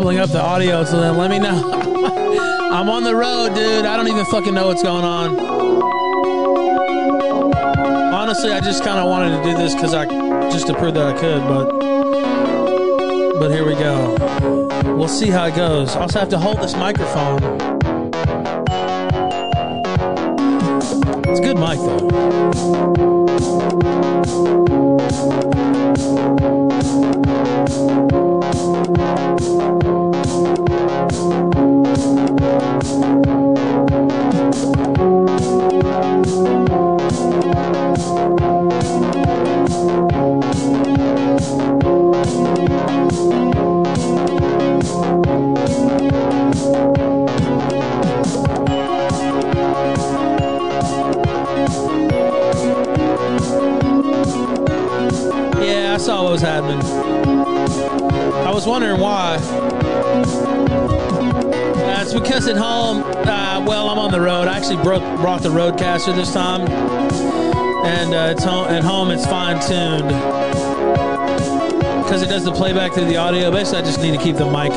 doubling up the audio, so then let me know. I'm on the road, dude. I don't even fucking know what's going on. Honestly, I just kind of wanted to do this because I just to prove that I could, but but here we go. We'll see how it goes. I also have to hold this microphone. It's a good mic though. Brought, the RodeCaster this time, and uh, it's home, at home it's fine tuned because it does the playback through the audio. Basically, I just need to keep the mic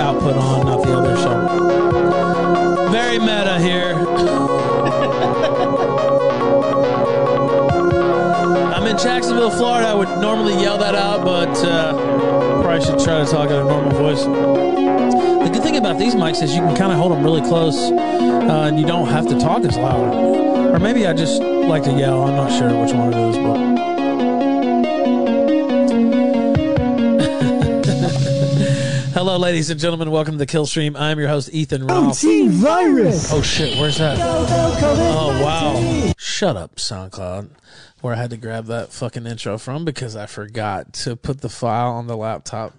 output on, not the other. So, very meta here. I'm in Jacksonville, Florida. I would normally yell that out, but uh, probably should try to talk in a normal voice. The good thing about these mics is you can kind of hold them really close, uh, and you don't have to talk as loud. Or maybe I just like to yell. I'm not sure which one it is, but. Hello, ladies and gentlemen. Welcome to the Kill Stream. I'm your host, Ethan Ralph. OT virus. Oh shit, where's that? Oh wow. Shut up, SoundCloud. Where I had to grab that fucking intro from because I forgot to put the file on the laptop.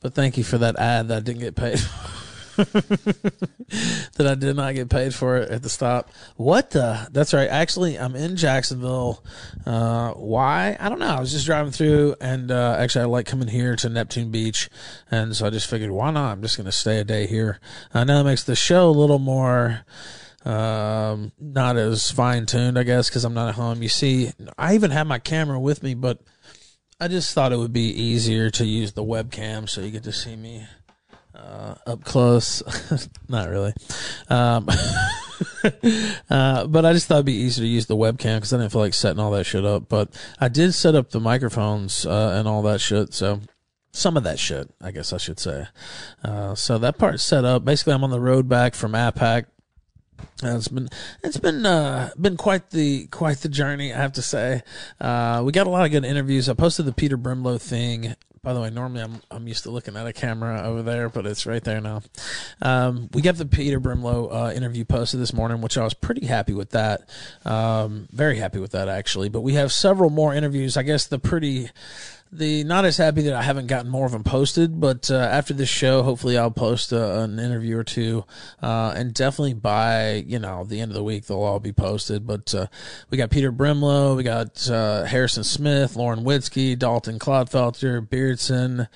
But thank you for that ad that I didn't get paid. that I did not get paid for it at the stop. What the? That's right. Actually, I'm in Jacksonville. Uh, why? I don't know. I was just driving through, and uh, actually, I like coming here to Neptune Beach, and so I just figured, why not? I'm just going to stay a day here. I know it makes the show a little more um not as fine tuned i guess because i'm not at home you see i even have my camera with me but i just thought it would be easier to use the webcam so you get to see me uh up close not really um uh but i just thought it'd be easier to use the webcam because i didn't feel like setting all that shit up but i did set up the microphones uh and all that shit so some of that shit, I guess I should say. Uh, so that part's set up. Basically, I'm on the road back from AFPAC. Uh, it's been it's been uh, been quite the quite the journey, I have to say. Uh, we got a lot of good interviews. I posted the Peter Brimelow thing. By the way, normally I'm I'm used to looking at a camera over there, but it's right there now. Um, we got the Peter Brimelow uh, interview posted this morning, which I was pretty happy with that. Um, very happy with that actually. But we have several more interviews. I guess the pretty the not as happy that I haven't gotten more of them posted, but uh, after this show, hopefully I'll post uh, an interview or two, uh, and definitely by you know the end of the week they'll all be posted. But uh, we got Peter Brimelow, we got uh, Harrison Smith, Lauren Witzke, Dalton Clodfelter, Beardson.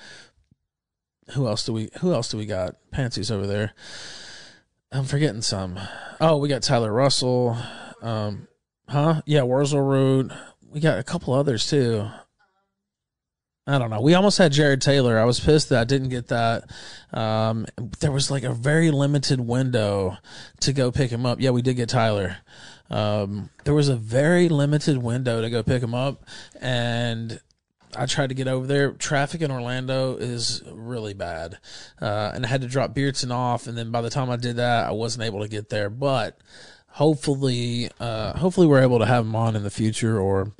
Who else do we? Who else do we got? Pansy's over there. I'm forgetting some. Oh, we got Tyler Russell. Um, huh? Yeah, Wurzel Road. We got a couple others too. I don't know. We almost had Jared Taylor. I was pissed that I didn't get that. Um, there was like a very limited window to go pick him up. Yeah, we did get Tyler. Um, there was a very limited window to go pick him up, and I tried to get over there. Traffic in Orlando is really bad, uh, and I had to drop Beardson off. And then by the time I did that, I wasn't able to get there. But hopefully, uh, hopefully we're able to have him on in the future, or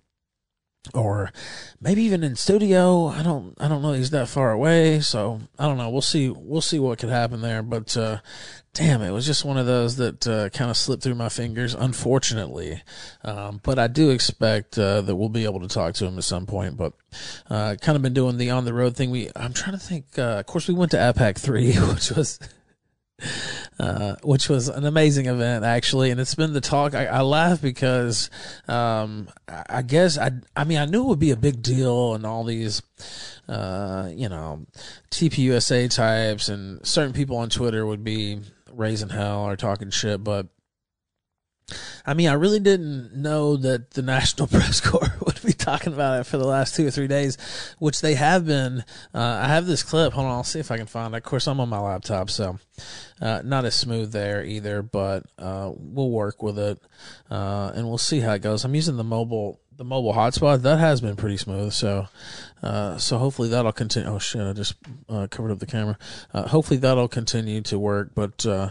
or maybe even in studio. I don't I don't know he's that far away, so I don't know. We'll see we'll see what could happen there. But uh damn, it was just one of those that uh, kind of slipped through my fingers, unfortunately. Um, but I do expect uh, that we'll be able to talk to him at some point. But uh, kind of been doing the on the road thing. We I'm trying to think. Uh, of course, we went to AFPAC three, which was uh, which was an amazing event actually. And it's been the talk. I, I laugh because, um, I, I guess I, I mean, I knew it would be a big deal and all these, uh, you know, TPUSA types and certain people on Twitter would be raising hell or talking shit, but I mean, I really didn't know that the National Press Corps talking about it for the last two or three days, which they have been. Uh, I have this clip. Hold on, I'll see if I can find it. Of course, I'm on my laptop, so uh, not as smooth there either, but uh, we'll work with it uh, and we'll see how it goes. I'm using the mobile the mobile hotspot that has been pretty smooth so uh, so hopefully that'll continue oh shit i just uh, covered up the camera uh, hopefully that'll continue to work but uh,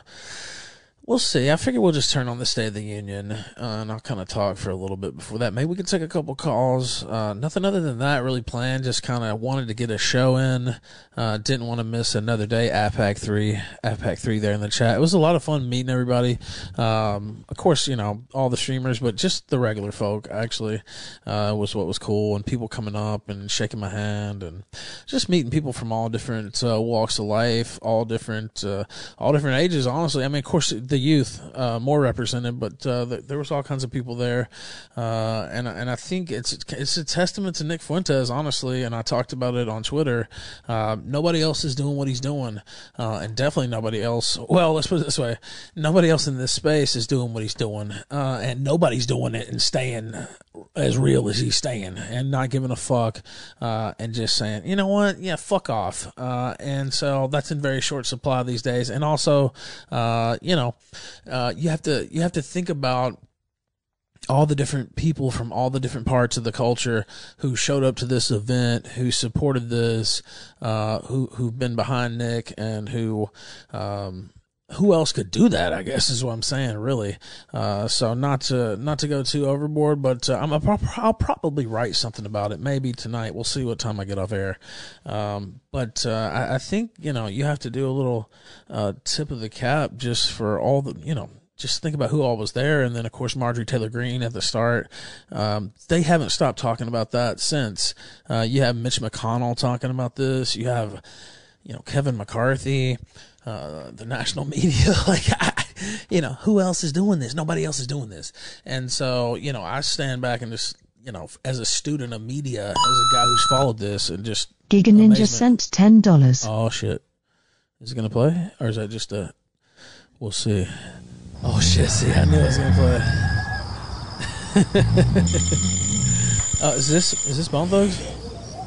We'll see. I figure we'll just turn on the State of the Union, uh, and I'll kind of talk for a little bit before that. Maybe we can take a couple calls. Uh, nothing other than that really planned. Just kind of wanted to get a show in. Uh, didn't want to miss another day. AFPAC three, AFPAC three there in the chat. It was a lot of fun meeting everybody. Um, of course, you know all the streamers, but just the regular folk actually uh, was what was cool, and people coming up and shaking my hand, and just meeting people from all different uh, walks of life, all different, uh, all different ages. Honestly, I mean, of course the youth uh, more represented, but uh, there was all kinds of people there, uh, and and I think it's it's a testament to Nick Fuentes, honestly. And I talked about it on Twitter. Uh, nobody else is doing what he's doing, uh, and definitely nobody else. Well, let's put it this way: nobody else in this space is doing what he's doing, uh, and nobody's doing it and staying as real as he's staying, and not giving a fuck, and just saying, you know what, yeah, fuck off. and so that's in very short supply these days, and also, you know uh, you have to you have to think about all the different people from all the different parts of the culture who showed up to this event, who supported this, uh, who who've been behind Nick, and who. Um, who else could do that? I guess is what I'm saying, really. Uh, so not to not to go too overboard, but uh, I'm I'll probably write something about it. Maybe tonight. We'll see what time I get off air. Um, but uh, I, I, think you know you have to do a little uh, tip of the cap just for all the you know just think about who all was there, and then of course Marjorie Taylor Greene at the start. Um, they haven't stopped talking about that since. Uh, you have Mitch McConnell talking about this. You have you know Kevin McCarthy uh, the national media. like, I, you know, who else is doing this? Nobody else is doing this. And so, you know, I stand back and just, you know, as a student of media, as a guy who's followed this and just. Giga Ninja amazement. sent $10. Oh, shit. Is it going to play? Or is that just a. We'll see. Oh, shit. See, I knew it was going to play. uh, is this is this Bone Thugs?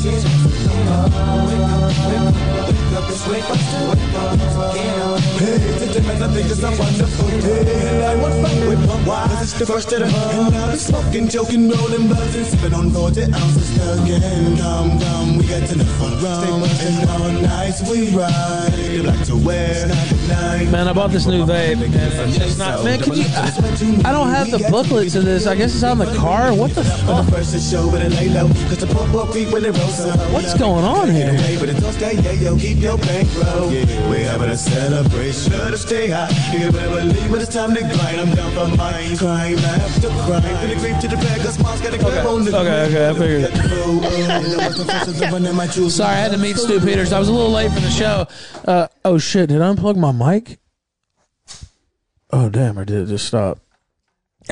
Today man. And fun wife. It's smoking, joking, rolling, buzzing, sipping on 40 ounces again. Come, come, we get the front row. And all night we ride. You like to wear. Man, I bought this new vape. Not. Man, you. I, I don't have the booklet to this. I guess it's on the car. What the fuck? What's going on here? We having a celebration the stay high. You better believe when it's time to grind. I'm down for mine, crime after crime. Gonna creep to the back, cause mom's got a grip on the Okay, okay, I figured. Sorry, I had to meet Stu Peters. I was a little late for the show. Uh, oh shit, did I unplug my mic? Oh damn, or did it just stop?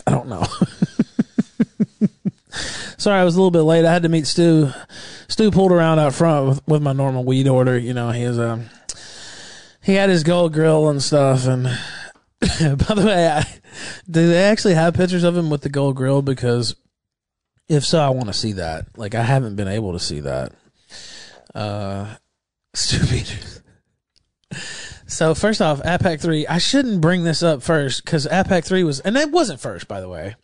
I don't know. Sorry, I was a little bit late. I had to meet Stu. Stu pulled around out front with, with my normal weed order. You know, he has a um, he had his gold grill and stuff. And by the way, I, do they actually have pictures of him with the gold grill? Because if so, I want to see that. Like I haven't been able to see that. Uh, Stu Peters. So first off, AFPAC three. I shouldn't bring this up first because AFPAC three was, and it wasn't first, by the way.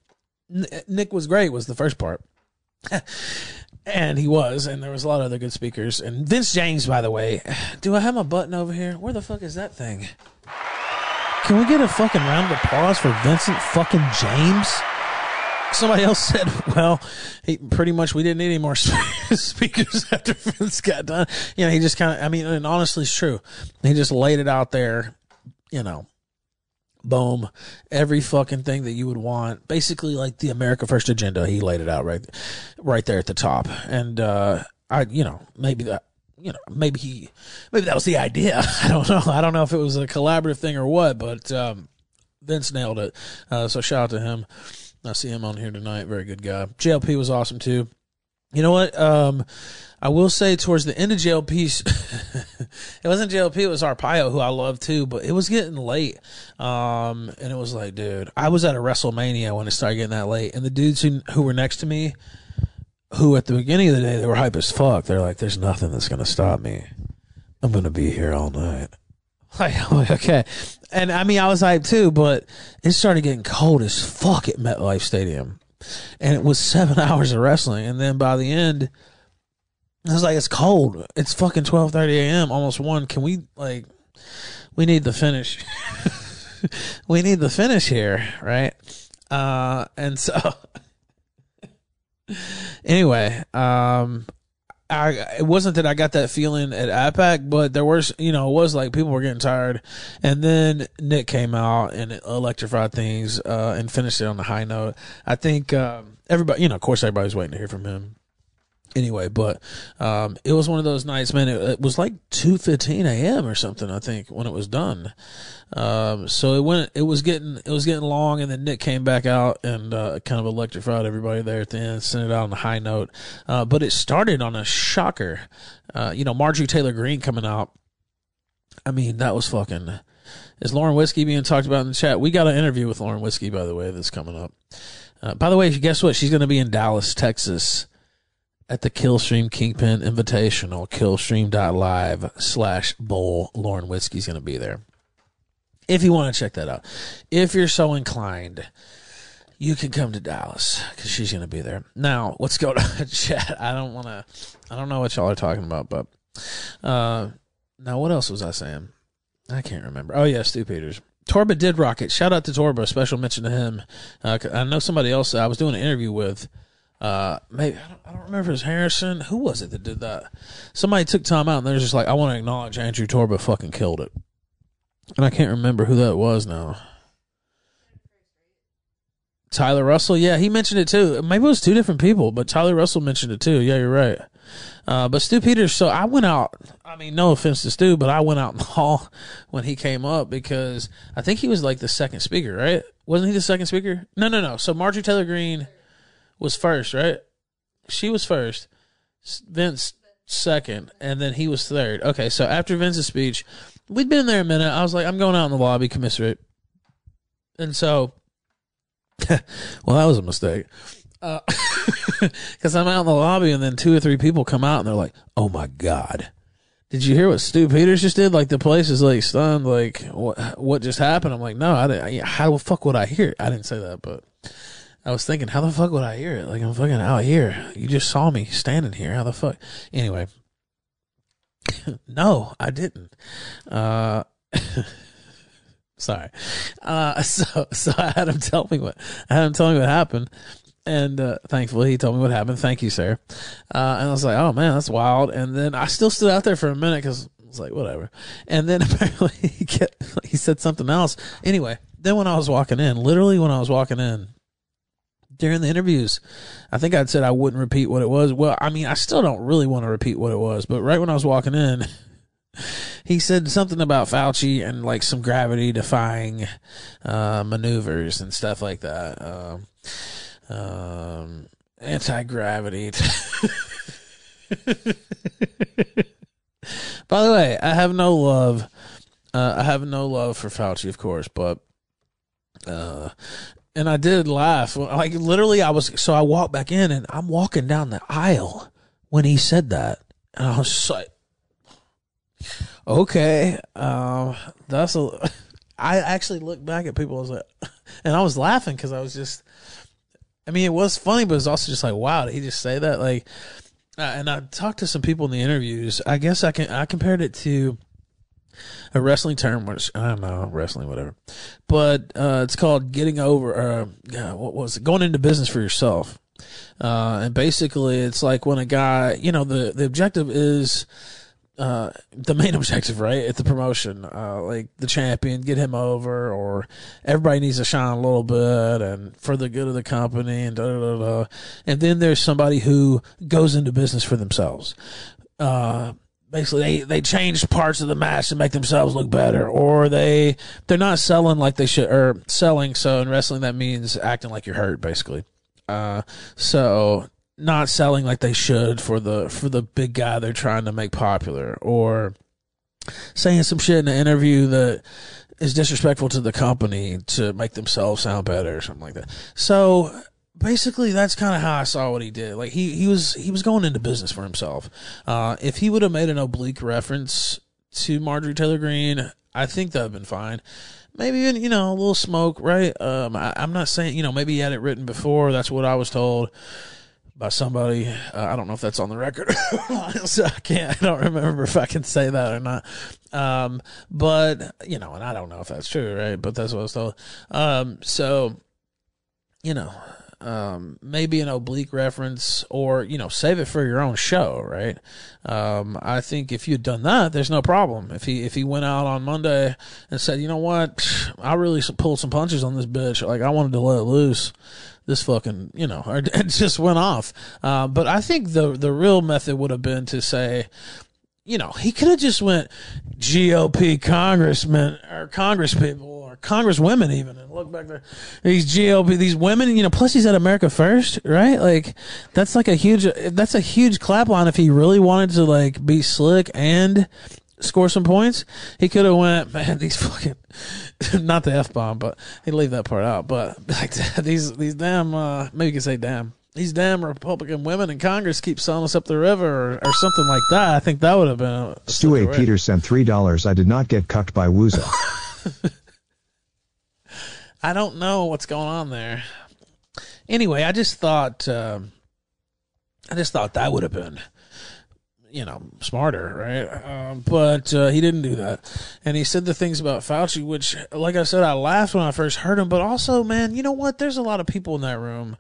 Nick was great was the first part. and he was, and there was a lot of other good speakers. And Vince James, by the way, do I have my button over here? Where the fuck is that thing? Can we get a fucking round of applause for Vincent fucking James? Somebody else said, well, he pretty much, we didn't need any more speakers after Vince got done. You know, he just kind of, I mean, and honestly, it's true. He just laid it out there, you know, boom, every fucking thing that you would want. Basically, like the America First agenda, he laid it out right, right there at the top. And uh, I, you know, maybe that, you know, maybe he, maybe that was the idea. I don't know. I don't know if it was a collaborative thing or what, but um, Vince nailed it. Uh, so shout out to him. I see him on here tonight. Very good guy. JLP was awesome too. You know what? Um, I will say towards the end of JLP, it wasn't JLP, it was Arpaio, who I love too, but it was getting late. Um, and it was like, dude, I was at a WrestleMania when it started getting that late. And the dudes who, who were next to me, who at the beginning of the day, they were hype as fuck. They're like, there's nothing that's going to stop me. I'm going to be here all night. Like, okay. And I mean, I was hyped too, but it started getting cold as fuck at MetLife Stadium. And it was seven hours of wrestling. And then by the end, I was like, it's cold. It's fucking 12.30 a.m., almost 1. Can we, like, we need the finish. we need the finish here, right? Uh, and so, anyway, um, I it wasn't that I got that feeling at AFPAC, but there was you know it was like people were getting tired, and then Nick came out and electrified things uh, and finished it on a high note. I think um, everybody, you know, of course, everybody's waiting to hear from him anyway, but um, it was one of those nights, man. It, it was like two fifteen a.m. or something, I think, when it was done. Um, so it went. It was getting. It was getting long, and then Nick came back out and uh, kind of electrified everybody there at the end, sent it out on a high note. Uh, but it started on a shocker. Uh, you know, Marjorie Taylor Greene coming out. I mean, that was fucking. Is Lauren Witzke being talked about in the chat? We got an interview with Lauren Witzke, by the way, that's coming up. Uh, by the way, guess what? She's going to be in Dallas, Texas at the Killstream Kingpin Invitational, killstream.live slash bowl. Lauren Witzke's going to be there. If you want to check that out. If you're so inclined, you can come to Dallas because she's going to be there. Now, let's go to chat. I don't want to, I don't know what y'all are talking about, but, uh, now what else was I saying? I can't remember. Oh, yeah, Stu Peters. Torba did rock it. Shout out to Torba. Special mention to him. Uh, I know somebody else I was doing an interview with uh, maybe I don't, I don't, remember if it was Harrison. Who was it that did that? Somebody took time out and they're just like, I want to acknowledge Andrew Torba fucking killed it. And I can't remember who that was now. Tyler Russell, yeah, he mentioned it too. Maybe it was two different people, but Tyler Russell mentioned it too. Yeah, you're right. Uh, but Stu Peters, so I went out. I mean, no offense to Stu, but I went out in the hall when he came up because I think he was like the second speaker, right? Wasn't he the second speaker? No, no, no. So Marjorie Taylor Greene was first, right? She was first. Vince second, and then he was third. Okay, so after Vince's speech, we'd been there a minute. I was like, I'm going out in the lobby, commiserate. And so, well, that was a mistake. Because uh, I'm out in the lobby, and then two or three people come out, and they're like, "Oh my god." Did you hear what Stu Peters just did? Like the place is like stunned. Like what? What just happened? I'm like, no, I didn't. How the fuck would I hear? It? I didn't say that, but I was thinking, how the fuck would I hear it? Like I'm fucking out here. You just saw me standing here. How the fuck? Anyway, no, I didn't. Uh, sorry. Uh, so so I had him tell me what I had him tell me what happened, and uh, thankfully he told me what happened. Thank you, sir. Uh, and I was like, oh man, that's wild. And then I still stood out there for a minute because I was like, whatever. And then apparently he kept, he said something else. Anyway, then when I was walking in, literally when I was walking in, during the interviews. I think I'd said I wouldn't repeat what it was. Well, I mean, I still don't really want to repeat what it was, but right when I was walking in, he said something about Fauci and like some gravity defying uh, maneuvers and stuff like that. Um, um, Anti gravity. By the way, I have no love. Uh, I have no love for Fauci, of course, but uh, and I did laugh. Like literally, I was so I walked back in, and I'm walking down the aisle when he said that, and I was like, "Okay, um, that's a." I actually looked back at people. I was like, and I was laughing because I was just. I mean, it was funny, but it was also just like, wow, did he just say that? Like, uh, and I talked to some people in the interviews. I guess I can I compared it to a wrestling term, which I don't know, wrestling, whatever. But uh, it's called getting over. Uh, what was it? Going into business for yourself. Uh, and basically, it's like when a guy, you know, the the objective is uh, the main objective, right? At the promotion, uh, like the champion, get him over, or everybody needs to shine a little bit, and for the good of the company, and da da da. da. And then there's somebody who goes into business for themselves. Uh, basically they they change parts of the match to make themselves look better. Or they they're not selling like they should or selling so in wrestling that means acting like you're hurt basically. Uh so not selling like they should for the for the big guy they're trying to make popular. Or saying some shit in an interview that is disrespectful to the company to make themselves sound better or something like that. So basically that's kind of how I saw what he did. Like he he was he was going into business for himself. Uh, if he would have made an oblique reference to Marjorie Taylor Greene, I think that'd been fine. Maybe even you know a little smoke, right? Um, I, am not saying you know maybe he had it written before. That's what I was told by somebody. Uh, I don't know if that's on the record. so I can't. I don't remember if I can say that or not. Um, but you know, and I don't know if that's true, right? But that's what I was told. Um, so you know, um, maybe an oblique reference or, you know, save it for your own show, right? Um, I think if you'd done that, there's no problem. If he, if he went out on Monday and said, you know what, I really pulled some punches on this bitch. Like I wanted to let loose. This fucking, you know, it just went off. Uh, but I think the, the real method would have been to say, you know, he could have just went GOP congressman or congress people or congresswomen even and look back there. These GOP, these women, you know, plus he's at America First, right? Like that's like a huge, that's a huge clap line if he really wanted to like be slick and score some points. He could have went, man, these fucking, not the F bomb, but he'd leave that part out. But like these, these damn, uh, maybe you could say damn these damn Republican women in Congress keep selling us up the river or, or something like that. I think that would have been a, a Stu A. Peter sent three dollars. I did not get cucked by Wooza. I don't know what's going on there. Anyway, I just thought uh, I just thought that would have been you know, smarter, right? Um, but uh, he didn't do that. And he said the things about Fauci, which, like I said, I laughed when I first heard him. But also, man, you know what? There's a lot of people in that room,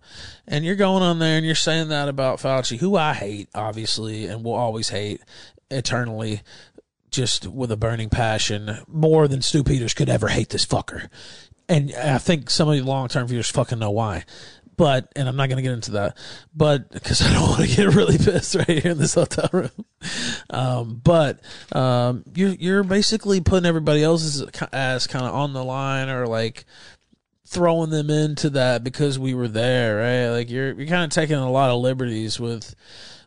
and you're going on there and you're saying that about Fauci, who I hate, obviously, and will always hate eternally. Just with a burning passion, more than Stu Peters could ever hate this fucker. And I think some of the long term viewers fucking know why but and I'm not going to get into that, but because I don't want to get really pissed right here in this hotel room. Um, but um, you're you're basically putting everybody else's ass kind of on the line or like throwing them into that because we were there, right? Like you're you're kind of taking a lot of liberties with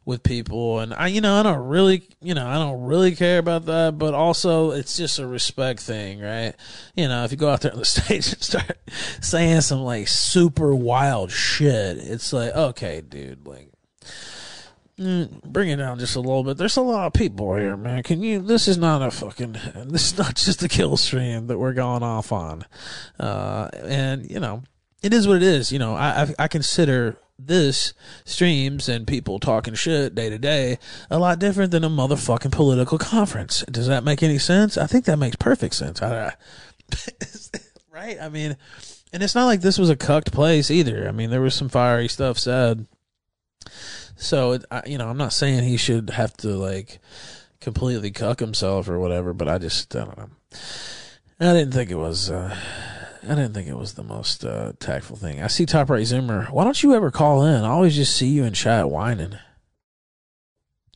with people and I you know I don't really you know I don't really care about that but also it's just a respect thing right? You know if you go out there on the stage and start saying some like super wild shit it's like okay dude like mm, bring it down just a little bit. There's a lot of people here man. Can you this is not a fucking this is not just a kill stream that we're going off on. Uh and you know it is what it is. You know I I, I consider this streams and people talking shit day to day a lot different than a motherfucking political conference. Does that make any sense? I think that makes perfect sense. I, right? I mean, and it's not like this was a cucked place either. I mean, there was some fiery stuff said. So, it, I, you know, I'm not saying he should have to like completely cuck himself or whatever, but I just, I don't know. I didn't think it was, uh, I didn't think it was the most uh, tactful thing. I see Top Right Zoomer. Why don't you ever call in? I always just see you in chat whining.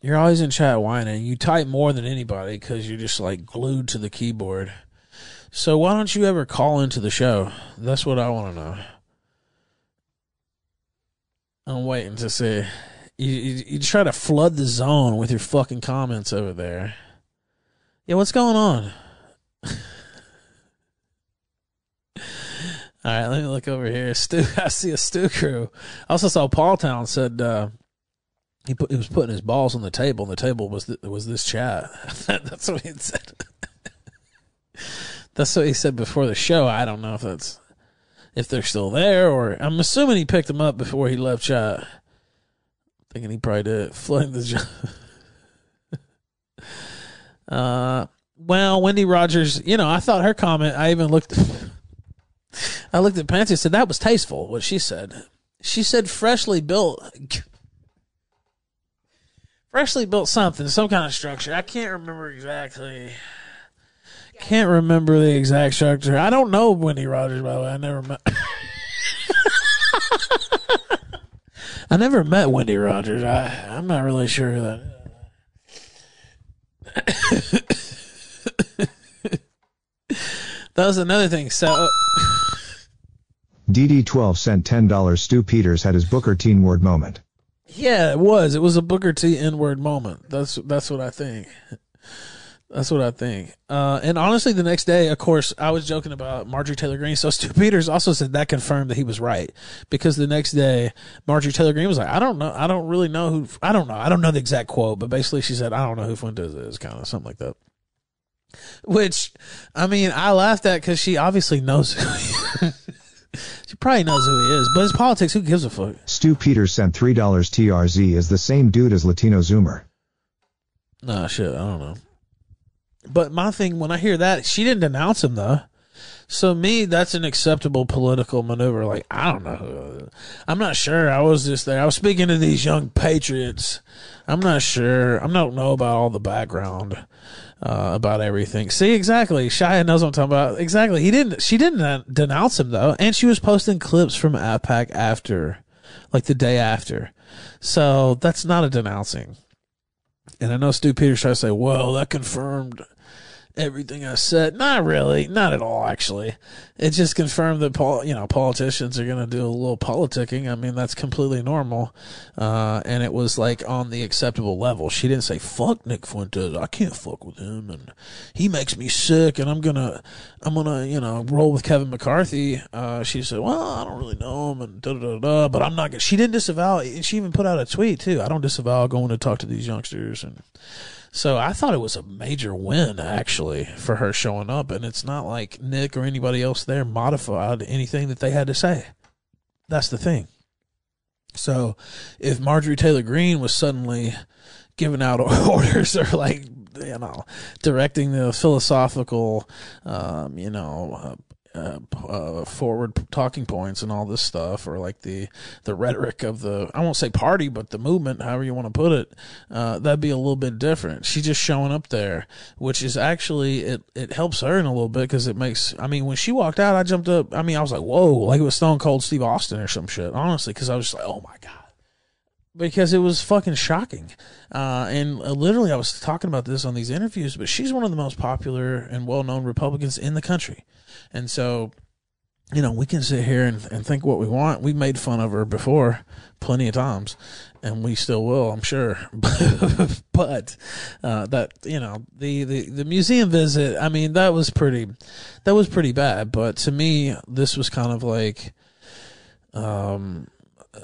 You're always in chat whining. You type more than anybody because you're just like glued to the keyboard. So why don't you ever call into the show? That's what I want to know. I'm waiting to see. You, you, you try to flood the zone with your fucking comments over there. Yeah, what's going on? All right, let me look over here. Stu, I see a Stu crew. I also saw Paul Town said uh, he put he was putting his balls on the table, and the table was th- was this chat. that's what he said. that's what he said before the show. I don't know if that's if they're still there, or I'm assuming he picked them up before he left chat. Thinking he probably did flooding the job. uh, well, Wendy Rogers, you know, I thought her comment. I even looked. I looked at Pansy and said, that was tasteful, what she said. She said freshly built. Freshly built something, some kind of structure. I can't remember exactly. Can't remember the exact structure. I don't know Wendy Rogers, by the way. I never met. I never met Wendy Rogers. I, I'm not really sure that. That was another thing. So DD12 sent $10. Stu Peters had his Booker T word moment. yeah, it was. It was a Booker T N word moment. That's that's what I think. That's what I think. Uh, and honestly, the next day, of course, I was joking about Marjorie Taylor Greene. So Stu Peters also said that confirmed that he was right because the next day, Marjorie Taylor Greene was like, "I don't know. I don't really know who. I don't know. I don't know the exact quote, but basically, she said, "I don't know who Fuentes is," kind of something like that. Which, I mean, I laughed at because she obviously knows. Who he she probably knows who he is, but it's politics. Who gives a fuck? Stu Peters sent $3 TRZ is the same dude as Latino Zoomer. Nah, shit, I don't know. But my thing when I hear that, she didn't denounce him though. So me, that's an acceptable political maneuver. Like I don't know, I'm not sure. I was just there. I was speaking to these young patriots. I'm not sure. I don't know about all the background uh, about everything. See exactly. Shia knows what I'm talking about. Exactly. He didn't. She didn't denounce him though, and she was posting clips from AFPAC after, like the day after. So that's not a denouncing. And I know Stu Peters tries to say, well, that confirmed everything I said. Not really, not at all. Actually, it just confirmed that pol- you know politicians are going to do a little politicking. I mean, that's completely normal, uh, and it was like on the acceptable level. She didn't say "fuck Nick Fuentes." I can't fuck with him, and he makes me sick, and I'm gonna, I'm gonna, you know, roll with Kevin McCarthy. Uh, she said, "Well, I don't really know him," and da da da. But I'm not. Gonna, she didn't disavow. She even put out a tweet too. I don't disavow going to talk to these youngsters and. So I thought it was a major win actually for her showing up, and it's not like Nick or anybody else there modified anything that they had to say. That's the thing. So if Marjorie Taylor Greene was suddenly giving out orders or like you know directing the philosophical, um, you know. Uh, uh, forward talking points and all this stuff, or like the the rhetoric of the I won't say party, but the movement, however you want to put it, uh, that'd be a little bit different. She's just showing up there, which is actually it it helps her in a little bit because it makes. I mean, when she walked out, I jumped up. I mean, I was like, whoa, like it was Stone Cold Steve Austin or some shit. Honestly, because I was just like, oh my god because it was fucking shocking. Uh, and uh, literally, I was talking about this on these interviews, but she's one of the most popular and well known Republicans in the country. And so, you know, we can sit here and, and think what we want. We've made fun of her before plenty of times, and we still will, I'm sure. but uh, that, you know, the, the, the museum visit, I mean, that was pretty, that was pretty bad. But to me, this was kind of like, um,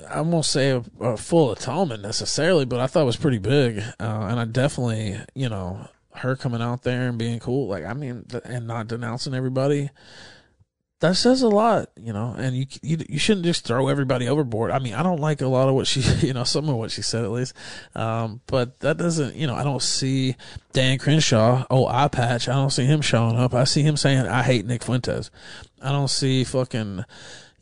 I won't say a, a, full atonement necessarily, but I thought it was pretty big, uh, and I definitely, you know, her coming out there and being cool, like I mean, and not denouncing everybody. That says a lot, you know, and you, you you shouldn't just throw everybody overboard. I mean, I don't like a lot of what she, you know, some of what she said at least, um, but that doesn't, you know, I don't see Dan Crenshaw, oh eye patch, I don't see him showing up. I see him saying I hate Nick Fuentes. I don't see fucking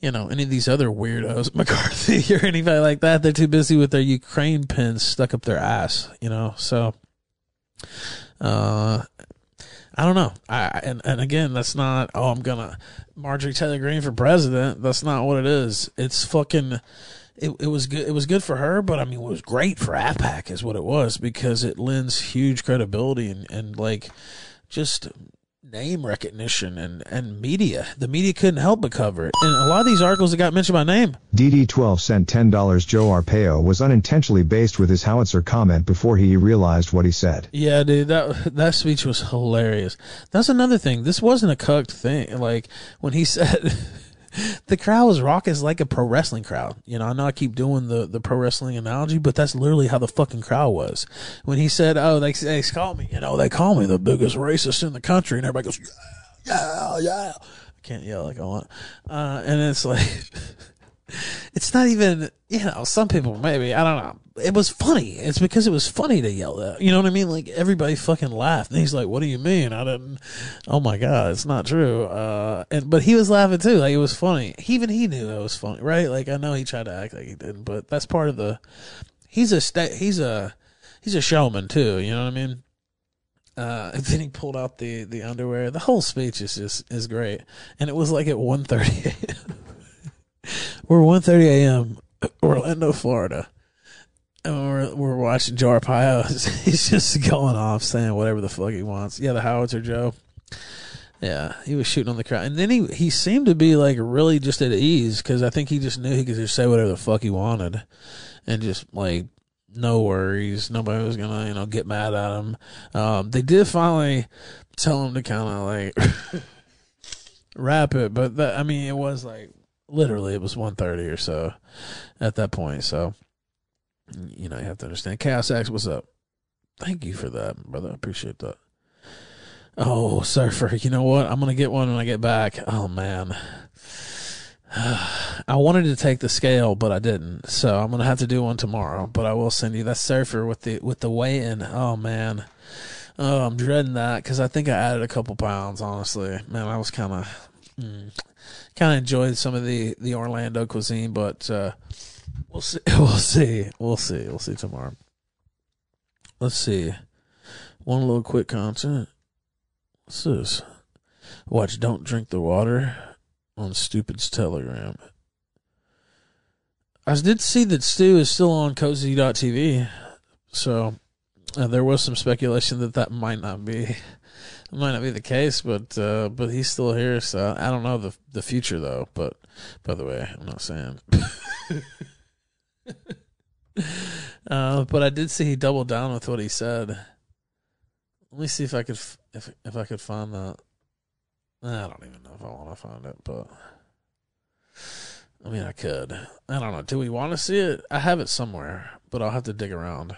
you know, any of these other weirdos, McCarthy or anybody like that. They're too busy with their Ukraine pins stuck up their ass, you know. So, uh, I don't know. I and and again, that's not. Oh, I'm gonna Marjorie Taylor Greene for president. That's not what it is. It's fucking. It, it was good. It was good for her, but I mean, it was great for AFPAC, is what it was because it lends huge credibility and and like just name recognition and, and media. The media couldn't help but cover it. And a lot of these articles that got mentioned by name. DD12 sent $10. Joe Arpaio was unintentionally based with his howitzer comment before he realized what he said. Yeah, dude, that that speech was hilarious. That's another thing. This wasn't a cucked thing. Like when he said the crowd was raucous like a pro wrestling crowd. You know, I know I keep doing the, the pro wrestling analogy, but that's literally how the fucking crowd was. When he said, oh, they, they call me, you know, they call me the biggest racist in the country, and everybody goes, yeah, yeah, yeah. I can't yell like I want. Uh, and it's like, it's not even, you know, some people maybe, I don't know. It was funny. It's because it was funny to yell that. You know what I mean? Like everybody fucking laughed. And he's like, what do you mean? I didn't, oh my God, it's not true. Uh, and, but he was laughing too. Like it was funny. Even he knew it was funny, right? Like I know he tried to act like he didn't, but that's part of the, he's a, sta- he's a, he's a showman too. You know what I mean? Uh, and then he pulled out the, the underwear. The whole speech is just, is great. And it was like at 1.30 We're 1.30 a.m. Orlando, Florida. and we're, we're watching Joe Arpaio. He's just going off saying whatever the fuck he wants. Yeah, the howitzer Joe. Yeah, he was shooting on the crowd, and then he he seemed to be like really just at ease because I think he just knew he could just say whatever the fuck he wanted, and just like no worries, nobody was gonna you know get mad at him. Um, they did finally tell him to kind of like wrap it, but that, I mean it was like literally it was 1.30 or so at that point. So you know you have to understand. Chaos X, what's up? Thank you for that, brother. I appreciate that. Oh, surfer. You know what? I'm gonna get one when I get back. Oh man. I wanted to take the scale, but I didn't. So I'm gonna have to do one tomorrow. But I will send you that surfer with the with the weigh in. Oh man, oh I'm dreading that because I think I added a couple pounds. Honestly, man, I was kind of mm, kind of enjoyed some of the the Orlando cuisine, but uh, we'll see. We'll see. We'll see. We'll see tomorrow. Let's see. One little quick content. What's this? Watch Don't Drink the Water on Stupid's Telegram. I did see that Stu is still on cozy.tv. So uh, there was some speculation that that might not be might not be the case, but uh, but he's still here. So I don't know the the future though. But by the way, I'm not saying. uh, but I did see he doubled down with what he said. Let me see if I could if if I could find that. I don't even know if I want to find it, but I mean I could. I don't know. Do we want to see it? I have it somewhere, but I'll have to dig around.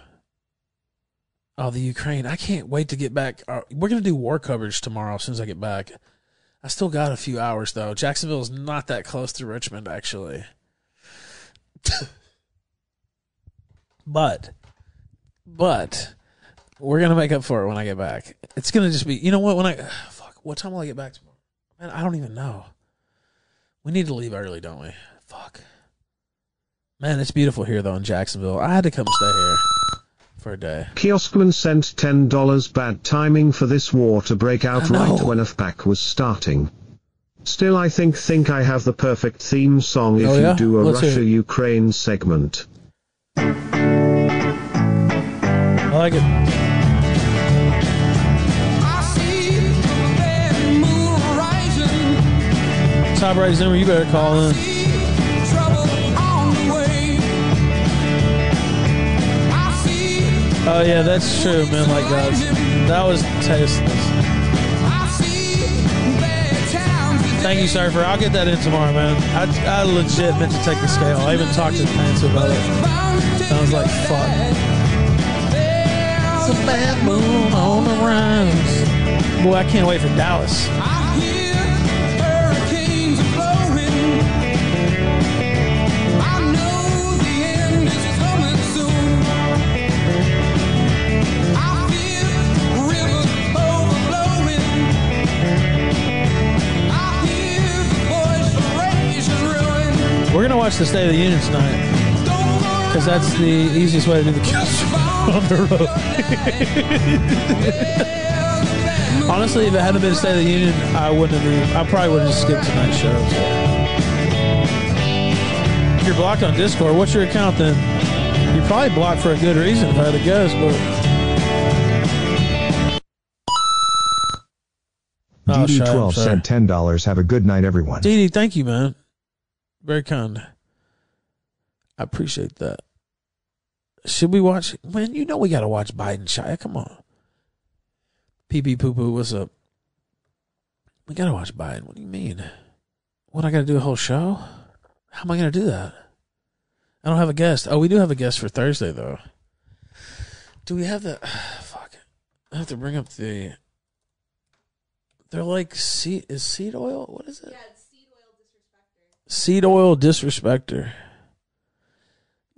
Oh, the Ukraine! I can't wait to get back. Uh, we're gonna do war coverage tomorrow as soon as I get back. I still got a few hours though. Jacksonville is not that close to Richmond, actually. but, but we're gonna make up for it when I get back. It's gonna just be, you know what? When I fuck, what time will I get back tomorrow? Man, I don't even know. We need to leave early, don't we? Fuck. Man, it's beautiful here though in Jacksonville. I had to come stay here for a day. Kioskman sent ten dollars. Bad timing for this war to break out right when AFPAC was starting. Still, I think think I have the perfect theme song if Oh, yeah? you do a Let's hear. Russia Ukraine segment. I like it. Top right Zoomer, you better call in. Oh yeah, that's true, man. Like that, that was tasteless. Thank you, Surfer. I'll get that in tomorrow, man. I, I legit meant to take the scale. I even talked to Nancy about it. I was like, fuck. It's a bad moon on the rise. Boy, I can't wait for Dallas. We're gonna watch the State of the Union tonight because that's the easiest way to do the kills on the road. Honestly, if it hadn't been State of the Union, I wouldn't have. Even, I probably would have just skipped tonight's show. If you're blocked on Discord, what's your account then? You're probably blocked for a good reason, if I had to guess. But Oh, shut up, DD12 sorry. sent ten dollars. Have a good night, everyone. Dee, thank you, man. Very kind. I appreciate that. Should we watch? Man, you know we got to watch Biden Shia. Come on. Pee pee poo poo, what's up? We got to watch Biden. What do you mean? What, I got to do a whole show? How am I going to do that? I don't have a guest. Oh, we do have a guest for Thursday, though. Do we have the. Fuck. I have to bring up the. They're like seed. Is seed oil? What is it? Seed oil disrespecter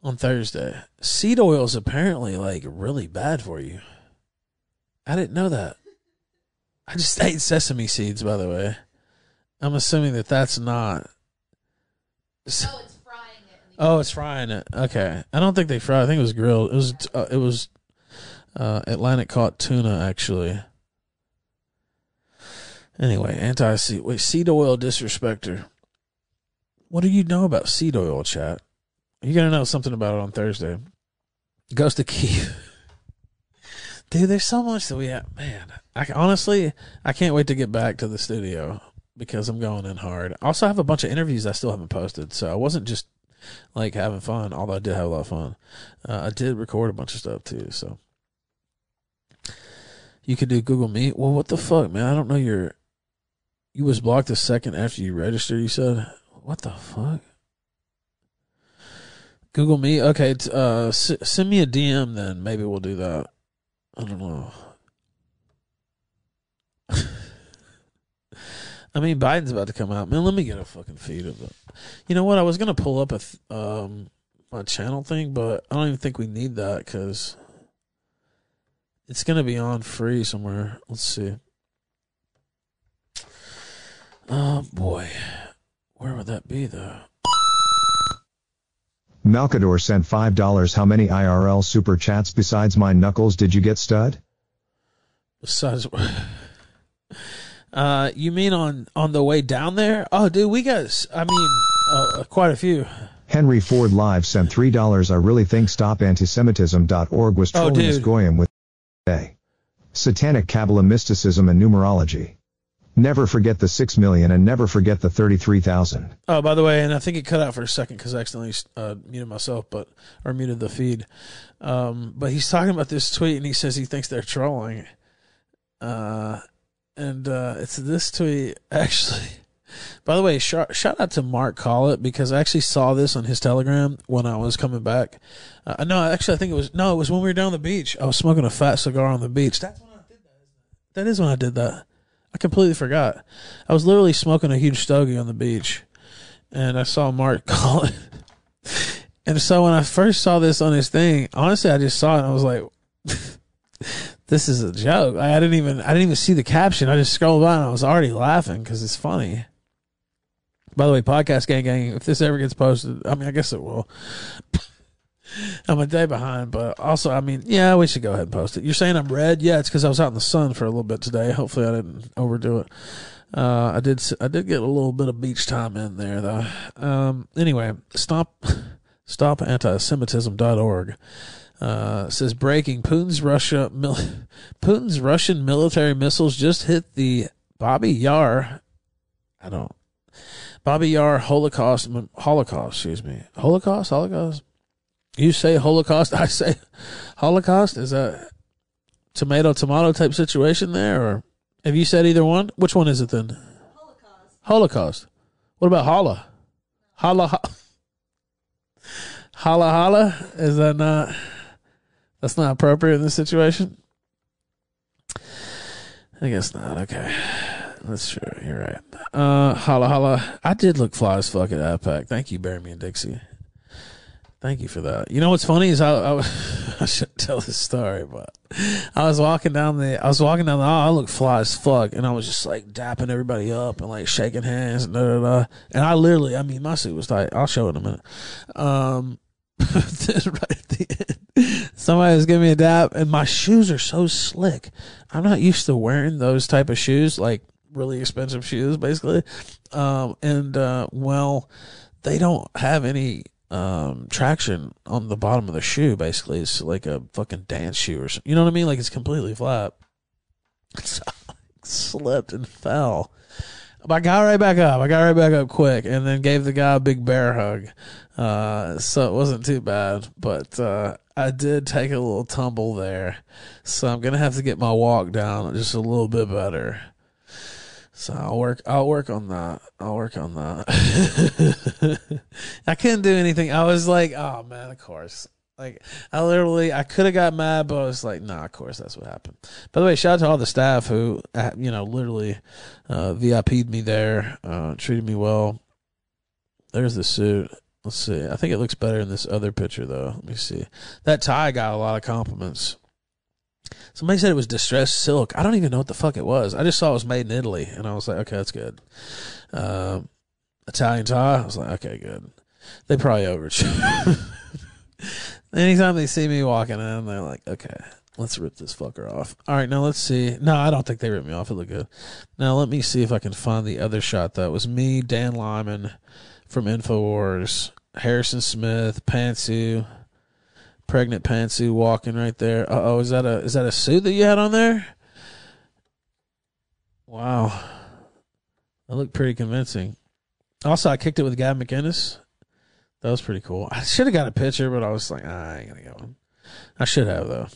on Thursday. Seed oil is apparently like really bad for you. I didn't know that. I just ate sesame seeds, by the way. I'm assuming that that's not. Oh, it's frying it. Oh, it's frying it. Okay, I don't think they fry. I think it was grilled. It was. Uh, it was. Uh, Atlantic caught tuna actually. Anyway, anti seed. Wait, seed oil disrespecter. What do you know about seed oil, chat? You're gonna know something about it on Thursday. Ghost of Kiev. Dude, there's so much that we have. Man, I honestly, I can't wait to get back to the studio because I'm going in hard. I also have a bunch of interviews I still haven't posted, so I wasn't just like having fun. Although I did have a lot of fun, uh, I did record a bunch of stuff too. So you could do Google Meet. Well, what the fuck, man? I don't know your. You was blocked a second after you registered. You said, "What the fuck?" Google me. Okay, uh, s- send me a DM then. Maybe we'll do that. I don't know. I mean, Biden's about to come out. Man, let me get a fucking feed of it. You know what? I was gonna pull up a th- um my channel thing, but I don't even think we need that because it's gonna be on free somewhere. Let's see. Oh boy, where would that be though? Malkador sent $5 How many IRL super chats besides my knuckles did you get stud? Besides, uh, you mean on on the way down there? Oh, dude, we got. I mean, uh, quite a few. Henry Ford Live sent $3 I really think stopantisemitism.org was Oh, trolling dude. goyim with a satanic Kabbalah mysticism and numerology. Never forget the 6 million and never forget the 33,000. Oh, by the way, and I think it cut out for a second because I accidentally uh, muted myself, but or muted the feed. Um, but he's talking about this tweet, and he says he thinks they're trolling. Uh, and uh, it's this tweet actually. By the way, shout, shout out to Mark Collett because I actually saw this on his Telegram when I was coming back. Uh, no, actually, I think it was no, it was when we were down the beach. I was smoking a fat cigar on the beach. That's when I did that. That is when I did that. I completely forgot. I was literally smoking a huge stogie on the beach, and I saw Mark call it. And so when I first saw this on his thing, honestly, I just saw it and I was like, "This is a joke." I didn't even I didn't even see the caption. I just scrolled by and I was already laughing because it's funny. By the way, podcast gang gang. If this ever gets posted, I mean, I guess it will. I'm a day behind, but also, I mean, yeah, we should go ahead and post it. You're saying I'm red? Yeah, it's because I was out in the sun for a little bit today. Hopefully, I didn't overdo it. Uh, I did. I did get a little bit of beach time in there, though. Um, anyway, stop, stop anti-Semitism.org. Uh, says breaking Putin's Russia mil- Putin's Russian military missiles just hit the Babi Yar. I don't. Babi Yar Holocaust Holocaust. Excuse me. Holocaust. Holocaust. You say Holocaust. I say Holocaust. Is that tomato tomato type situation there, or have you said either one? Which one is it then? Holocaust. Holocaust. What about holla? Holla. ho- Holla holla. Is that not? That's not appropriate in this situation. I guess not. Okay, that's true. You're right. Uh, holla holla. I did look fly as fuck at AFPAC. Thank you, Bury Me and Dixie. Thank you for that. You know what's funny is I, I, I shouldn't tell this story, but I was walking down the I was walking down the aisle. I looked fly as fuck, and I was just like dapping everybody up and like shaking hands and da da da. And I literally, I mean, my suit was tight. I'll show it in a minute. Um, right at the end, somebody was giving me a dap, and my shoes are so slick. I'm not used to wearing those type of shoes, like really expensive shoes, basically. Um, and uh, well, they don't have any um traction on the bottom of the shoe basically it's like a fucking dance shoe or something you know what i mean? Like it's completely flat. So I slipped and fell. But i got right back up. I got right back up quick and then gave the guy a big bear hug. Uh so it wasn't too bad but uh i did take a little tumble there. So i'm gonna have to get my walk down just a little bit better so I'll work. I'll work on that. I'll work on that. I couldn't do anything. I was like, oh man, of course. Like I literally, I could have got mad, but I was like, nah, of course that's what happened. By the way, shout out to all the staff who, uh, you know, literally uh, VIP'd me there, uh, treated me well. There's the suit. Let's see. I think it looks better in this other picture though. Let me see. That tie got a lot of compliments. Somebody said it was distressed silk. I don't even know what the fuck it was. I just saw it was made in Italy, and I was like, okay, that's good. Um, Italian tie. I was like, okay, good. They probably overcharged. Anytime they see me walking in, they're like, okay, let's rip this fucker off. All right, now let's see. No, I don't think they ripped me off. It looked good. Now let me see if I can find the other shot. That was me, Dan Lyman from Infowars, Harrison Smith, Pantsu, pregnant pantsuit walking right there. Uh oh, is that a is that a suit that you had on there? Wow, that looked pretty convincing. Also, I kicked it with Gavin McInnes. That was pretty cool. I should have got a picture, but I was like, ah, I ain't gonna get one. I should have though.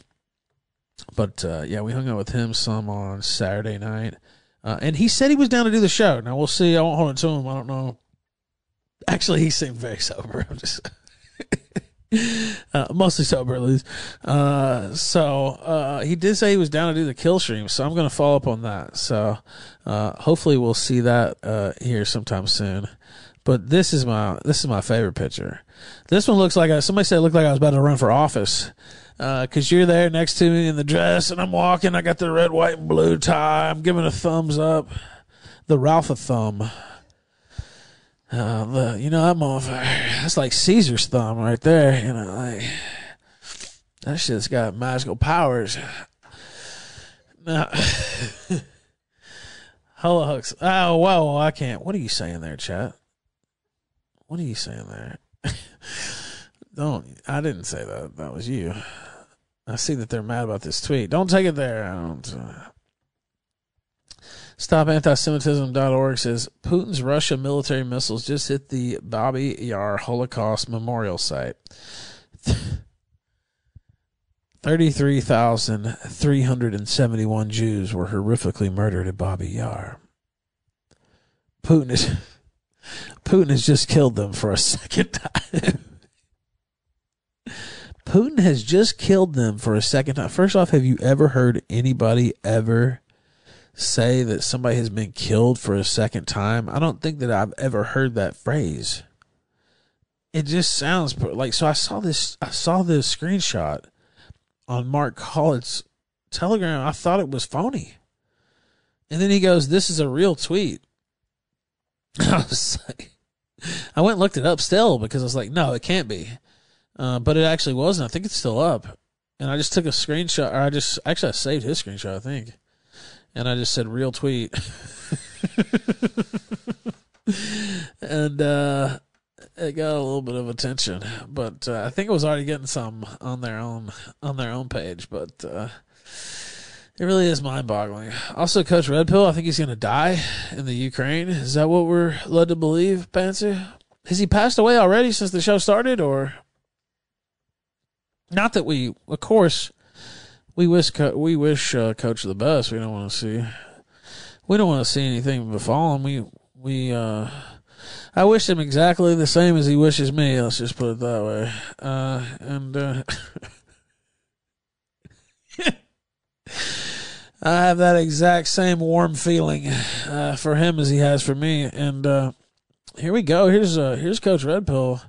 But uh, yeah, we hung out with him some on Saturday night, uh, and he said he was down to do the show. Now we'll see. I won't hold it to him. I don't know. Actually, he seemed very sober. I'm just uh, mostly sober at least. Uh, so uh, he did say he was down to do the kill stream, so I'm going to follow up on that. So uh, hopefully we'll see that uh, here sometime soon. But this is my this is my favorite picture. This one looks like I, somebody said it looked like I was about to run for office because you're there next to me in the dress, and I'm walking. I got the red, white, and blue tie. I'm giving a thumbs up, the Ralph a thumb. Uh, the, you know, I'm off. That's like Caesar's thumb right there. You know, like that shit's got magical powers. Now, hello, hooks. Oh, whoa, I can't. What are you saying there, chat? What are you saying there? Don't. I didn't say that. That was you. I see that they're mad about this tweet. Don't take it there. I don't. Uh, StopAntisemitism.org says Putin's Russia military missiles just hit the Babi Yar Holocaust Memorial Site. 33,371 Jews were horrifically murdered at Babi Yar. Putin is Putin has just killed them for a second time. Putin has just killed them for a second time. First off, have you ever heard anybody ever say that somebody has been killed for a second time? I don't think that I've ever heard that phrase. It just sounds like so. I saw this. I saw this screenshot on Mark Collett's Telegram. I thought it was phony, and then he goes, "This is a real tweet." I was like, I went and looked it up still because I was like, no, it can't be. Uh, but it actually wasn't. I think it's still up. And I just took a screenshot, or I just actually I saved his screenshot, I think. And I just said real tweet. and uh, it got a little bit of attention, but uh, I think it was already getting some on their own on their own page. But uh, it really is mind boggling. Also, Coach Red Pill, I think he's going to die in the Ukraine. Is that what we're led to believe, Pansy? Has he passed away already since the show started, or not that we, of course, we wish we wish uh, Coach the best. We don't want to see, we don't want to see anything befall him. We we uh, I wish him exactly the same as he wishes me. Let's just put it that way. Uh, and. Uh, I have that exact same warm feeling uh, for him as he has for me. And uh, here we go. Here's uh, here's Coach Red Pill,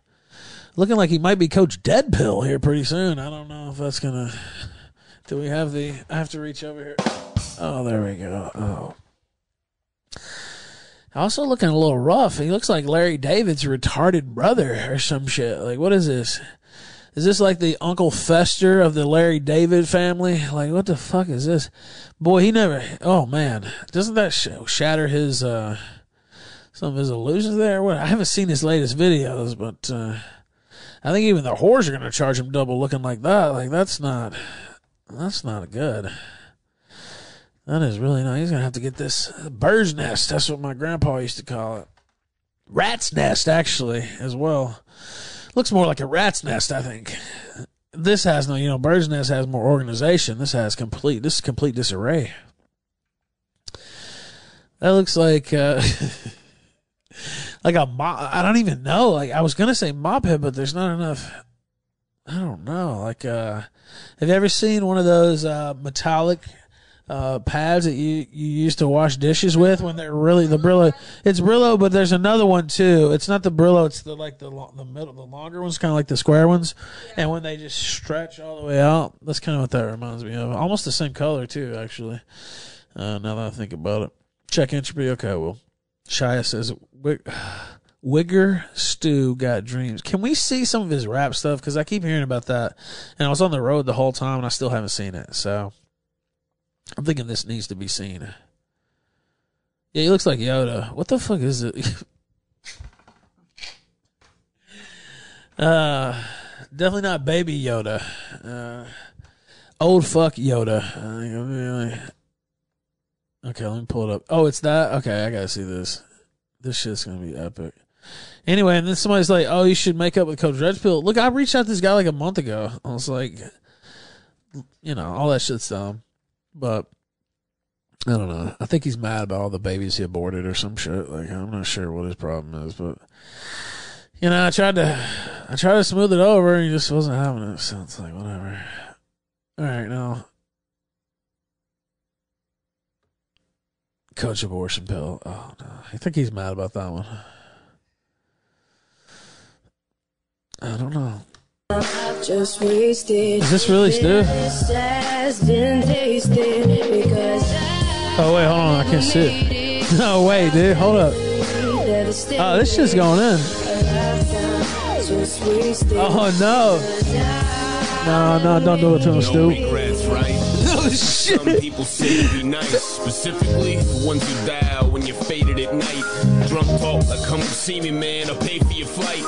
looking like he might be Coach Dead Pill here pretty soon. I don't know if that's gonna. Do we have the? I have to reach over here. Oh, there we go. Oh. Also looking a little rough. He looks like Larry David's retarded brother or some shit. Like, what is this? Is this like the Uncle Fester of the Larry David family? Like, what the fuck is this? Boy, he never. Oh man, doesn't that shatter his uh some of his illusions there? What? I haven't seen his latest videos, but uh I think even the whores are gonna charge him double looking like that. Like, that's not. That's not good. That is really not. He's gonna have to get this bird's nest. That's what my grandpa used to call it. Rat's nest, actually, as well. Looks more like a rat's nest, I think. This has no, you know, bird's nest has more organization. This has complete, this is complete disarray. That looks like, uh, like a mop. I don't even know. Like I was gonna say mop head, but there's not enough. I don't know. Like, uh, have you ever seen one of those uh, metallic uh, pads that you, you used to wash dishes with when they're really the Brillo. It's Brillo, but there's another one too. It's not the Brillo. It's the like the the middle, the longer ones, kind of like the square ones. And when they just stretch all the way out, that's kind of what that reminds me of. Almost the same color too, actually. Uh, now that I think about it, check entropy. Okay, well, Shia says Wigger Stew got dreams. Can we see some of his rap stuff? Because I keep hearing about that, and I was on the road the whole time, and I still haven't seen it. So I'm thinking this needs to be seen. Yeah, he looks like Yoda. What the fuck is it? uh, Definitely not baby Yoda. Uh, old fuck Yoda. Uh, okay, let me pull it up. Oh, it's that? Okay, I gotta see this. This shit's gonna be epic. Anyway, and then somebody's like, "Oh, you should make up with Coach Red Pill." Look, I reached out to this guy like a month ago. I was like, you know, all that shit's dumb, but I don't know. I think he's mad about all the babies he aborted or some shit. Like, I'm not sure what his problem is, but you know, I tried to, I tried to smooth it over, and he just wasn't having it. So it's like, whatever. All right, now. Coach abortion pill. Oh no, I think he's mad about that one. I don't know. Just wasted. Is this really Stu? Has been tasted because Oh wait, hold on, I can't see it. No way, dude, hold up. Oh, this shit's going in. Oh no, no, no, don't do it to him, No Stu. regrets, right? Oh shit. Some people say to be nice, specifically the ones you dial when you're faded at night. Drunk talk like, come see me, man, I'll pay for your flight.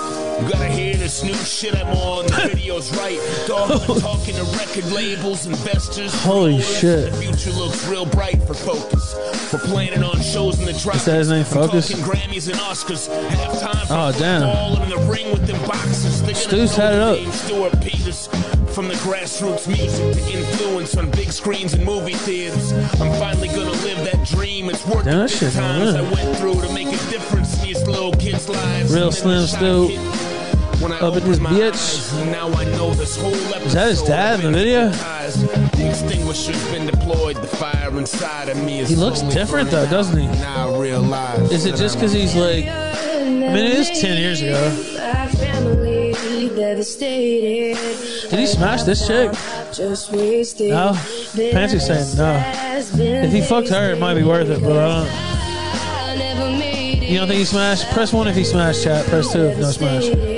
You gotta hear this new shit I'm on, the video's right. Dog, I'm talking to record labels, investors. Holy shit. The future looks real bright for Focus. We're planning on shows in the tropics. that his name, Focus? Grammys and Oscars. Half time for Oh, damn. and in the ring with them boxers. Stu's had it up. Stuart Peters. From the grassroots music to influence on big screens and movie theaters. I'm finally gonna live that dream. It's worth Damn, that the shit's times lit. I went through to make a difference in these little kids' lives. Real Slim the shot Stu hit when I up in opened this bitch. Now I know this whole Is that his dad in the video? The extinguisher's been deployed. The fire inside of me is He looks different, though, doesn't he? out. Now I realize Is it just because he's like? I mean, it is ten years ago. Devastated. Did he smash this chick? Just wasted. No. Pansy's saying no. If he fucked her, it might be worth it, but I don't. I never made it. You don't think he smashed? Press one if he smashed. Chat. Press two if no smash.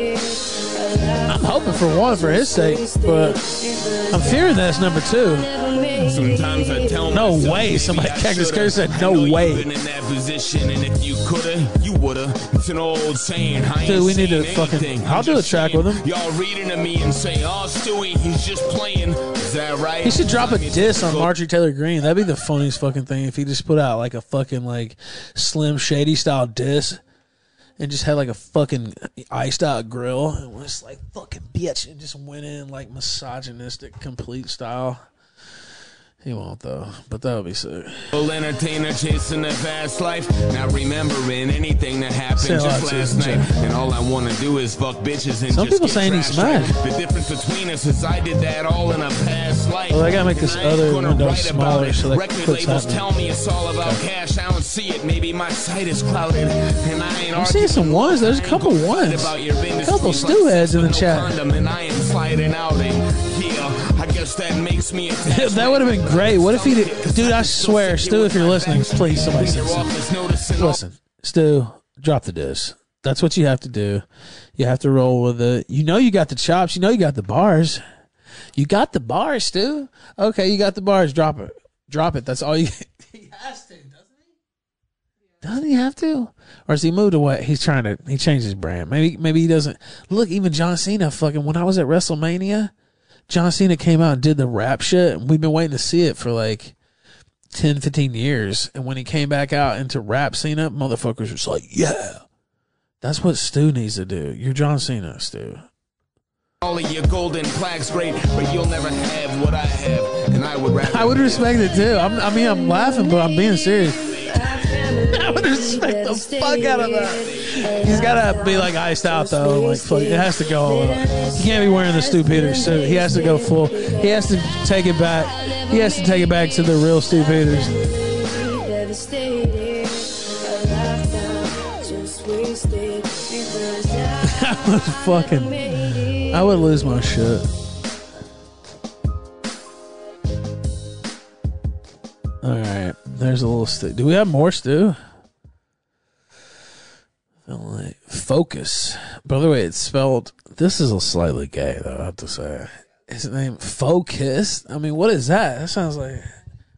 I'm hoping for one for his sake, but I'm fearing that's number two. Sometimes I tell No myself, way, somebody- Cactus shoulda. Said, no way. Been in that position, and if you coulda, you woulda. It's an old saying. I Dude, we need to anything. fucking. I'll do a track saying, with him. Y'all reading to me and say, "Oh, Stewie, he's just playing." Is that right? He should drop a diss on Marjorie Taylor Greene. That'd be the funniest fucking thing if he just put out like a fucking like Slim Shady style diss and just had like a fucking iced out grill and was like fucking bitch and just went in like misogynistic complete style. He won't though, but that would be sick. Full entertainer chasing a fast life. Not remembering anything that happened Say just last night. And all I wanna do is fuck bitches and Some just people get saying he trashed smashed. right. The difference between us is I did that all in a past life. Well, I gotta make this And other window smaller so that Record labels happening. tell me it's all about cash. I don't see it. Maybe my sight is clouded. And I ain't I'm seeing some ones. There's a couple ones. A couple stew heads in the chat. That would have been great. What if he did? Dude, I swear, Stu, if you're listening, please somebody say something. Listen, Stu, drop the diss. That's what you have to do. You have to roll with it. You know you got the chops. You know you got the bars. You got the bars, Stu. Okay, you got the bars. Drop it. Drop it. That's all you. he has to, doesn't he? Have to? Or has he moved away? He's trying to. He changed his brand. Maybe. Maybe he doesn't. Look, even John Cena. Fucking when I was at WrestleMania, John Cena came out and did the rap shit. And we've been waiting to see it for like 10, 15 years. And when he came back out into rap Cena, motherfuckers was like, yeah. That's what Stu needs to do. You're John Cena, Stu. All of your golden plaques great, but you'll never have what I have. And I would. I would respect it too. I'm, I mean, I'm laughing, but I'm being serious. I would respect the fuck out of that. He's gotta be like iced out though. Like fuck, it has to go. He can't be wearing the Stu Peters suit. He has to go full. He has to take it back. He has to take it back to the real Stu Peters. Devastated. A lifetime just wasted. Because I would fucking. I would lose my shit. All right, there's a little stew. Do we have more stew? Focus. By the way, it's spelled. This is a slightly gay, though. I have to say. His name Focus. I mean, what is that? That sounds like.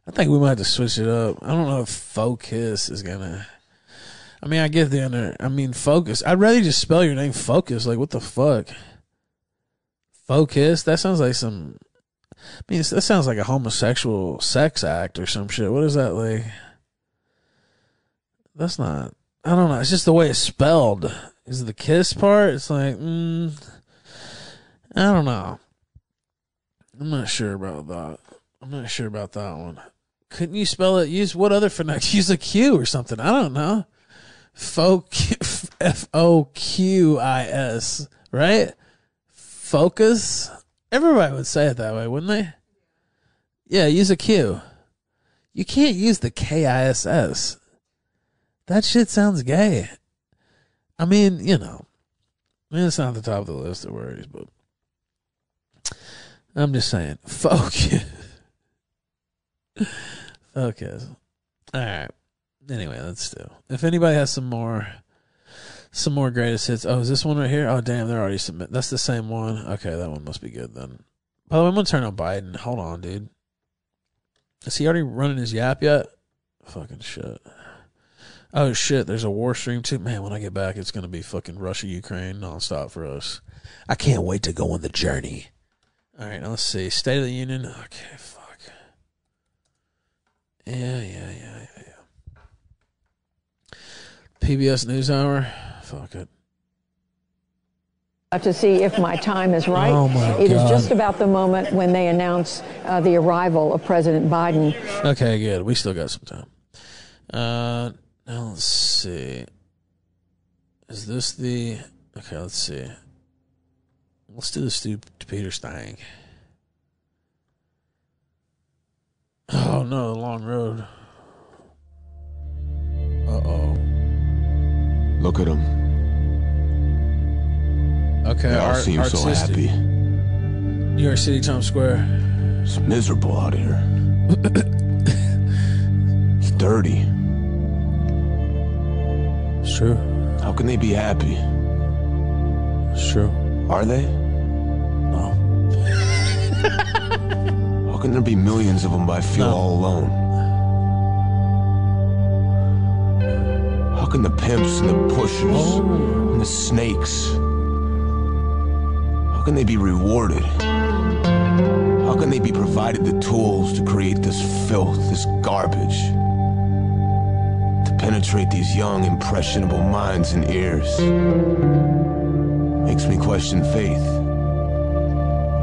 I think we might have to switch it up. I don't know if Focus is gonna. I mean, I get the under. I mean, Focus. I'd rather just spell your name Focus. Like, what the fuck? Focus. That sounds like some. I mean, that sounds like a homosexual sex act or some shit. What is that like? That's not. I don't know. It's just the way it's spelled. Is the kiss part? It's like, mm, I don't know. I'm not sure about that. I'm not sure about that one. Couldn't you spell it? Use what other phonetic? Use a Q or something. I don't know. F O Q I S, right? Focus. Everybody would say it that way, wouldn't they? Yeah, use a Q. You can't use the K I S S. That shit sounds gay. I mean, you know, I mean, it's not the top of the list of worries, but I'm just saying, focus. focus. All right. Anyway, let's do. If anybody has some more, some more greatest hits. Oh, is this one right here? Oh, damn, they're already submit. That's the same one. Okay, that one must be good then. By the way, I'm gonna turn on Biden. Hold on, dude. Is he already running his yap yet? Fucking shit. Oh shit, there's a war stream too. Man, when I get back, it's gonna be fucking Russia, Ukraine nonstop for us. I can't wait to go on the journey. All right, now let's see. State of the Union. Okay, fuck. Yeah, yeah, yeah, yeah, yeah. PBS NewsHour. Fuck it. to see if my time is right. Oh, my It is God. just about the moment when they announce uh, the arrival of President Biden. Okay, good. We still got some time. Uh, now let's see. Is this the? Okay, let's see. Let's do the Stu Peter Stang. Oh no, the long road. Uh oh. Look at him. Okay, They all Art- seem so happy. New York City, Times Square. It's miserable out here. it's dirty. It's true. How can they be happy? It's true. Are they? No. How can there be millions of them but I feel No. all alone? How can the pimps and the pushers Oh. and the snakes can they be rewarded? How can they be provided the tools to create this filth, this garbage? To penetrate these young, impressionable minds and ears. Makes me question faith.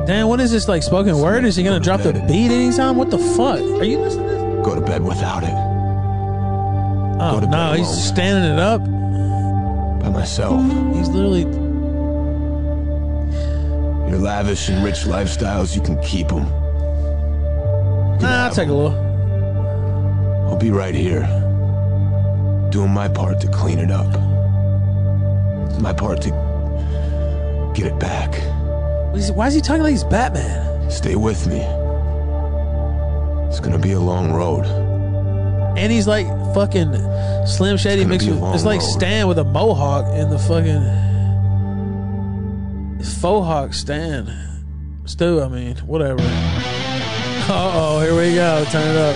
Damn, what is this like spoken word? Is he gonna drop the beat anytime? What the fuck? Are you listening? to this? Go to bed without it. Oh Go to no, bed he's standing it up. By myself. He's literally. Your lavish and rich lifestyles, you can keep them. Nah, I'll take a little. I'll be right here. Doing my part to clean it up. My part to get it back. Why is he- Why is he talking like he's Batman? Stay with me. It's gonna be a long road. And he's like fucking Slim Shady mixed with. It's like road. Stan with a mohawk in the fucking. It's faux hawk Stan. Stu, I mean, whatever. Oh, here we go. Turn it up.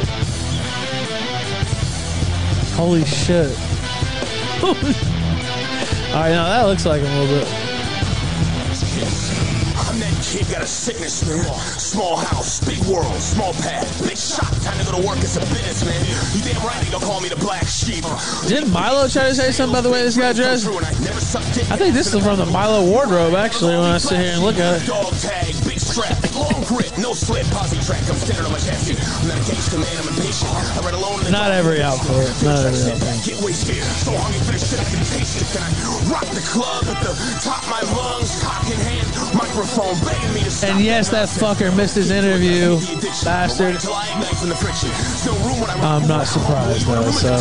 Holy shit. Alright, now that looks like a little bit. That got a sickness, man. Small house, big world, small pad, big shop. Time to go to work as a business, man. You damn right they gonna call me the black sheep. Didn't Milo try to say something about the way this guy dressed? I think this is from the Milo wardrobe, actually, when I sit here and look at it. Dog tag, big strap, long grip, no slip, posse track. I'm standing on my chassis. Not man. I'm impatient. I ride alone Not every outfit. Not every outfit. Get wasted, so hungry for the shit I can taste it. Then I rock the club at the top of my lungs, cock in hand, microphone begging me to stop. And yes, that fucker missed his interview, bastard. I'm not surprised though. So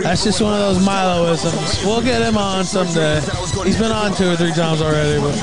that's just one of those Miloisms. We'll get him on someday. He's been on two or three times already, but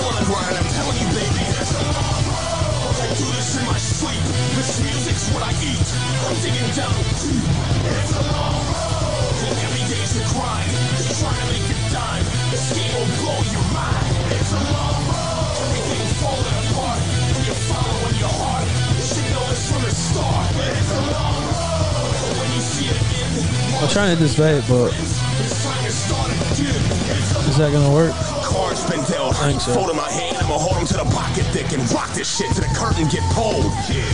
still I'm on the grind. I'm telling you, baby, it's a long road. I do this in my sleep. This music's what I eat. I'm digging down deep. It's a long road. And every day's a grind. Just trying to make a dime. This game will blow your mind. It's a long road. Everything's falling apart. When you're following your heart, you should know this from the start. It's a long road. When you see it end, I'm trying to hit this vape, but it's time to start again. Is that gonna work? Cards been dealt. I think so. Fold in my hand, I'ma hold them to the pocket thick and rock this shit till the curtain get pulled. Yeah.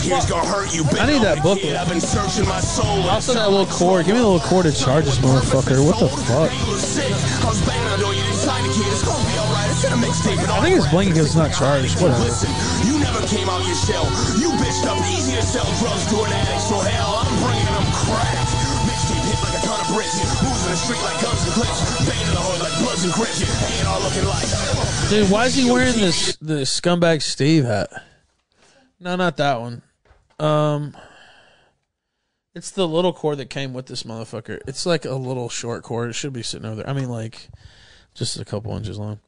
Here's gonna hurt you, I need that book. I've been searching my soul. Also, that little cord. Give me the little cord to charge this motherfucker. What the fuck? I was banging on the door, you sign the kid. It's gonna be alright. It's in a mixtape. and I think it's blinking because it's not charged. Whatever. You never came out your shell. You bitched up easy to sell drugs to an addict. So hell, I'm bringing them crack. Dude, why is he wearing this the scumbag Steve hat? No, not that one. Um, it's the little cord that came with this motherfucker. It's like a little short cord. It should be sitting over there. I mean, like just a couple inches long.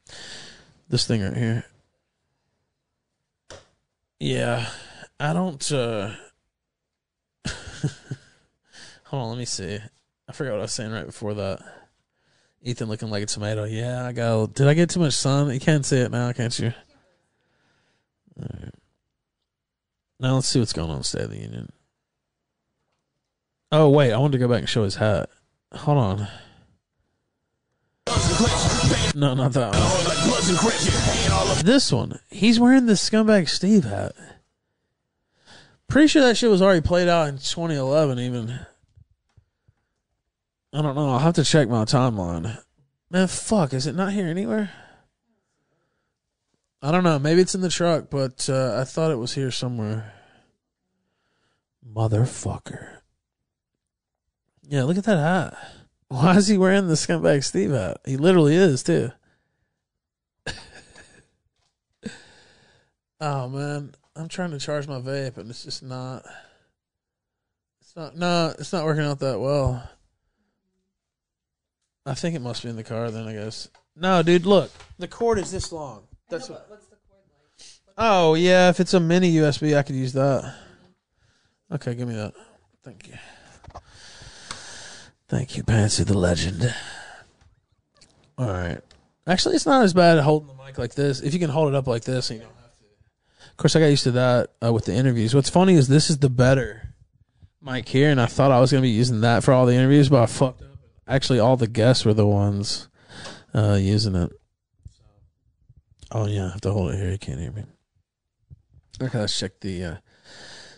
This thing right here. Yeah, I don't. uh Hold on, let me see. I forgot what I was saying right before that. Ethan looking like a tomato. Yeah, I got. Did I get too much sun? You can't see it now, can't you? All right. Now let's see what's going on in State of the Union. Oh wait, I wanted to go back and show his hat. Hold on. No, not that one. This one. He's wearing the scumbag Steve hat. Pretty sure that shit was already played out in 2011. Even. I don't know. I'll have to check my timeline. Man, fuck. Is it not here anywhere? I don't know. Maybe it's in the truck, but uh, I thought it was here somewhere. Motherfucker. Yeah, look at that hat. Why is he wearing the scumbag Steve hat? He literally is, too. oh, man. I'm trying to charge my vape, and it's just not. It's not. No, it's not working out that well. I think it must be in the car then, I guess. No, dude, look. The cord is this long. That's what. Oh, yeah, if it's a mini USB, I could use that. Okay, give me that. Thank you. Thank you, Pansy the legend. All right. Actually, it's not as bad holding the mic like this. If you can hold it up like this, you don't have to. Of course, I got used to that uh, with the interviews. What's funny is this is the better mic here, and I thought I was going to be using that for all the interviews, but I fucked up. Actually, all the guests were the ones uh, using it. Oh yeah, I have to hold it here. You can't hear me. Okay, let's check the uh,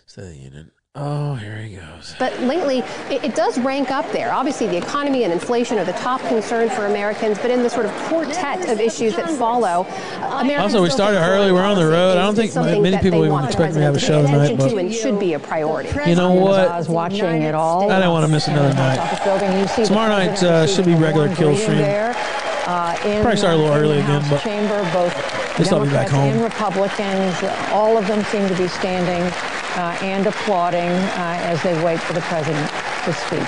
State of the Union. Oh, here he goes. But lately, it, it does rank up there. Obviously, the economy and inflation are the top concern for Americans, but in the sort of quartet of issues that follow, uh, Americans Also, we started early. We're on the road. I don't think something many people even want the expect me to have a show tonight, but- attention to and should be a priority. You know what? I was watching it all. I didn't want to miss another night. Office building. You see the Tomorrow night uh, should be regular kill greeting stream. uh, Probably start a little uh, early again, but chamber, both At I'll be back Democrats home. and Republicans, all of them seem to be standing uh, and applauding uh, as they wait for the president to speak.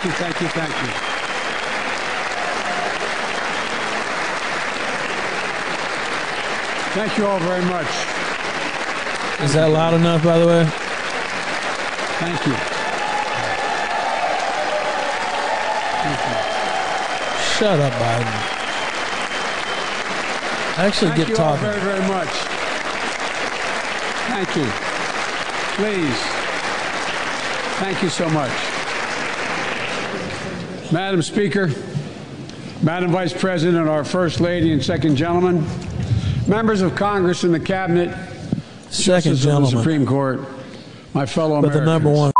Thank you, thank you, thank you. Thank you all very much. Is that loud enough, by the way? Thank you. Shut up, Biden. Actually, get talking. Thank you very, very much. Thank you. Please. Thank you so much. Madam Speaker, Madam Vice President, our First Lady and Second Gentleman, members of Congress and the Cabinet, Second Justices of the gentleman. Supreme Court, my fellow But the number one.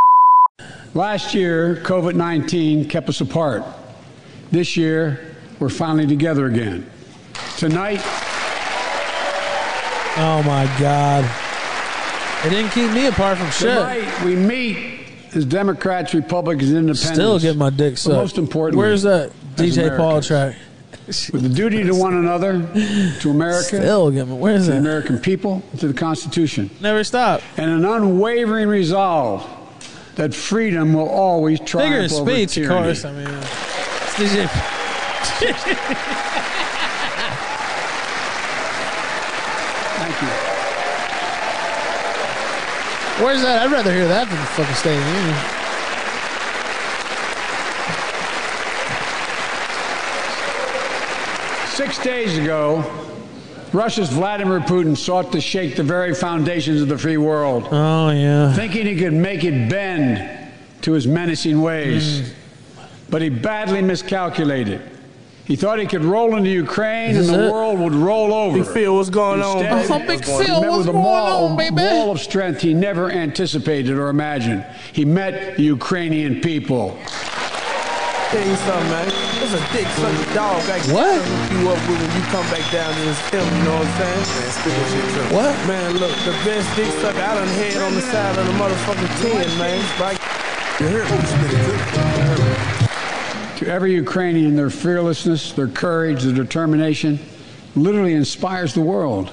Last year, COVID 19 kept us apart. This year, we're finally together again. Tonight, Oh my God. It didn't keep me apart from shit. tonight we meet as Democrats, Republicans, Independents. Still get my dick sucked. most important. Where's that DJ Paul track? With the duty to one another, to America, Still get my. Where's to the? American people, to the Constitution, Never stop. and an unwavering resolve that freedom will always triumph over speech, of tyranny. course. I mean, it's DJ. Thank you. Where's that? I'd rather hear that than the fucking State of Union. Six days ago, Russia's Vladimir Putin sought to shake the very foundations of the free world, Oh yeah. thinking he could make it bend to his menacing ways. Hmm. But he badly miscalculated. He thought he could roll into Ukraine This and the it. world would roll over. Big Phil, what's going on, Instead, baby? Oh, Big Phil, he met what's with a going wall, on, baby? wall of strength he never anticipated or imagined. He met the Ukrainian people. Tell you something, man. It's a dick sucking dog I What? you up with when you come back down to this film, you know what I'm saying? Man, spit that shit too. What? Man, look, the best dick sucker I done had on the side of the motherfucking 10, man. Right? You heard me spit it too. To every Ukrainian, their fearlessness, their courage, their determination literally inspires the world.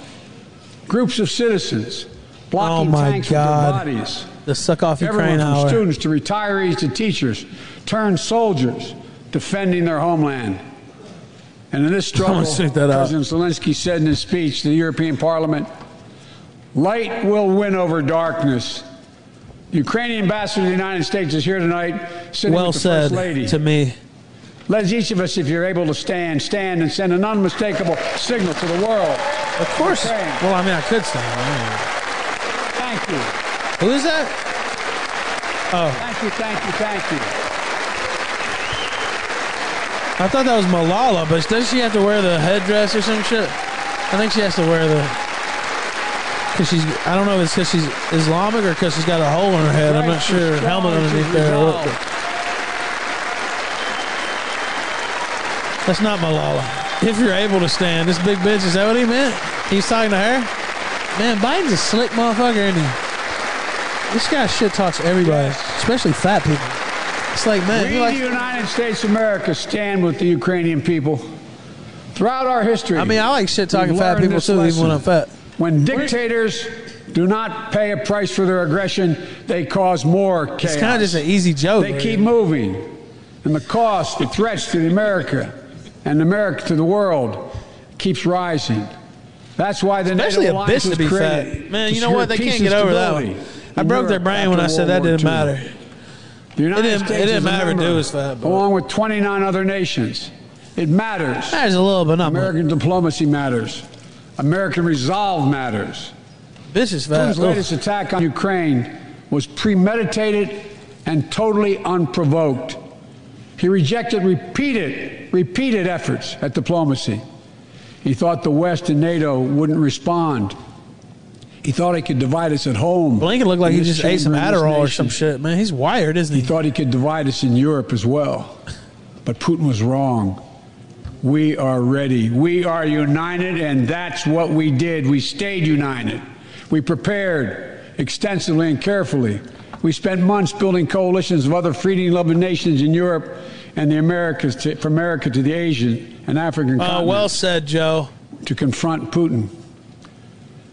Groups of citizens blocking Oh, my tanks God. with their bodies. The suck off Ukraine Everyone from hour. students to retirees to teachers turned soldiers defending their homeland. And in this struggle. President Zelensky said in his speech to the European Parliament, light will win over darkness. The Ukrainian ambassador to the United States is here tonight, sitting Well with the said First Lady. to me. Let each of us, if you're able to stand, stand and send an unmistakable signal to the world. Of course. Well, I mean, I could stand. Thank you. Who is that? Oh, Thank you, thank you, thank you. I thought that was Malala, but does she have to wear the headdress or some shit? I think she has to wear the. Cause she's, I don't know if it's because she's Islamic or because she's got a hole in her head. I'm not sure. Helmet underneath there. That's not Malala. If you're able to stand, this big bitch, is that what he meant? He's talking to her? Man, Biden's a slick motherfucker, isn't he? This guy shit talks everybody, especially fat people. It's like, man, we, like. the United States of America, stand with the Ukrainian people. Throughout our history, I mean, I like shit talking fat people too, even when I'm fat. When dictators do not pay a price for their aggression, they cause more chaos. It's kind of just an easy joke. They keep moving, and the cost, the threats to the America and America to the world keeps rising. That's why the Especially NATO a alliance bitch was created. Man, you know what? They can't get over that one. I broke their brain when I said that didn't matter. The United It didn't- States it didn't matter if it member, fat, but- along with 29 other nations. It matters. Matters a little, but not much. American diplomacy matters. American resolve matters. This is fat. Putin's latest attack on Ukraine was premeditated and totally unprovoked. He rejected repeated, repeated efforts at diplomacy. He thought the West and NATO wouldn't respond. He thought he could divide us at home. Blinken looked like he just ate some chamber in this Adderall or some shit. Man, he's wired, isn't he? He thought he could divide us in Europe as well. But Putin was wrong. We are ready. We are united, and that's what we did. We stayed united. We prepared extensively and carefully. We spent months building coalitions of other freedom loving nations in Europe and the Americas, to, from America to the Asian and African continents well said, Joe. to confront Putin.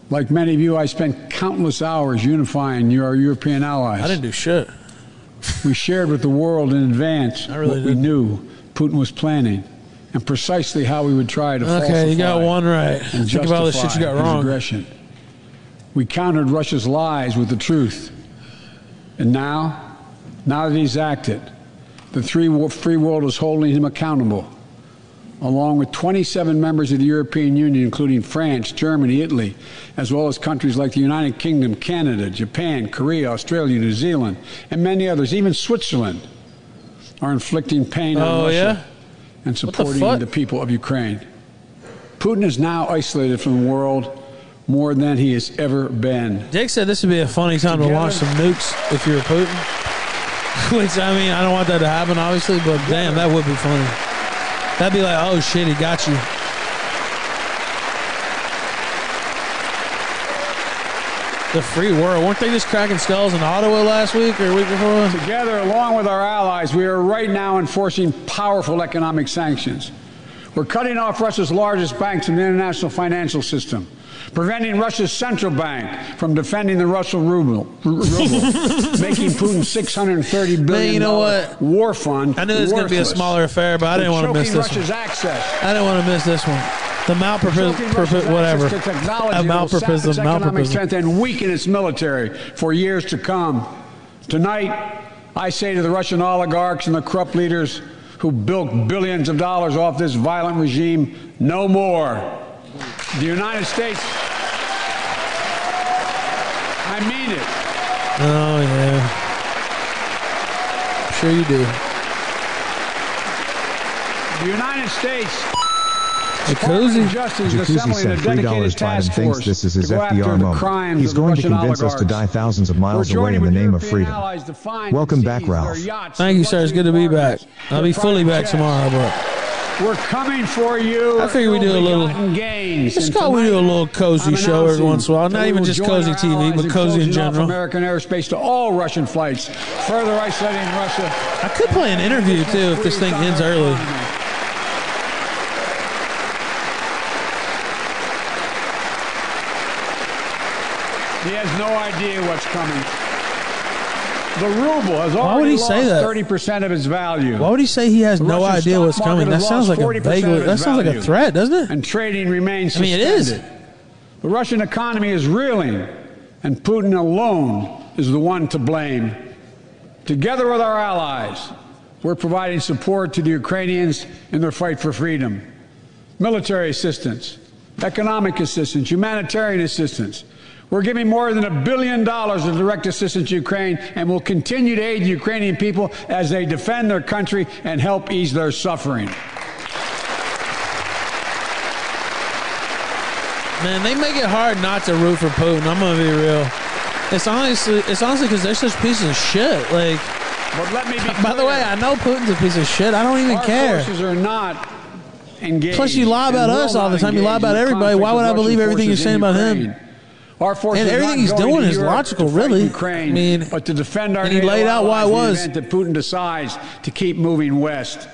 Like many of you, I spent countless hours unifying your European allies. I didn't do shit. We shared with the world in advance I really what we didn't. knew Putin was planning and precisely how we would try to Okay, you got one right. and Think of all the shit you got wrong. aggression. We countered Russia's lies with the truth. And now, now that he's acted, the three free world is holding him accountable, along with 27 members of the European Union, including France, Germany, Italy, as well as countries like the United Kingdom, Canada, Japan, Korea, Australia, New Zealand, and many others, even Switzerland, are inflicting pain on Oh, Russia yeah? and supporting fuck? the people of Ukraine. Putin is now isolated from the world more than he has ever been. Jake said this would be a funny time to launch some nukes if you're Putin. Which, I mean, I don't want that to happen, obviously, but damn, that would be funny. That'd be like, oh shit, he got you. The free world. Weren't they just cracking skulls in Ottawa last week or a week before? Together, along with our allies, we are right now enforcing powerful economic sanctions. We're cutting off Russia's largest banks in the international financial system, preventing Russia's central bank from defending the Russian ruble, ruble making Putin's 630 billion Man, you know what? war fund. I knew it was going to be a smaller affair, but I didn't want to miss this Russia's one. access. I didn't want to miss this one. The Russia's whatever. access to technology A will its economic strength and weaken its military for years to come. Tonight, I say to the Russian oligarchs and the corrupt leaders who bilked billions of dollars off this violent regime, no more. The United States. I mean it. Oh yeah. Sure you do. The United States. Jacuzzi. Justice is Jacuzzi assembling a sent three dollars Biden task thinks force this is his to go after FDR the moment. crimes He's of the going to Russian convince us to die thousands of miles away in the with name of freedom. allies to find Welcome back, Ralph. yachts, Thank you, sir. It's good to be back. I'll be fully back tomorrow, but We're coming for you. I figure we do a little. Gains. And called we do a little cozy I'm show every once in a while. Not even just cozy TV, but cozy in general. American airspace to all Russian flights, further isolating Russia. I could play an interview too if this thing ends early. He has no idea what's coming. The ruble has Why would already he say lost that? thirty percent of its value. Why would he say he has no Russian idea what's coming? That sounds like a 40% vaguely. That sounds like a threat, doesn't it? And trading remains I mean, it is. suspended. The Russian economy is reeling, and Putin alone is the one to blame. Together with our allies, we're providing support to the Ukrainians in their fight for freedom. Military assistance, economic assistance, humanitarian assistance. We're giving more than a billion dollars of direct assistance to Ukraine and will continue to aid the Ukrainian people as they defend their country and help ease their suffering. Man, they make it hard not to root for Putin. I'm gonna be real. It's honestly, it's honestly because they're such pieces of shit. Like, But let me be by the way, I know Putin's a piece of shit. I don't even Our care. forces are not engaged. Plus, you lie about us all the time. You lie about everybody. Why would I believe everything you're saying in about him? Ukraine. Our forces And everything he's doing is Europe logical, really. Ukraine, I mean, but to defend our and he NATO laid out why it allies was. event that Putin decides to keep moving west.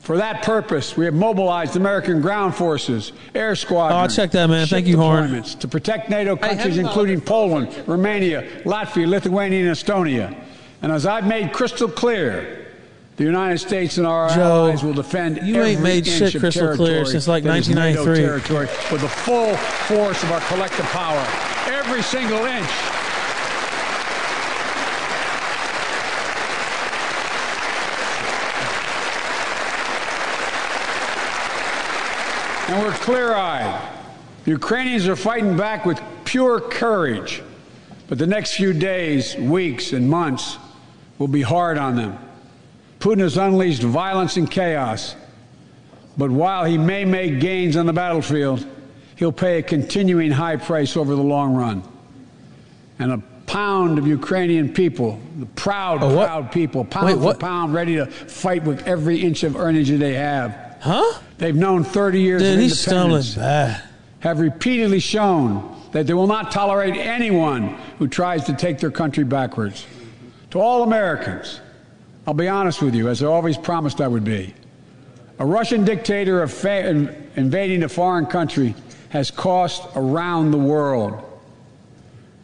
For that purpose, we have mobilized American ground forces, air squadrons. Oh, I'll check that, man. ship Thank you, Horn. deployments To protect NATO countries, have- including Poland, Romania, Latvia, Lithuania, and Estonia. And as I've made crystal clear, the United States and our Joe, allies will defend you every ain't made inch shit of crystal clear territory since, like, that is 1993. territory with the full force of our collective power. Every single inch. And we're clear eyed. The Ukrainians are fighting back with pure courage. But the next few days, weeks, and months will be hard on them. Putin has unleashed violence and chaos. But while he may make gains on the battlefield, he'll pay a continuing high price over the long run. And a pound of Ukrainian people, the proud, proud people, pound Wait, for what? pound, ready to fight with every inch of energy they have. Huh? They've known 30 years Dude, of he's independence bad. have repeatedly shown that they will not tolerate anyone who tries to take their country backwards. To all Americans, I'll be honest with you, as I always promised I would be. A Russian dictator of fa- invading a foreign country has cost around the world.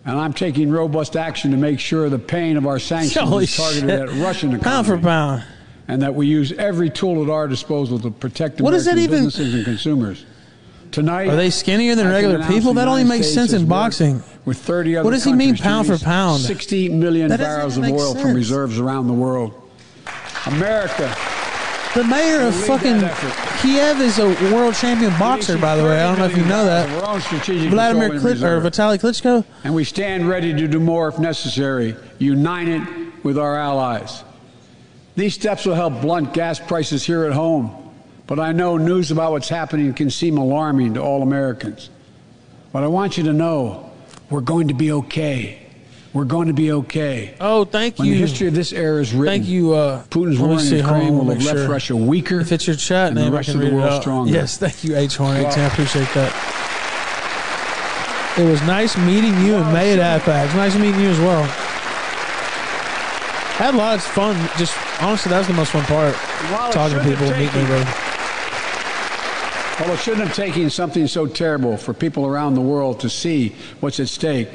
And I'm taking robust action to make sure the pain of our sanctions Holy is targeted shit. at Russian economy. Pound for pound. And that we use every tool at our disposal to protect What does American that even- businesses and consumers. Tonight, Are they skinnier than I regular people? That only makes States sense in boxing. With 30 other What does he mean pound for pound? 60 million That barrels of oil from reserves around the world. America. The mayor of fucking. Kiev is a world champion boxer, by the way. I don't know if you know that. Our own strategic Vladimir petroleum Kli- or. Vitaly Klitschko. And we stand ready to do more if necessary, united with our allies. These steps will help blunt gas prices here at home, but I know news about what's happening can seem alarming to all Americans. But I want you to know we're going to be okay. We're going to be okay. Oh, thank When you. the history of this era is written, Thank you. Uh, Putin's let me war in see. Hold on, Ukraine will have make left sure. Russia weaker. If it's your chat and the name, I rest can of the world out. stronger. Yes, thank you, H Horn Well- 18. I appreciate that. It was nice meeting you and May at AFPAC. Nice meeting you as well. Had a lot of fun. Just honestly, that was the most fun part. While it Talking to people, have meeting taken- everybody. Well, it shouldn't have taken something so terrible for people around the world to see what's at stake.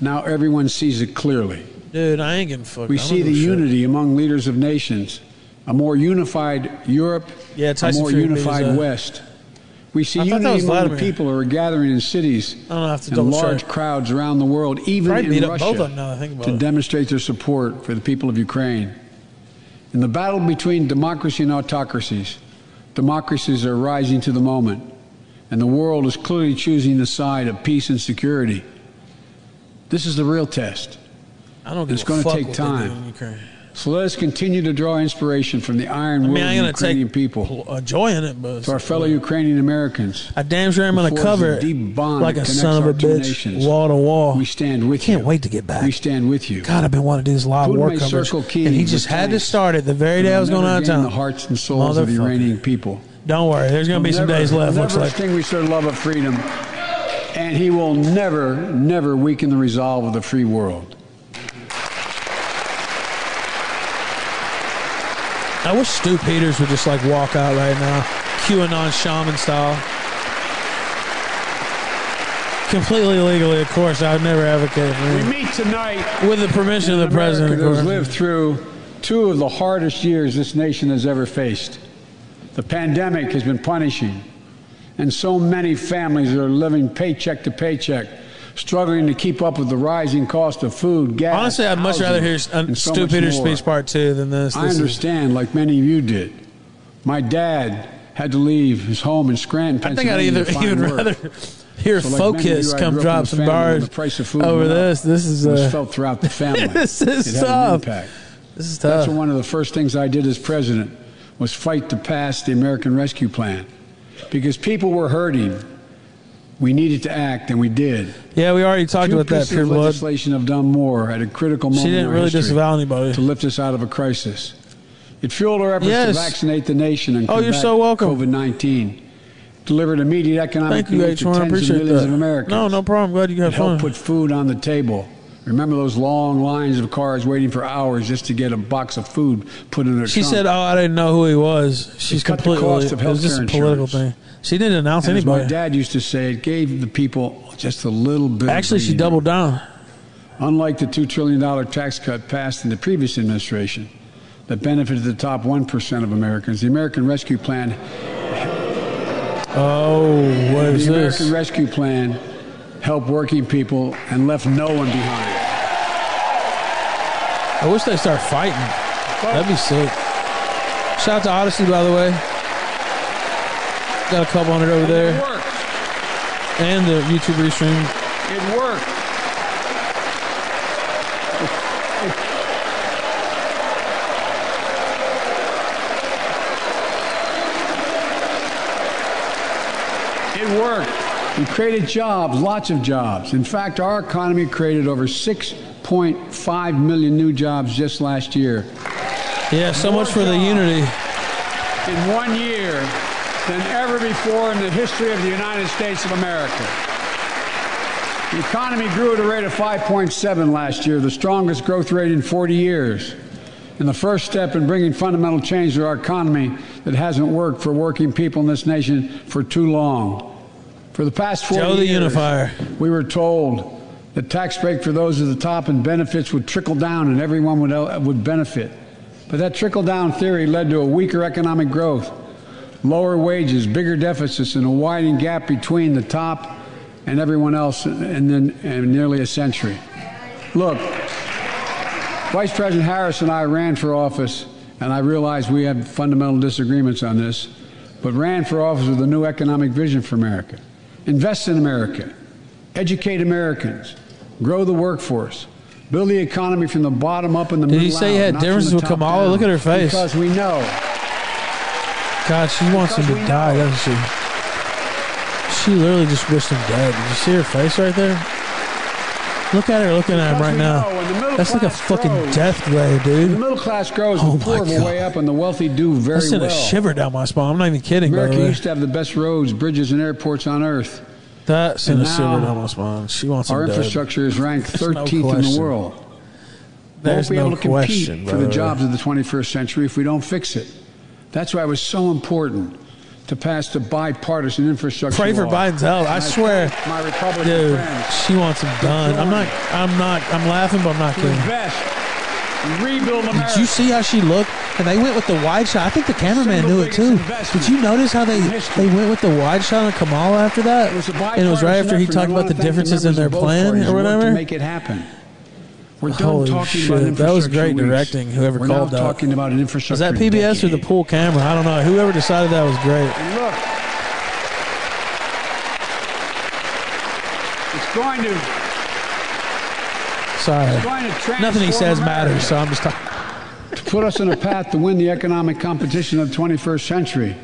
Now everyone sees it clearly. Dude, I ain't getting fucked. We see the a shit. unity among leaders of nations, a more unified Europe, Yeah, a more unified uh, West. We see I thought that unity among the people who are gathering in cities I don't have to and large check. crowds around the world, even Probably in Russia, both of them now that I think about to it. demonstrate their support for the people of Ukraine. In the battle between democracy and autocracies, democracies are rising to the moment. and the world is clearly choosing the side of peace and security. This is the real test. I don't give It's going to take what they do time. So let us continue to draw inspiration from the iron I will of the take Ukrainian people, a uh, joy in it, but to our fellow Ukrainian Americans. I damn sure I'm who going to cover it deep bond like a son of a bitch, nations. wall to wall. We stand with Can't you. wait to get back. We stand with you. God, I've been wanting to do this live Putin war coverage, and he just had to start it the very day I was going never out of town. the hearts and souls of the. Iranian people. Don't worry, there's going to be He'll some days left. he'll Looks never like. extinguish their love of freedom, and he will never, never weaken the resolve of the free world. I wish Stu Peters would just like walk out right now, QAnon shaman style. Completely legally, of course. I would never advocate for We meet tonight With the permission of the in president, of course. lived through two of the hardest years this nation has ever faced. The pandemic has been punishing, and so many families are living paycheck to paycheck, struggling to keep up with the rising cost of food, gas. Honestly, I'd much rather hear and so Stu Peters' speech part two than this. I This is- understand, like many of you did. My dad had to leave his home in Scranton, I think I'd Pennsylvania either even work. rather hear So like Focus you, come grew up in drop some bars the price of food over this. This is uh, felt throughout the family. this is tough. This is tough. That's one of the first things I did as president was fight to pass the American Rescue Plan because people were hurting. We needed to act, and we did. Yeah, we already talked about that. Pure of blood. legislation have done more at a critical moment. She didn't really disavow anybody. to lift us out of a crisis. It fueled our efforts Yes. to vaccinate the nation and Oh, you're combat so welcome. COVID-19. Delivered immediate economic Thank relief to H1. I tens of millions that. of Americans. No, no problem. Glad you It had fun. helped put food on the table. Remember those long lines of cars waiting for hours just to get a box of food put in their She trunk? said, "Oh, I didn't know who he was." She's It cut the completely. cost of it was just a political insurance. thing. She didn't announce And as my dad used to say, it gave the people just a little bit. of Actually, she doubled down. Unlike the $2 trillion tax cut passed in the previous administration that benefited the top 1% of Americans, the American Rescue Plan. Oh, what is the this? American Rescue Plan helped working people and left no one behind. I wish they start fighting. That'd be sick. Shout out to Odyssey, by the way. Got a couple hundred over It there, worked. and the YouTube restream. It worked. It worked. We created jobs, lots of jobs. In fact, our economy created over 6.5 million new jobs just last year. Yeah, so More much for the unity. In one year than ever before in the history of the United States of America. The economy grew at a rate of 5.7 last year, the strongest growth rate in 40 years. And the first step in bringing fundamental change to our economy that hasn't worked for working people in this nation for too long. For the past 40 Joe the years, Unifier. we were told that tax break for those at the top and benefits would trickle down and everyone would, would benefit. But that trickle down theory led to a weaker economic growth, lower wages, bigger deficits, and a widening gap between the top and everyone else in, in, in nearly a century. Look, Vice President Harris and I ran for office, and I realize we have fundamental disagreements on this, but ran for office with a new economic vision for America. Invest in America, educate Americans, grow the workforce, build the economy from the bottom up in the Did middle Did you say you had not from differences with top Kamala? down. Look at her face. Because we know. God, she wants him to die, know. doesn't she? She literally just wished him dead. Did you see her face right there? Look at her looking at him right now. know when the middle That's like a fucking grows- death The dude. middle class grows, Oh the poor my will God. way up, and the wealthy do very I sent well. a shiver down my spine. I'm not even kidding, America the used to have the best roads, bridges, and airports on earth. That sent a shiver down my spine. She wants Our dead. infrastructure is ranked There's no 13th in the world. There's won't be no able to compete question, for the the jobs of the 21st century if we don't fix it. That's why it was so important to pass the bipartisan infrastructure Pray for law. Biden's health. I And swear, my Republican dude, friends she wants him done. I'm not. I'm not. I'm laughing, but I'm not kidding. invest rebuild America. Did you see how she looked? And they went with the wide shot. I think the cameraman Single knew it too. Did you notice how they they went with the wide shot on Kamala after that? It was a and it was right after he talked about the differences in their plan or whatever. To make it happen. We're done Holy talking shit, about that was great weeks. directing, whoever We're called now that. talking about an infrastructure. Was that PBS or the pool camera? I don't know. Whoever decided that was great. And look, going to Sorry. It's to Nothing he says matters, so I'm just talking. to put us on a path to win the economic competition of the 21st century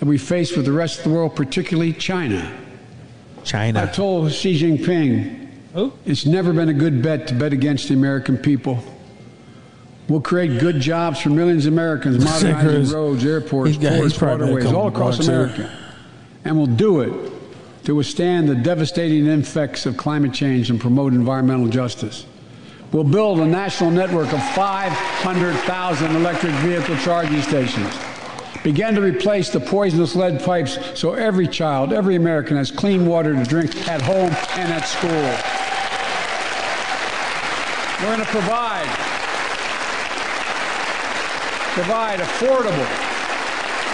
that we face with the rest of the world, particularly China. China. I told Xi Jinping it's never been a good bet to bet against the American people. We'll create good jobs for millions of Americans, modernizing roads, airports, He's ports, probably got a waterways, all across. America. And we'll do it to withstand the devastating effects of climate change and promote environmental justice. We'll build a national network of 500,000 electric vehicle charging stations. Begin to replace the poisonous lead pipes so every child, every American has clean water to drink at home and at school. We're going to provide provide affordable,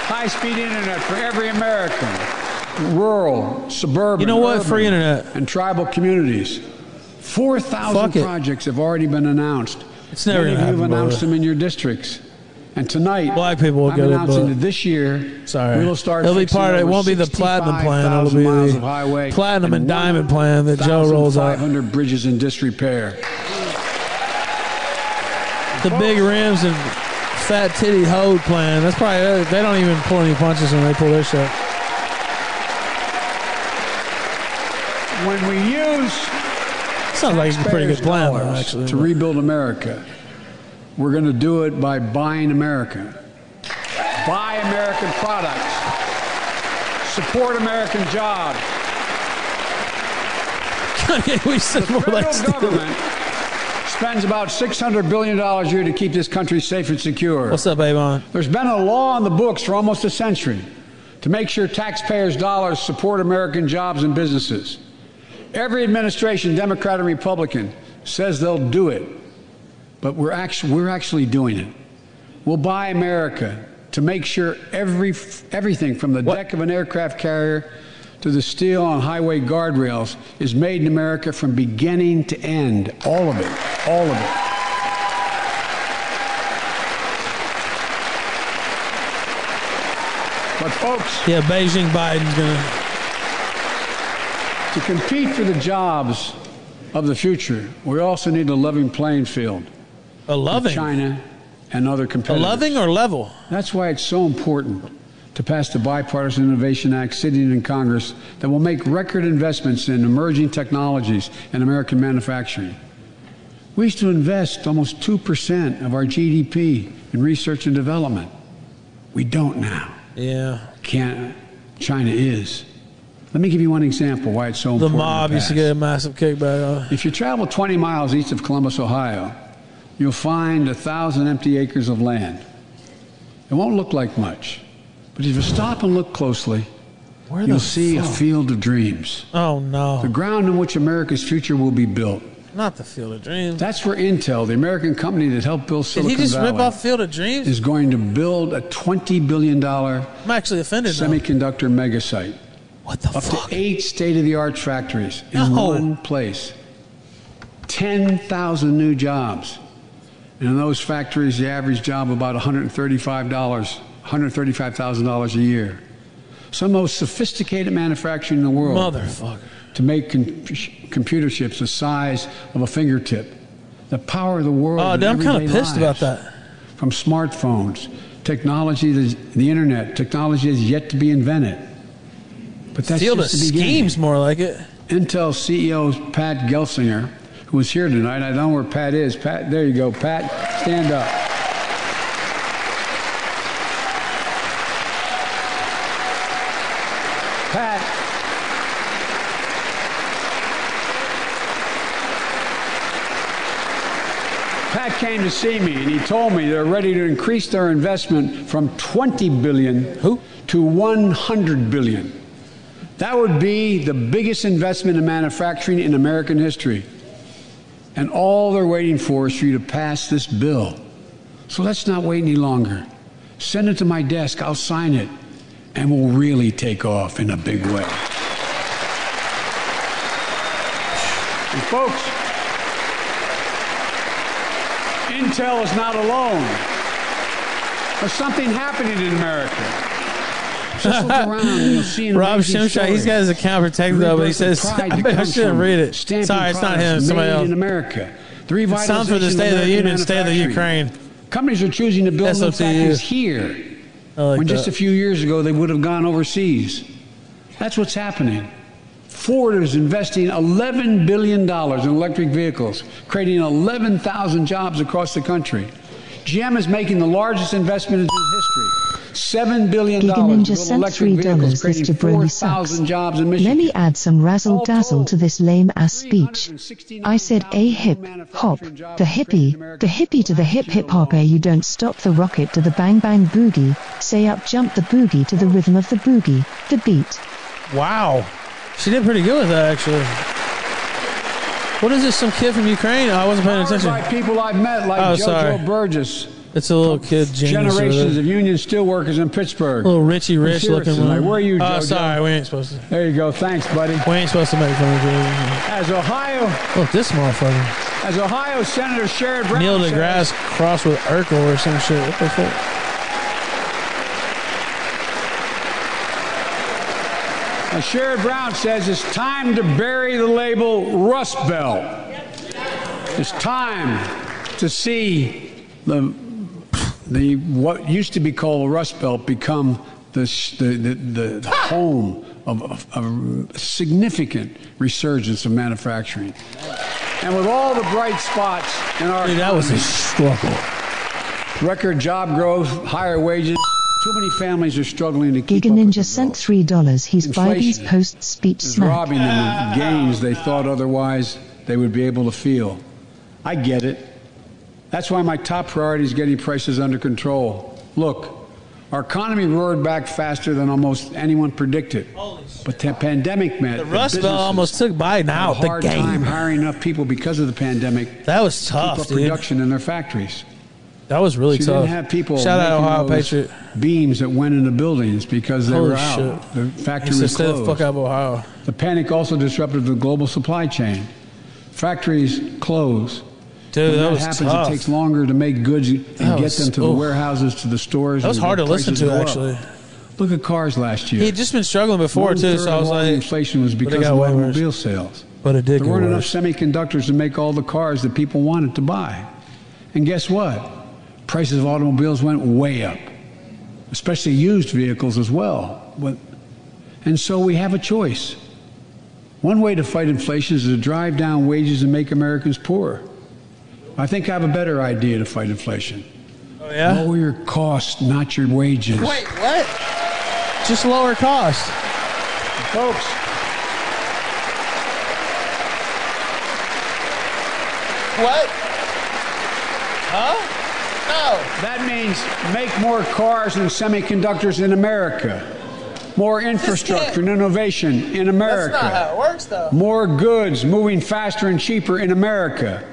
high-speed internet for every American, rural, suburban, You know what? Free internet. and tribal communities. Four thousand projects have already been announced. It's never Many of you have announced them in your districts. And tonight, Black people will I'm get announcing but- that this year Sorry. we will start. It'll be part. Of, it won't be the platinum plan. It'll be of highway the platinum and diamond plan that Joe rolls out. 1,500 bridges in disrepair. The big rims and fat titty hold plan. That's probably they don't even pull any punches when they pull their shit. When we use Sounds like a pretty good plan, though, actually. to rebuild America, we're going to do it by buying America. Buy American products. Support American jobs. we said more federal like government spends about $600 billion a year to keep this country safe and secure. What's up, Avon? There's been a law on the books for almost a century to make sure taxpayers' dollars support American jobs and businesses. Every administration, Democrat and Republican, says they'll do it, but we're actually, we're actually doing it. We'll buy America to make sure every, everything from the deck of an aircraft carrier to the steel on highway guardrails is made in America from beginning to end. All of it. All of it. But folks, Yeah, Beijing Biden's gonna. to compete for the jobs of the future, we also need a loving playing field. A loving. China and other competitors. A loving or level? That's why it's so important to pass the Bipartisan Innovation Act sitting in Congress that will make record investments in emerging technologies and American manufacturing. We used to invest almost 2% of our GDP in research and development. We don't now. Yeah. Can't. China is. Let me give you one example why it's so The important. The mob used to get a massive kickback. If you travel 20 miles east of Columbus, Ohio, you'll find a thousand empty acres of land. It won't look like much, but if you stop and look closely, you'll see a field of dreams. Oh no! The ground on which America's future will be built. Not the Field of Dreams. That's where Intel, the American company that helped build Did Silicon he just Valley, rip off Field of Dreams? is going to build a $20 billion I'm actually offended semiconductor megasite. What the Up fuck? to eight state of the art factories in No. one place. 10,000 new jobs. And in those factories, the average job about $135, $135,000 a year. Some of the most sophisticated manufacturing in the world. Motherfucker. To make com- computer chips the size of a fingertip. The power of the world. Oh, dude, I'm kind of pissed about that. From smartphones, technology, the, the internet, technology is yet to be invented. But that's of just the. Schemes, more like it. Intel CEO Pat Gelsinger, who is here tonight. I don't know where Pat is. Pat, there you go. Pat, stand up. Pat. Pat came to see me and he told me they're ready to increase their investment from 20 billion who? to 100 billion. That would be the biggest investment in manufacturing in American history. And all they're waiting for is for you to pass this bill. So let's not wait any longer. Send it to my desk, I'll sign it, and we'll really take off in a big way. And folks, Intel is not alone. There's something happening in America. Just look around and you'll see Rob Shimshai, he's got his account protected though, but he says I, I shouldn't read it. Sorry, it's not him. Somebody else. in America. The It sounds for the State of the Union, State of the. Ukraine. Companies are choosing to build new factories here like when just a few years ago they would have gone overseas. That's what's happening. Ford is investing $11 billion in electric vehicles, creating 11,000 jobs across the country. GM is making the largest investment in its history. $7 billion to Giga build Ninja sent electric three vehicles, dollars. This creating jabroni sucks. 4,000 jobs in Let me add some razzle dazzle to this lame ass speech. I said a hip hop, the hippie, the hippie to the hip hip hop. A you don't stop the rocket to the bang bang boogie. Say up jump the boogie to the rhythm of the boogie, the beat. Wow. She did pretty good with that, actually. What is this? Some kid from Ukraine? Oh, I wasn't paying Powered attention. by people I've met like Oh, JoJo sorry. Burgess. It's a little kid, genius. Generations of union steelworkers in Pittsburgh. Little Richie Rich looking one. like, where are you, Oh, JoJo? sorry, we ain't supposed to. There you go. Thanks, buddy. We ain't supposed to make fun of you. As Ohio, Look, this motherfucker. as Ohio Senator Sherrod Brown Neil says, deGrasse crossed with Urkel or some shit. What the fuck? as Sherrod Brown says, it's time to bury the label Rust Belt. It's time to see the the what used to be called the Rust Belt become the the, the, the home of, of, of a significant resurgence of manufacturing. And with all the bright spots in our Dude, that was a struggle. record job growth, higher wages, too many families are struggling to keep Giga up with Ninja sent three dollars. He's Biden's Inflation post speech is snack. robbing them of gains they thought otherwise they would be able to feel. I get it. That's why my top priority is getting prices under control. Look, our economy roared back faster than almost anyone predicted. But the pandemic meant The Rust Belt almost took Biden out a the hard time game. hiring enough people because of the pandemic. That was to tough, keep up dude. production in their factories. That was really So you tough. didn't have people Shout out Ohio those Patriot. beams that went into buildings because they Holy were out. shit. The factory was "Stay the closed. fuck out Ohio." The panic also disrupted the global supply chain. Factories close. Dude, when that that, was happens, tough. it takes longer to make goods and That get was- them to the oof. warehouses, to the stores. That was hard to listen to, actually. Look at cars last year. He had just been struggling before One too, so I was like, inflation was because of way worse. automobile sales. But it did There weren't worse. enough semiconductors to make all the cars that people wanted to buy. And guess what? Prices of automobiles went way up, especially used vehicles as well. And so we have a choice. One way to fight inflation is to drive down wages and make Americans poorer. I think I have a better idea to fight inflation. Oh yeah. Lower your costs, not your wages. Wait, what? Just lower costs. Folks, What? Huh? No. That means make more cars and semiconductors in America. More infrastructure and innovation in America. That's not how it works, though. More goods moving faster and cheaper in America.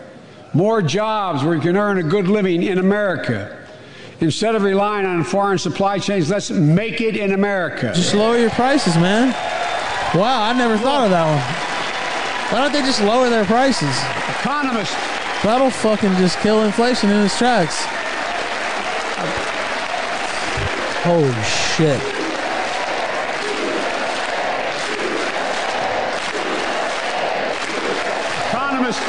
More jobs where you can earn a good living in America. Instead of relying on foreign supply chains, let's make it in America. Just lower your prices, man. Wow, I never thought of that one. Why don't they just lower their prices? Economists. That'll fucking just kill inflation in its tracks. Holy shit. Economists.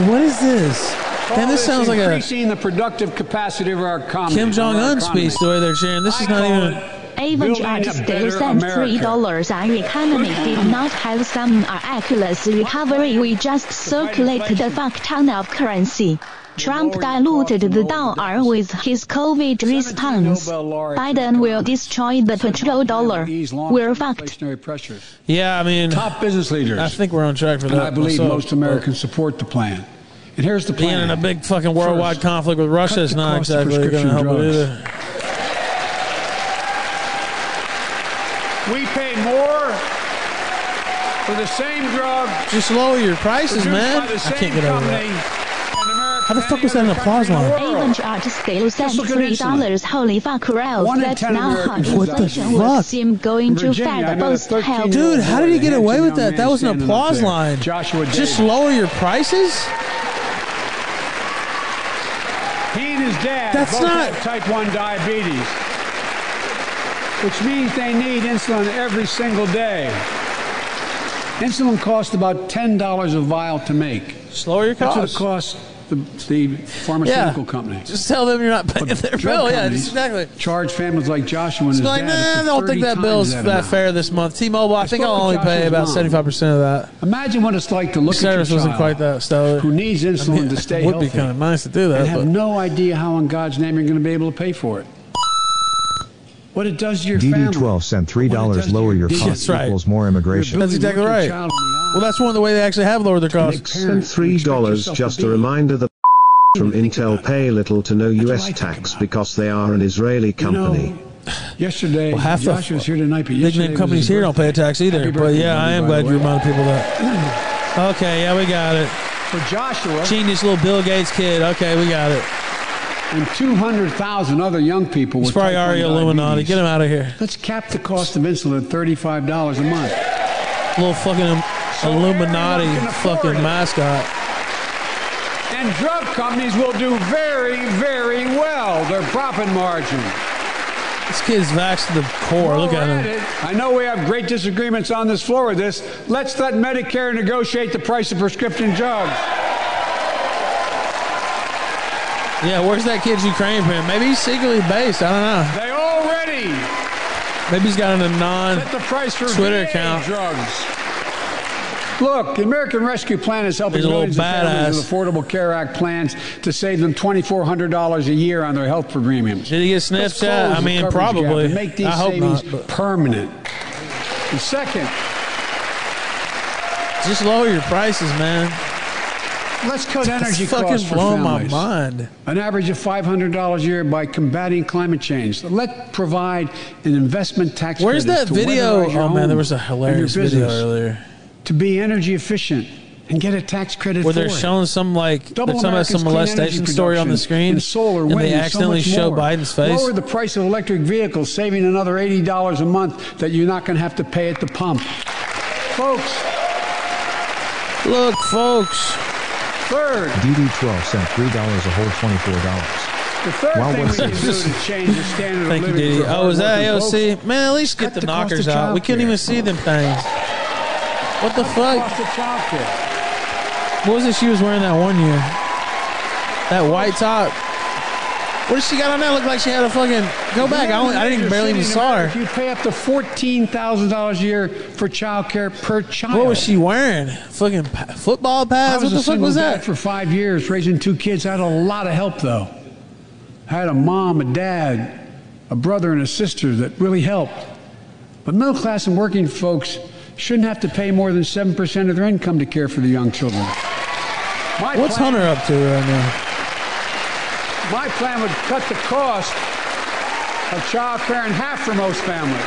What is this? And this sounds like a increasing the productive capacity of our economy. Kim Jong of our Un economy. speech the way they're cheering. This is not even. Avengard still sent three dollars. Our economy did not have some miraculous recovery. We just circulated a fuck ton of currency. Trump diluted the dollar with his COVID response. Biden will destroy the petrol dollar. We're fucked. Yeah, I mean. Top business leaders. I think we're on track for that. And I believe myself. most Americans support the plan. And here's the plan. Being in a big fucking worldwide First, conflict with Russia cut is not exactly going to prescription help it drugs. either. We pay more for the same drug. Just lower your prices, man. I can't get over company that. How the fuck was that an applause line? Avengard still sent look at three insulin. dollars. Holy fuck, Ralph. That's 10 now how Americans inflation fuck? seem going too Virginia, I fast. Both help. Dude, how did he get away with that? That was an applause line. Joshua Just lower your prices? He and his dad That's both not- have type 1 diabetes. which means they need insulin every single day. Insulin costs about $10 a vial to make. Slower your That's what it costs the, the pharmaceutical company. Just tell them you're not paying But their bill. Yeah, exactly. Charge families like Joshua and It's his like, dad nah, I don't think that times bill's that that fair this month. T-Mobile, I think I'll only with pay about seventy-five percent of that. Imagine what it's like to look Service at your wasn't quite that stellar. who needs insulin I mean, to stay it would healthy. be kind of nice to do that, and have no idea how in God's name you're going to be able to pay for it. What it does to your family. DD12 sent $3 lower your costs That's right. equals more immigration. That's exactly right. Well, that's one of the way they actually have lowered their costs. Sent $3 just a reminder that from Intel pay little to no US tax because they are an Israeli company. Yesterday, Well, half the Josh was here tonight, but big yesterday name companies here don't pay a tax either. Happy But yeah, I am glad the you way. reminded people that. Okay, yeah, we got it. For Joshua Genius little Bill Gates kid. Okay, we got it. and 200,000 other young people He's with probably already Illuminati. Get him out of here. Let's cap the cost of insulin at $35 a month. Little fucking Illuminati everyone can afford fucking mascot. And drug companies will do very, very well. Their profit margin. This kid's vaxxed to the core. Look at him. I know we have great disagreements on this floor with this. Let's let Medicare negotiate the price of prescription drugs. Yeah, where's that kid's Ukraine from? Maybe he's secretly based. I don't know. They already Maybe he's got a non set the price for Twitter account. drugs. Look, the American Rescue Plan is helping He's millions of families with Affordable Care Act plans to save them $2,400 a year on their health premiums. Did he get sniffed? Close I mean, probably. make these I hope savings not, permanent. And second, Just lower your prices, man. let's cut energy fucking costs for blowing my mind. An average of $500 a year by combating climate change. Let provide an investment tax Where's that video? Oh man, there was a hilarious video earlier To be energy efficient and get a tax credit where for they're it. showing some like Double they're talking about America's some molestation story on the screen, in solar, and they and so accidentally show more. Biden's face. Lower the price of electric vehicles, saving another eighty dollars a month that you're not going to have to pay at the pump, folks. Look, folks. Third, DD12 sent $3 a whole $24. the third Wow, thing we need to do this? to change the standard Thank of you, living Diddy. for Oh, is that AOC? folks, Man, at least get cut the, the knockers out. We can't even see them things. What the fuck? cost of childcare. What was it she was wearing that one year? That white top. What does she got on that? Look like she had a fucking. Go back. I, only, I didn't barely even saw her. You pay up to fourteen thousand dollars a year for childcare per child. What was she wearing? Fucking football pads? What the fuck was that? for five years, raising two kids. I had a lot of help though. I had a mom, a dad, a brother, and a sister that really helped. But middle class and working folks shouldn't have to pay more than seven percent of their income to care for the young children. My What's plan- Hunter up to right now? My plan would cut the cost of child care in half for most families.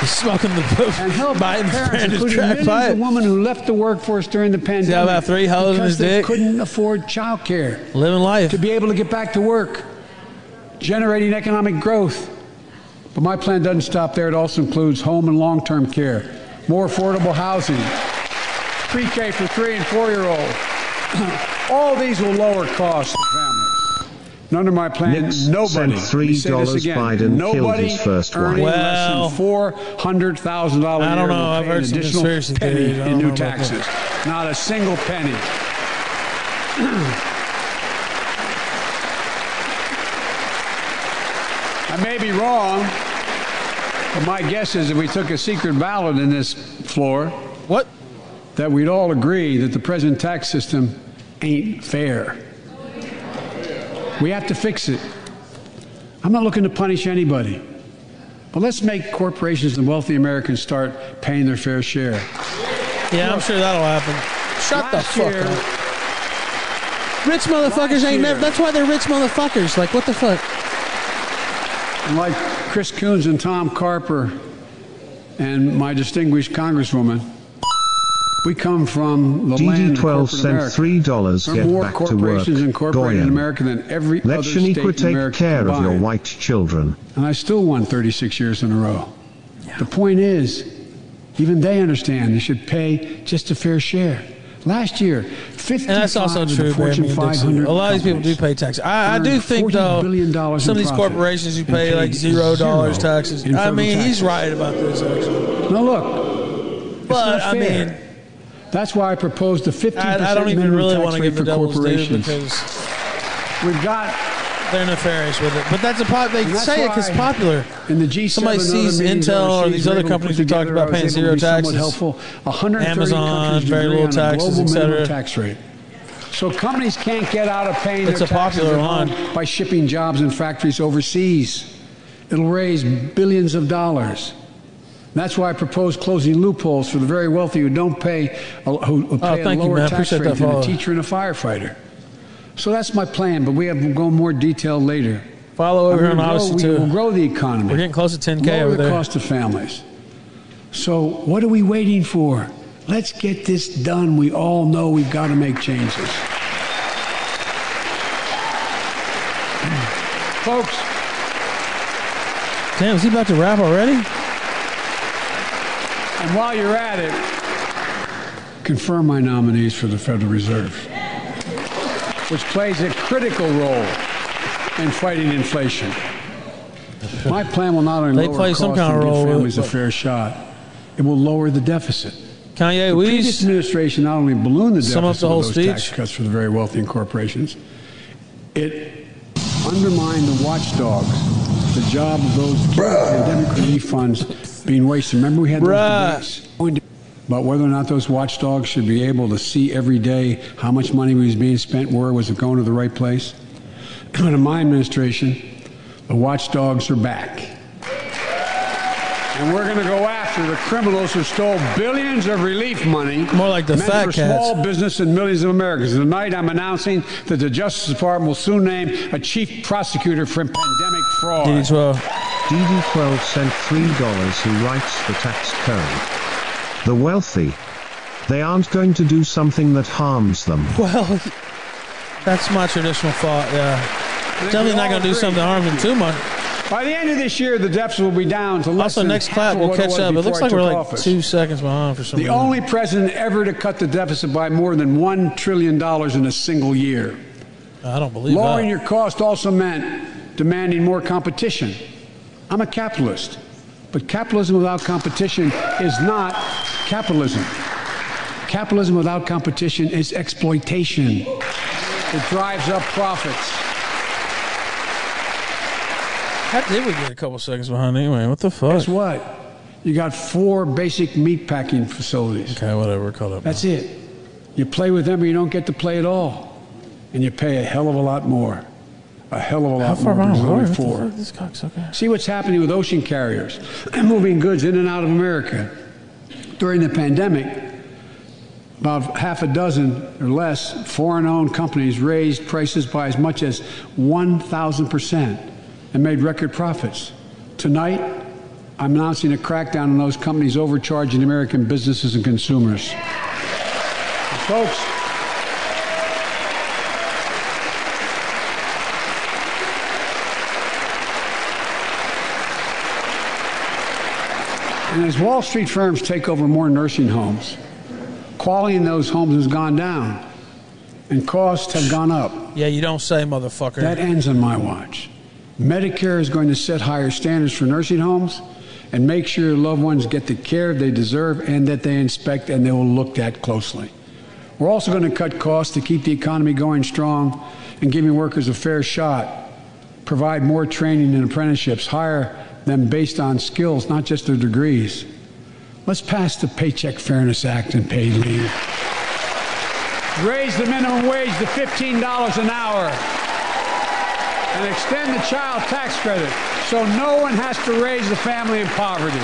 He's smoking the and help Biden's parents, including millions pipe. of women who left the workforce during the pandemic. about three holes in because his they dick? couldn't afford child care. Living life. To be able to get back to work, generating economic growth. But my plan doesn't stop there. It also includes home and long-term care, more affordable housing, pre-K for three and four-year-olds. All these will lower costs for families. And under my plan, Nix nobody, sent let me say this $3 again, Biden killed his first earning wife. less Well, than four hundred thousand dollars a I year don't know. I've heard an some additional penny in new know about that. taxes. Not a single penny. I may be wrong, but my guess is if we took a secret ballot in this floor, what? That we'd all agree that the present tax system ain't fair. We have to fix it. I'm not looking to punish anybody. But let's make corporations and wealthy Americans start paying their fair share. Yeah, I'm sure that'll happen. Shut the fuck year- up. Rich motherfuckers ain't never. That's why they're rich motherfuckers. Like, what the fuck? And like Chris Coons and Tom Carper and my distinguished Congresswoman, we come from the land of DD12 corporate sent $3 There get more back to work. corporations incorporated in America than every Let other state Shaniqua in take America care of your white children. And I still won 36 years in a row. The point is, even they understand they should pay just a fair share. Last year, 55 And that's also true. Fortune me and Dixie. 500 A lot of these people do pay tax. I, I do think though, some of these corporations you pay like zero dollars taxes. I mean, he's right about this actually. No, look. But I mean, That's why I proposed the 15% I, I even minimum really tax rate for corporations. because We've got they're nefarious with it. But that's a pop. They say it because why popular. In the G7 Somebody sees Intel or these other companies we talked about paying zero taxes. Helpful. 130 Amazon, very a taxes, global et minimum tax rate. So companies can't get out of paying It's their a popular taxes home by shipping jobs and factories overseas. It'll raise billions of dollars. That's why I propose closing loopholes for the very wealthy who don't pay a, who, who oh, pay a Oh, thank you, lower tax rate than a teacher and a firefighter. So that's my plan, but we have to go more detail later. Follow over on Odyssey we too. will grow the economy. We're getting close to 10k lower over the there. cost of families. So what are we waiting for? Let's get this done. We all know we've got to make changes. Folks, Damn, is he about to wrap already? and while you're at it, confirm my nominees for the Federal Reserve, which plays a critical role in fighting inflation. My plan will not only They lower play costs some kind of give role with it, families a fair shot, it will lower the deficit. Kanye, the we previous administration not only ballooned the Sum up deficit the whole with those tax cuts for the very wealthy and corporations, it undermined the watchdogs, the job of those pandemic relief funds being wasted. Remember, we had those debates about whether or not those watchdogs should be able to see every day how much money was being spent, where was it going to the right place. Under my administration, the watchdogs are back. And we're going to go after the criminals who stole billions of relief money. More like the meant fat for cats. small business and millions of Americans. Tonight, I'm announcing that the Justice Department will soon name a chief prosecutor for pandemic fraud. DD12. DD12 sent $3 who writes the tax code. The wealthy. They aren't going to do something that harms them. Well, that's my traditional thought. Yeah, definitely we not going to do something that harms them too much. By the end of this year, the deficit will be down to less Also, than next half clap of we'll catch up. It looks like we're like office. two seconds behind for some The reason. only president ever to cut the deficit by more than $1 trillion in a single year. I don't believe Lowering that. your cost also meant demanding more competition. I'm a capitalist, but capitalism without competition is not capitalism. Capitalism without competition is exploitation. It drives up profits. How did we get a couple seconds behind anyway? What the fuck? Guess what? You got four basic meat packing facilities. Okay, whatever. We're caught up. That's it. You play with them or you don't get to play at all. And you pay a hell of a lot more. A hell of a lot How far more. than What only the four. fuck? This cocksucker. See what's happening with ocean carriers and moving goods in and out of America. During the pandemic, about half a dozen or less foreign owned companies raised prices by as much as 1,000% and made record profits. Tonight, I'm announcing a crackdown on those companies overcharging American businesses and consumers. Folks, And as Wall Street firms take over more nursing homes, quality in those homes has gone down and costs have gone up. Yeah, you don't say, motherfucker. That ends on my watch. Medicare is going to set higher standards for nursing homes and make sure your loved ones get the care they deserve and that they inspect and they will look at closely. We're also going to cut costs to keep the economy going strong and giving workers a fair shot, provide more training and apprenticeships, hire them based on skills, not just their degrees. Let's pass the Paycheck Fairness Act and paid leave. Raise the minimum wage to $15 an hour and extend the child tax credit so no one has to raise a family in poverty.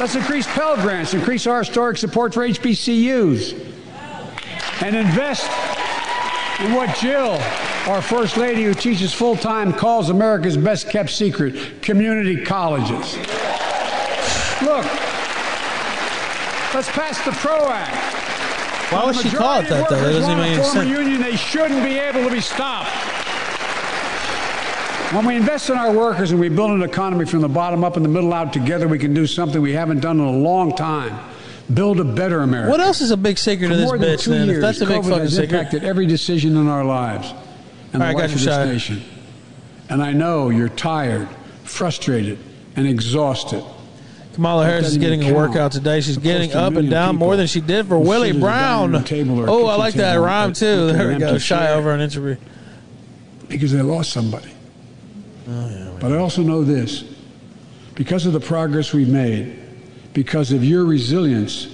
Let's increase Pell Grants, increase our historic support for HBCUs, and invest in what Jill, our First Lady who teaches full time, calls America's best kept secret community colleges. Look, let's pass the PRO Act. Why would she call it that, though? That doesn't make any sense. union, they shouldn't be able to be stopped. When we invest in our workers and we build an economy from the bottom up and the middle out together, we can do something we haven't done in a long time. build a better America. What else is a big secret For to this bitch? Then, if that's a big COVID fucking has secret. impacted every decision in our lives and All right, the got life of you, this nation. And I know you're tired, frustrated, and exhausted. Kamala Harris is getting a workout today. She's getting up and down more than she did for Willie sit at a dining Brown. Oh, I like that rhyme too. There we go. Shy over an interview. because they lost somebody. Oh, but I also know this because of the progress we've made, because of your resilience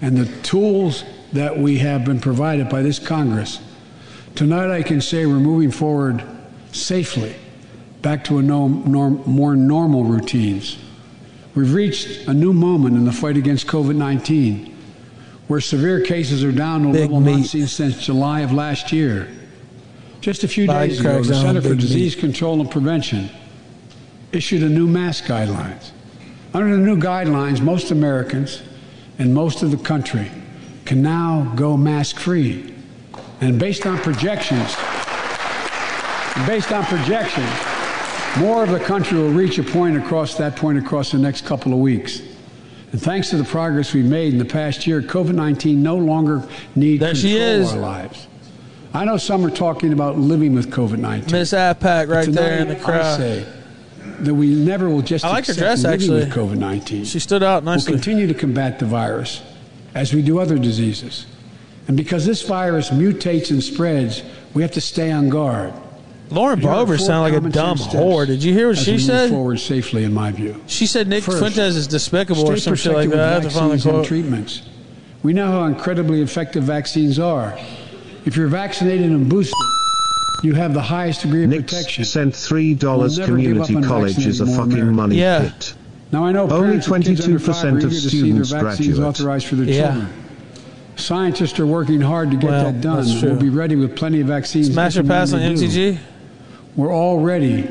and the tools that we have been provided by this Congress, tonight I can say we're moving forward safely back to a no, norm, more normal routines. We've reached a new moment in the fight against COVID 19 where severe cases are down to a level not meat. seen since July of last year. Just a few Biden days ago, the Center for Disease meat. Control and Prevention issued a new mask guidelines. Under the new guidelines, most Americans and most of the country can now go mask free. And based on projections, based on projections, more of the country will reach a point across that point across the next couple of weeks. And thanks to the progress we've made in the past year, COVID 19 no longer need There control she is. our lives. I know some are talking about living with COVID 19. Miss AFPAC right there in the crowd. I say that we never will just I like her accept dress, living actually. with COVID 19. She stood out nicely. We'll continue to combat the virus as we do other diseases. And because this virus mutates and spreads, we have to stay on guard. Lauren Here are sounded like a dumb whore. Did you hear what as she we move said? forward safely, in my view. She said Nick First, Fuentes is despicable or some shit like that. I have with to find the vaccines and treatments. We know how incredibly effective vaccines are. If you're vaccinated and boosted, you have the highest degree of protection. Sent three dollars. We'll never give up Community college is a fucking Americans. money Yeah. pit. Now I know Only parents under five 22% of to see students vaccines graduate. authorized for their Yeah. children. Scientists are working hard to get Well, that done. We'll be ready with plenty of vaccines. Smash or pass on do. MTG? We're all ready.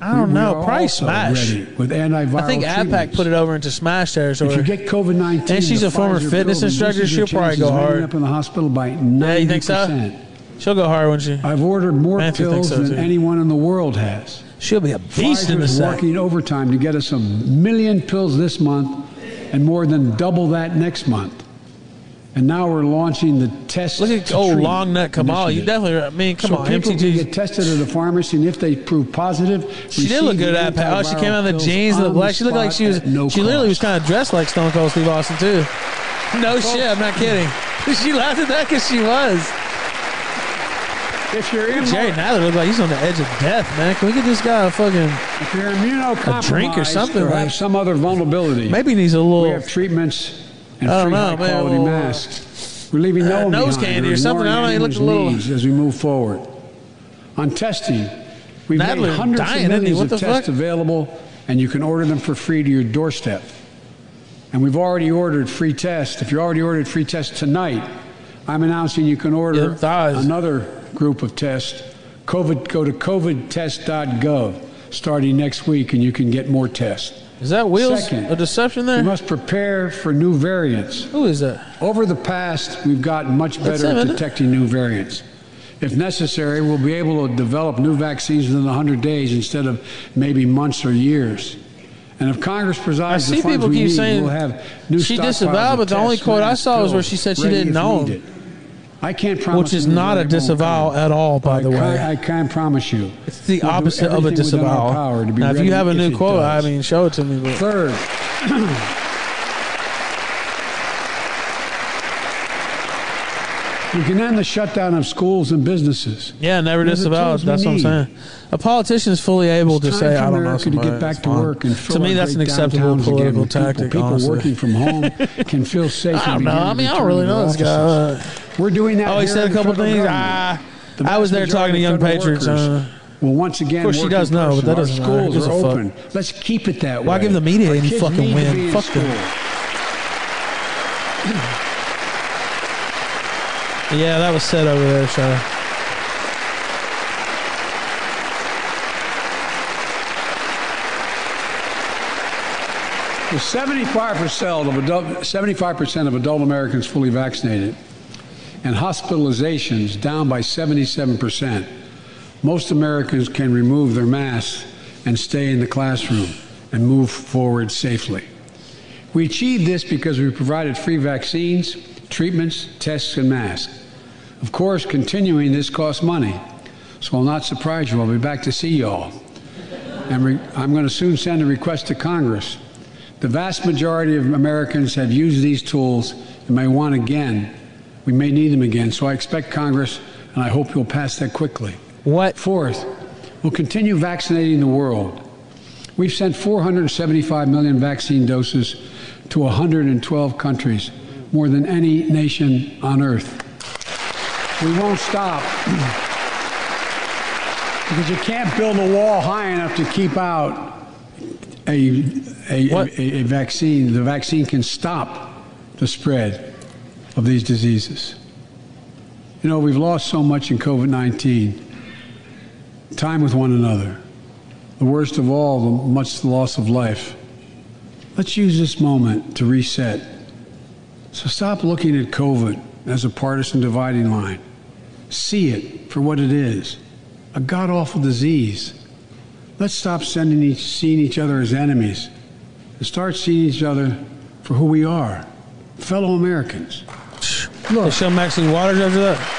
I don't We- know. Probably also Smash. ready with antiviral I think AFPAC put it over into Smash territory. If you get COVID nineteen, And she's a former fitness instructor. She'll probably go hard. Up in the hospital by Yeah, ninety you think so? percent. She'll go hard, won't she? I've ordered more Matthew pills so, than too. anyone in the world has. She'll be a beast in the Pfizer's sack. working overtime to get us a million pills this month and more than double that next month. And now we're launching the test. Look at old oh, treat long nut Kamal. You definitely. I mean, come so on, people can get tested at a pharmacy, and if they prove positive, She did look good at AFPAC. Oh, she came out in the jeans and the black. She looked like she was. No she literally was kind of dressed like Stone Cold Steve Austin too. No shit, I'm not kidding. she laughed at that because she was. If you're in Jerry Nadler looked like he's on the edge of death, man. Can we get this guy a fucking If you're immunocompromised A drink or something, or have some other vulnerability, Maybe he needs a little- We have treatments and I don't free know, high a quality little, masks. We're leaving no uh, one nose candy or something. I don't know, little- as we move forward. On testing, we've Nadler made hundreds dying, of millions of tests fuck? available, and you can order them for free to your doorstep. And we've already ordered free tests. If you already ordered free tests tonight, I'm announcing you can order another group of tests. COVID, go to covidtest.gov starting next week, and you can get more tests. Is that Wheels Second, a deception there? We must prepare for new variants. Who is that? Over the past, we've gotten much better at detecting new variants. If necessary, we'll be able to develop new vaccines within 100 days instead of maybe months or years. And if Congress presides I provides the see funds people we keep need, saying we'll have new she disavowed, but the only quote I saw was where she said she didn't know needed. I can't promise. Which is not a disavowal at all, by the way. I can't promise you. It's the We'll opposite of a everything within our disavowal. power to be Now, if you have a new quote, I mean, show it to me. But Third, we can end the shutdown of schools and businesses. yeah, never the disavowed. That's what I'm saying. A politician is fully able It's to say, "I don't know." To get back to work and To me, that's an acceptable political. People- tactic. People, working from home can feel safe. I don't know. I mean, I don't really know this guy. offices. We're doing that. Oh, he said a couple things. government. Ah, I was there talking to young patriots. workers Uh, once again. Of course she does know, but that doesn't matter. Who schools are fuck? open. Let's keep it that way. Why give the media any fucking win? Fuck them. yeah, that was said over there, Shy. With 75% of adult, 75% of adult Americans fully vaccinated and hospitalizations down by 77%, most Americans can remove their masks and stay in the classroom and move forward safely. We achieved this because we provided free vaccines, treatments, tests, and masks. Of course, continuing this costs money, so I'll not surprise you. I'll be back to see y'all. And re- I'm going to soon send a request to Congress. The vast majority of Americans have used these tools and may want again. We may need them again, so I expect Congress, and I hope you'll pass that quickly. What? Fourth, we'll continue vaccinating the world. We've sent 475 million vaccine doses to 112 countries, more than any nation on earth. We won't stop because you can't build a wall high enough to keep out a, a, a, a vaccine. The vaccine can stop the spread of these diseases. You know, we've lost so much in COVID 19 time with one another. The worst of all, the much the loss of life. Let's use this moment to reset. So stop looking at COVID as a partisan dividing line. See it for what it is a god awful disease. Let's stop sending each, seeing each other as enemies and start seeing each other for who we are fellow Americans. Look. They show Maxine Waters after that.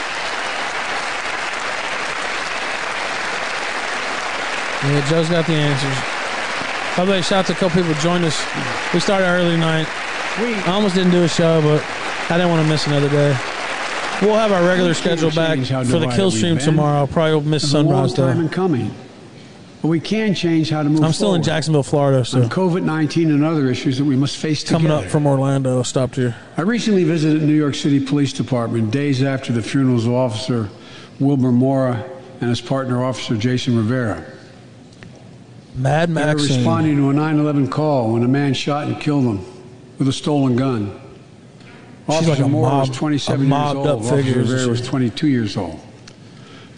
Yeah, Joe's got the answers. By the way, shout out to a couple people who joined us. We started early tonight. I almost didn't do a show, but I didn't want to miss another day. We'll have our regular schedule back for the kill stream tomorrow. Probably will miss sunrise though. time in coming. But we can change how to move I'm still in Jacksonville, Florida, so COVID 19 and other issues that we must face coming together. up from Orlando. Stopped here. I recently visited New York City Police Department days after the funerals of Officer Wilbert Mora and his partner, Officer Jason Rivera. Mad They were responding to a 9 11 call when a man shot and killed them with a stolen gun. Officer like Mora mob- was 27 a years old. Officer Rivera was 22 years old.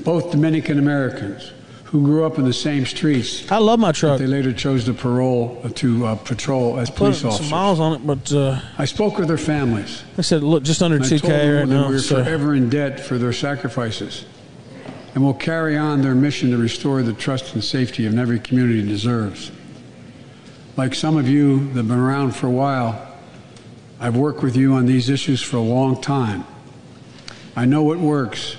Both Dominican Americans who grew up in the same streets. I love my truck. They later chose to parole to uh, patrol as Put police some officers. miles on it, but uh, I spoke with their families. I said, look, just under 2K told them right now. we're so- forever in debt for their sacrifices, and will carry on their mission to restore the trust and safety of every community deserves. Like some of you that have been around for a while, I've worked with you on these issues for a long time. I know what works.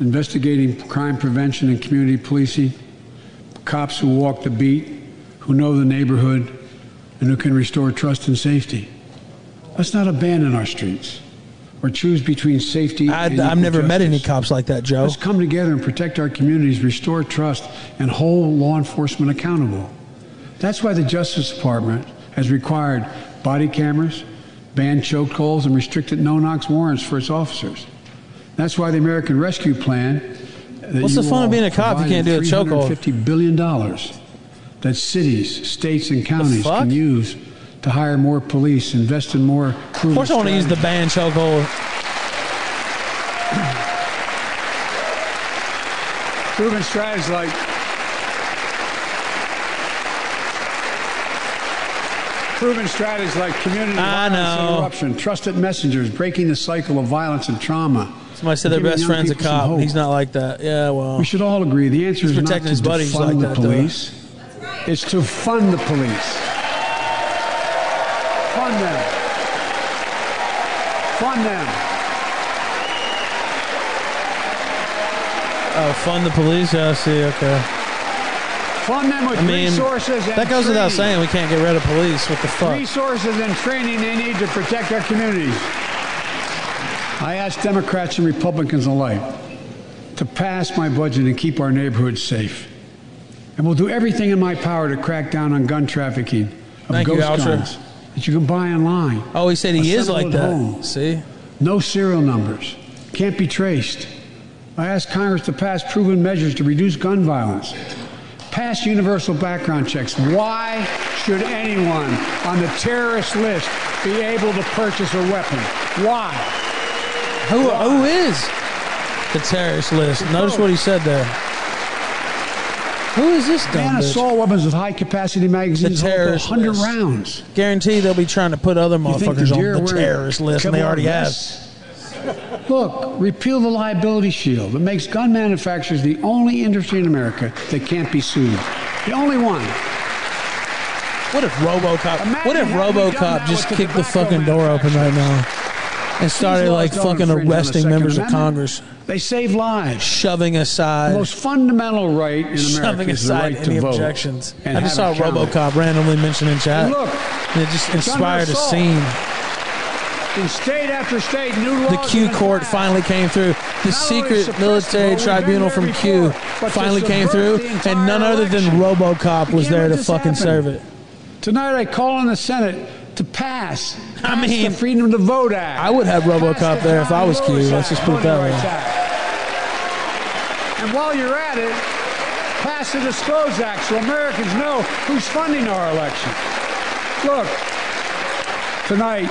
Investigating crime prevention and community policing, cops who walk the beat, who know the neighborhood, and who can restore trust and safety. Let's not abandon our streets or choose between safety I, and I've equal never met any cops like that, Joe. Let's come together and protect our communities, restore trust, and hold law enforcement accountable. That's why the Justice Department has required body cameras, banned chokeholds, and restricted no-knock warrants for its officers. That's why the American Rescue Plan. What's the fun of being a cop if you can't do a chokehold? $350 billion that cities, states, and counties can use to hire more police, invest in more. Of course, I want to use the band chokehold. Proven strategies like proven strategies like community I violence know. interruption, trusted messengers, breaking the cycle of violence and trauma. Somebody said their Giving best young friend's a people some cop. hope. He's not like that. Yeah, well. We should all agree the answer He's is not protecting to his buddies defund like the that, though. police. It's to fund the police. Fund them. Fund them. Oh, fund the police? Yeah, I see. Okay. Fund them with I mean, resources and that goes without saying. We can't get rid of police. What the fuck? resources and training they need to protect our communities. I ask Democrats and Republicans alike to pass my budget and keep our neighborhoods safe. And we'll do everything in my power to crack down on gun trafficking of Thank ghost Altra. guns that you can buy online. Oh, he said he is like that. home. See? No serial numbers. Can't be traced. I ask Congress to pass proven measures to reduce gun violence. Pass universal background checks. Why should anyone on the terrorist list be able to purchase a weapon? Why? Who, who is the terrorist list? Notice what he said there. Who is this dumb Man, assault weapons with high capacity magazines The hold terrorist 100 list. rounds. Guarantee they'll be trying to put other motherfuckers deer on the terrorist list, and they already have. Look, repeal the liability shield that makes gun manufacturers the only industry in America that can't be sued. The only one. What if RoboCop? Imagine what if had we done RoboCop just the kicked the fucking door open right now and started like fucking the arresting members of Congress, They save lives. shoving The aside, most fundamental right in America shoving is the aside right any to vote. objections. and I just saw have it counted. RoboCop randomly mentioned in chat. And look, and it just it's under inspired a assault. scene. In state after state, new laws. The Q court finally came through. The Not secret military the vote, we've tribunal from Q before, finally came through, and none other than. RoboCop was there to fucking happen. serve it. Tonight, I call on the Senate to pass. I mean, the Freedom to Vote Act. I would have RoboCop the there if I was Q. Let's just put it that way. And while you're at it, pass the Disclose Act so Americans know who's funding our election. Look, tonight,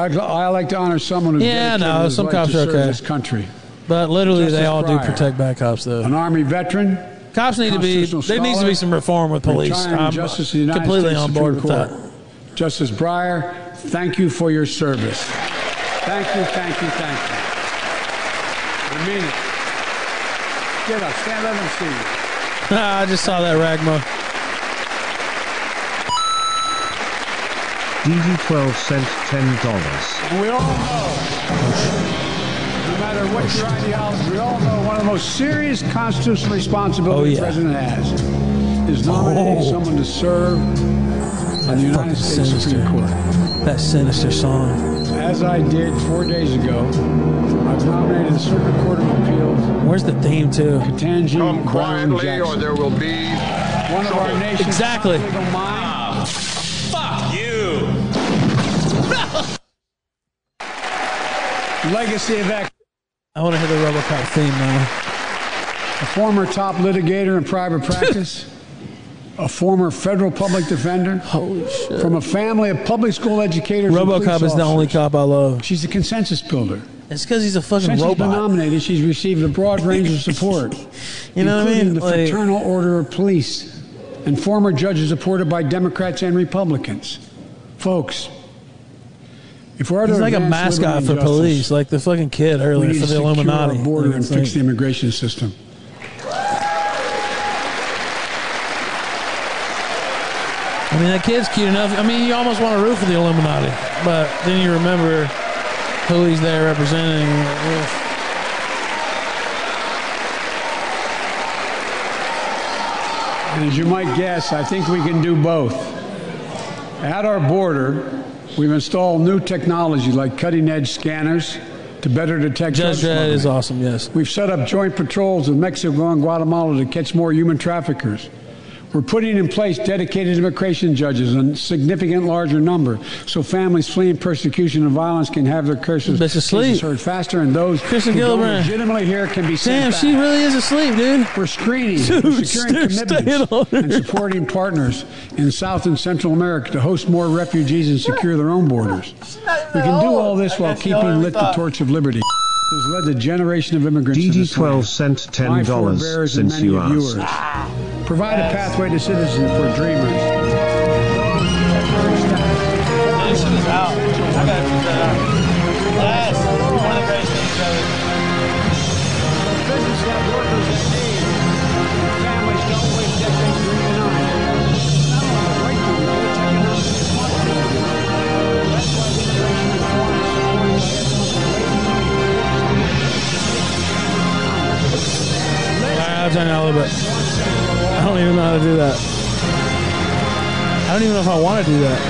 I'd, I like to honor someone who's Yeah, no, some cops to are okay. this country. But literally, they Justice all do protect bad cops, though. An Army veteran, Cops need to be. constitutional There needs to be some reform with police. I'm Justice of the United completely States on board with Supreme that. Court. Justice Breyer, thank you for your service. Thank you, thank you, thank you. I mean it. Get up, stand up and see you. I just saw that Ragma. DD12 sent $10. We all know, no matter what your ideology, we all know one of the most serious constitutional responsibilities Oh, yeah. the president has is nominating Oh. someone to serve on the United States sinister. Supreme Court. That sinister song. As I did four days ago, I've nominated the Circuit Court of Appeals, Where's the theme too? Ketanji Come Brown quietly, or there will be one of our trouble. nation's Exactly. Legacy of that. I want to hear the RoboCop theme now. A former top litigator in private practice, a former federal public defender, Holy shit. from a family of public school educators. RoboCop is the only cop I love. She's a consensus builder. It's because he's a fucking Since she's been nominated, she's received a broad range of support, You know what I mean? the Like- Fraternal Order of Police and former judges supported by Democrats and Republicans. Folks, if we're He's like a mascot for justice, police, like the fucking kid earlier for the Illuminati. our border and fix the immigration system. I mean, that kid's cute enough. I mean, you almost want to root for the Illuminati, but then you remember who he's there representing. Ugh. And as you might guess, I think we can do both. At our border, we've installed new technology like cutting edge scanners to better detect Judge Dredd is awesome. Yes. We've set up joint patrols with Mexico and Guatemala to catch more human traffickers. We're putting in place dedicated immigration judges in significant larger number so families fleeing persecution and violence can have their cases, cases heard faster and those Kirsten who don't Gillibrand. legitimately here can be sent Damn, back. she really is asleep, dude. We're screening, Dude, we're securing commitments, and supporting partners in South and Central America to host more refugees and secure their own borders. We can do all this while keeping lit the torch of liberty. that has led a generation of immigrants to this DD12 land. sent $10 since you of yours. asked. Provide a pathway to citizenship for dreamers. This is out. I gotta check that. Yes, one of the greatest things ever. Business have workers need. Families don't waste decades dreaming on. Not only the right to work, it's economic responsibility. That's why immigration reform is supported by All right, I'll turn down a little bit. I don't even know how to do that. I don't even know if I want to do that.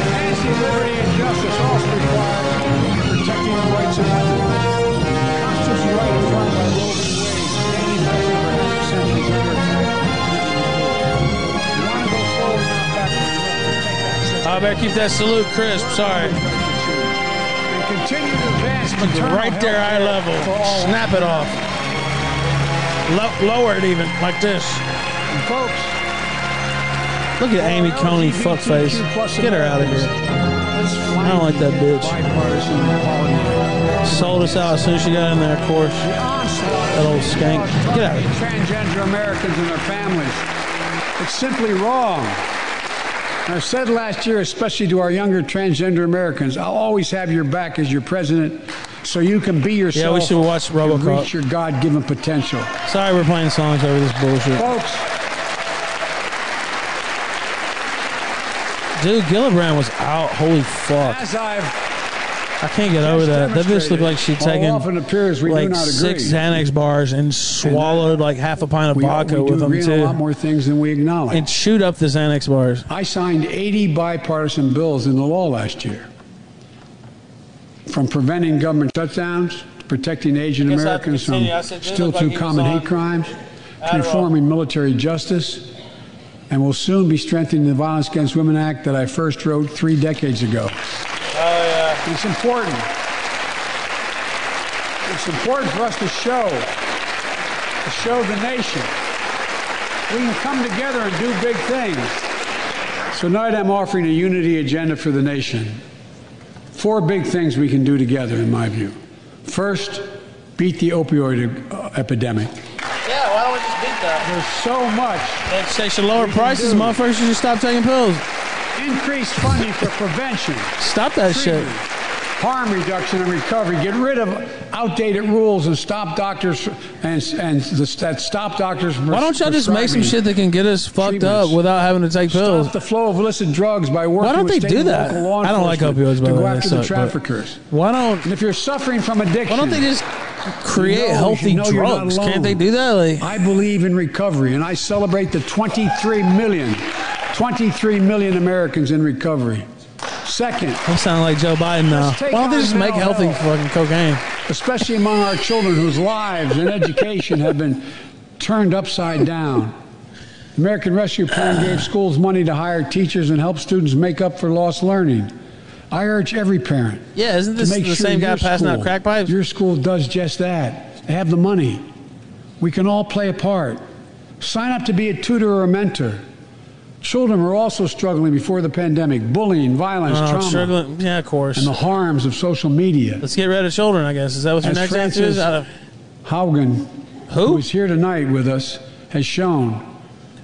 Advancing liberty and justice also require protecting the rights of everyone. The Constitutional right affirmed by Roe v. Wade, standing back over half a century under attack. You want to go forward, not backward. You have to take access I better keep that salute crisp. Sorry. and continue to advance right there, eye level. care for all Snap it off. Lo- lower it even, like this. And folks, Look at Amy Coney, fuckface. Get her out of here. I don't like that bitch. Sold us out as soon as she got in there, of course. That old skank. Get out of here. Transgender Americans and their families. It's simply wrong. I said last year, especially to our younger transgender Americans, I'll always have your back as your president so you can be yourself. Yeah, we should watch and RoboCop. Reach your God-given potential. Sorry, we're playing songs over this bullshit. Folks, Dude, Gillibrand was out. Holy fuck. as I've I can't get over that. That bitch looked like she'd taken often appears we do like not six. Xanax bars and swallowed like half a pint of we, vodka we with them agree on a lot too, more things than we acknowledge. and shoot up the Xanax bars. I signed 80 bipartisan bills in the law last year. From preventing government shutdowns to protecting Asian I guess I have to Americans from continue. I said, dude, still look like too common hate crimes, to reforming military justice, and will soon be strengthening the Violence Against Women Act that I first wrote three decades ago. Yeah. It's important. It's important for us to show, to show the nation. We can come together and do big things. So tonight I'm offering a unity agenda for the nation. Four big things we can do together, in my view. First, beat the opioid uh, epidemic. Yeah, why don't we just beat that? There's so much. They, they should lower prices. Motherfuckers should just stop taking pills. Increase funding for prevention. Stop that shit. Harm reduction and recovery. Get rid of outdated rules and stop doctors and and the, that stop doctors. Why don't y'all just make some shit that can get us fucked up without having to take pills? Stop the flow of illicit drugs by working Why don't they do that? I don't like opioids, by to the go after the suck, but- traffickers. Why don't And if you're suffering from addiction, Why don't they just create you know- healthy you know you're drugs? Can't they do that? Like, I believe in recovery, and I celebrate the 23 million, 23 million Americans in recovery. Second, I'm sounding like Joe Biden now. Why don't they just make healthy health. fucking cocaine? especially among our children whose lives and education have been turned upside down. The American Rescue Plan gave schools money to hire teachers and help students make up for lost learning. I urge every parent Yeah, isn't to this make the sure same guy your passing out crack pipes? Your school does just that. They have the money. We can all play a part. Sign up to be a tutor or a mentor. Children were also struggling before the pandemic bullying, violence, Oh, trauma, struggling. Yeah, of course. and the harms of social media. Let's get rid of children. I guess is that what your As next answer is? Frances Out of Haugen, who is here tonight with us, has shown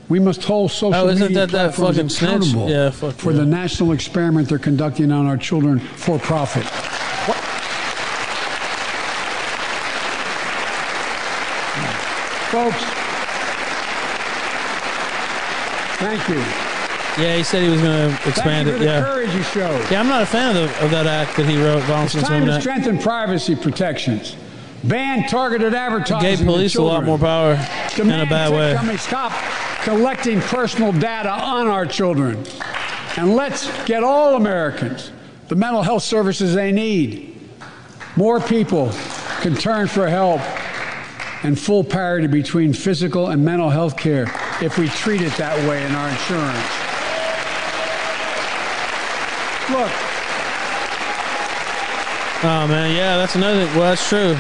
we must hold social Oh, isn't media that that platforms fucking accountable Yeah, for yeah. the national experiment they're conducting on our children for profit. Folks, thank you. yeah, he said he was going to expand it. Yeah, courage you showed. yeah. I'm not a fan of, of that act that he wrote. Violence It's time to Act. strengthen privacy protections. Ban targeted advertising. Gave police a lot more power in a bad way. companies stop collecting personal data on our children. And let's get all Americans the mental health services they need. More people can turn for help and full parity between physical and mental health care if we treat it that way in our insurance. Look, Oh man, yeah, that's another. Well, that's true.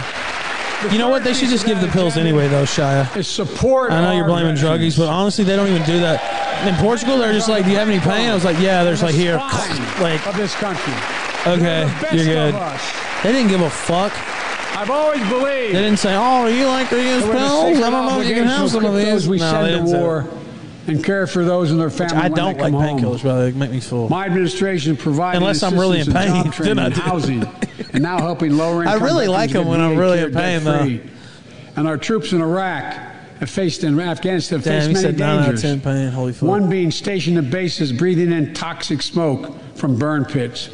You know what? They should just give the pills anyway, though, Shia. is support. I know you're blaming veterans. druggies, but honestly, they don't even do that. In Portugal, they're just like, "Do you have any pain?" I was like, "Yeah." There's like, "Here, like, of this country. okay, They're the best you're good." They didn't give a fuck. I've always believed. They didn't say, "Oh, you like to use that we have a pills?" I don't know if you can have some of these. we No, send to war and care for those and their that. families I don't like painkillers, brother. They make me full. My administration provided Unless I'm really in pain, then I and do. housing, and now helping lower income. I really like them when I'm really in pain, debt-free. And our troops in Iraq have faced in Afghanistan Damn, faced many nine dangers. pain. Holy fuck. One being stationed at bases breathing in toxic smoke from burn pits.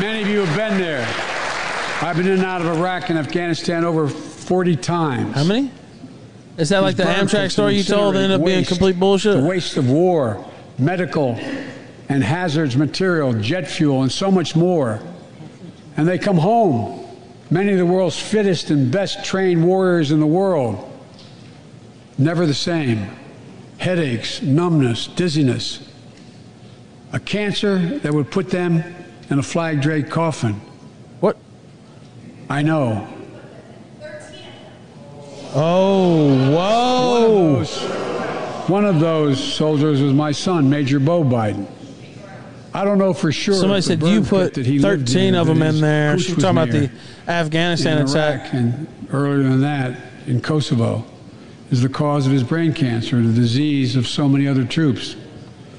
Many of you have been there. I've been in and out of Iraq and Afghanistan over 40 times. How many? Is that like the Amtrak story you told that ended up being complete bullshit? The waste of war, medical and hazards material, jet fuel, and so much more. And they come home. Many of the world's fittest and best trained warriors in the world. Never the same. Headaches, numbness, dizziness. A cancer that would put them in a flag draped coffin. I know. Oh, whoa! One of those soldiers was my son, Major Bo Biden. I don't know for sure. Somebody said you put that he 13 in, of them in there. She's was talking about the Afghanistan attack. And earlier than that in Kosovo is the cause of his brain cancer, the disease of so many other troops.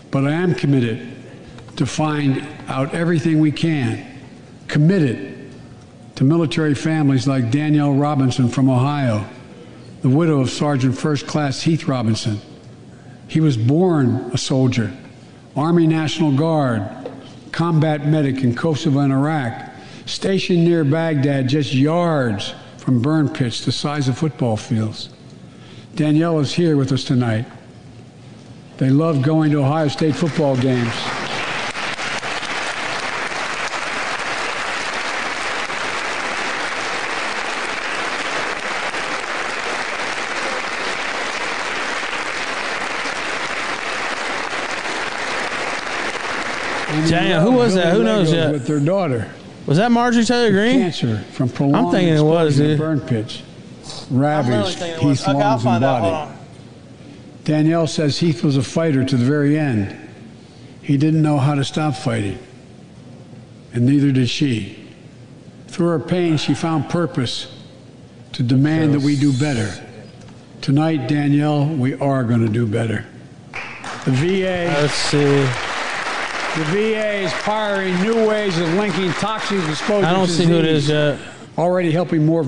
But I am committed to find out everything we can, committed to military families like Danielle Robinson from Ohio, the widow of Sergeant First Class Heath Robinson. He was born a soldier, Army National Guard, combat medic in Kosovo and Iraq, stationed near Baghdad, just yards from burn pits the size of football fields. Danielle is here with us tonight. They love going to Ohio State football games. Damn, who love was that? Who knows Legos yet? With their daughter. Was that Marjorie Taylor Greene? Cancer from prolonged I'm thinking it was, exposure to dude. burn pits. I'm really Ravaged thinking. Heath's Okay, I'll lungs and body. Hold on. Danielle says Heath was a fighter to the very end. He didn't know how to stop fighting, and neither did she. Through her pain, she found purpose to demand that we do better. Tonight, Danielle, we are going to do better. The VA. Let's see. The VA is pioneering new ways of linking toxic exposure. I don't see who it is yet. Already helping more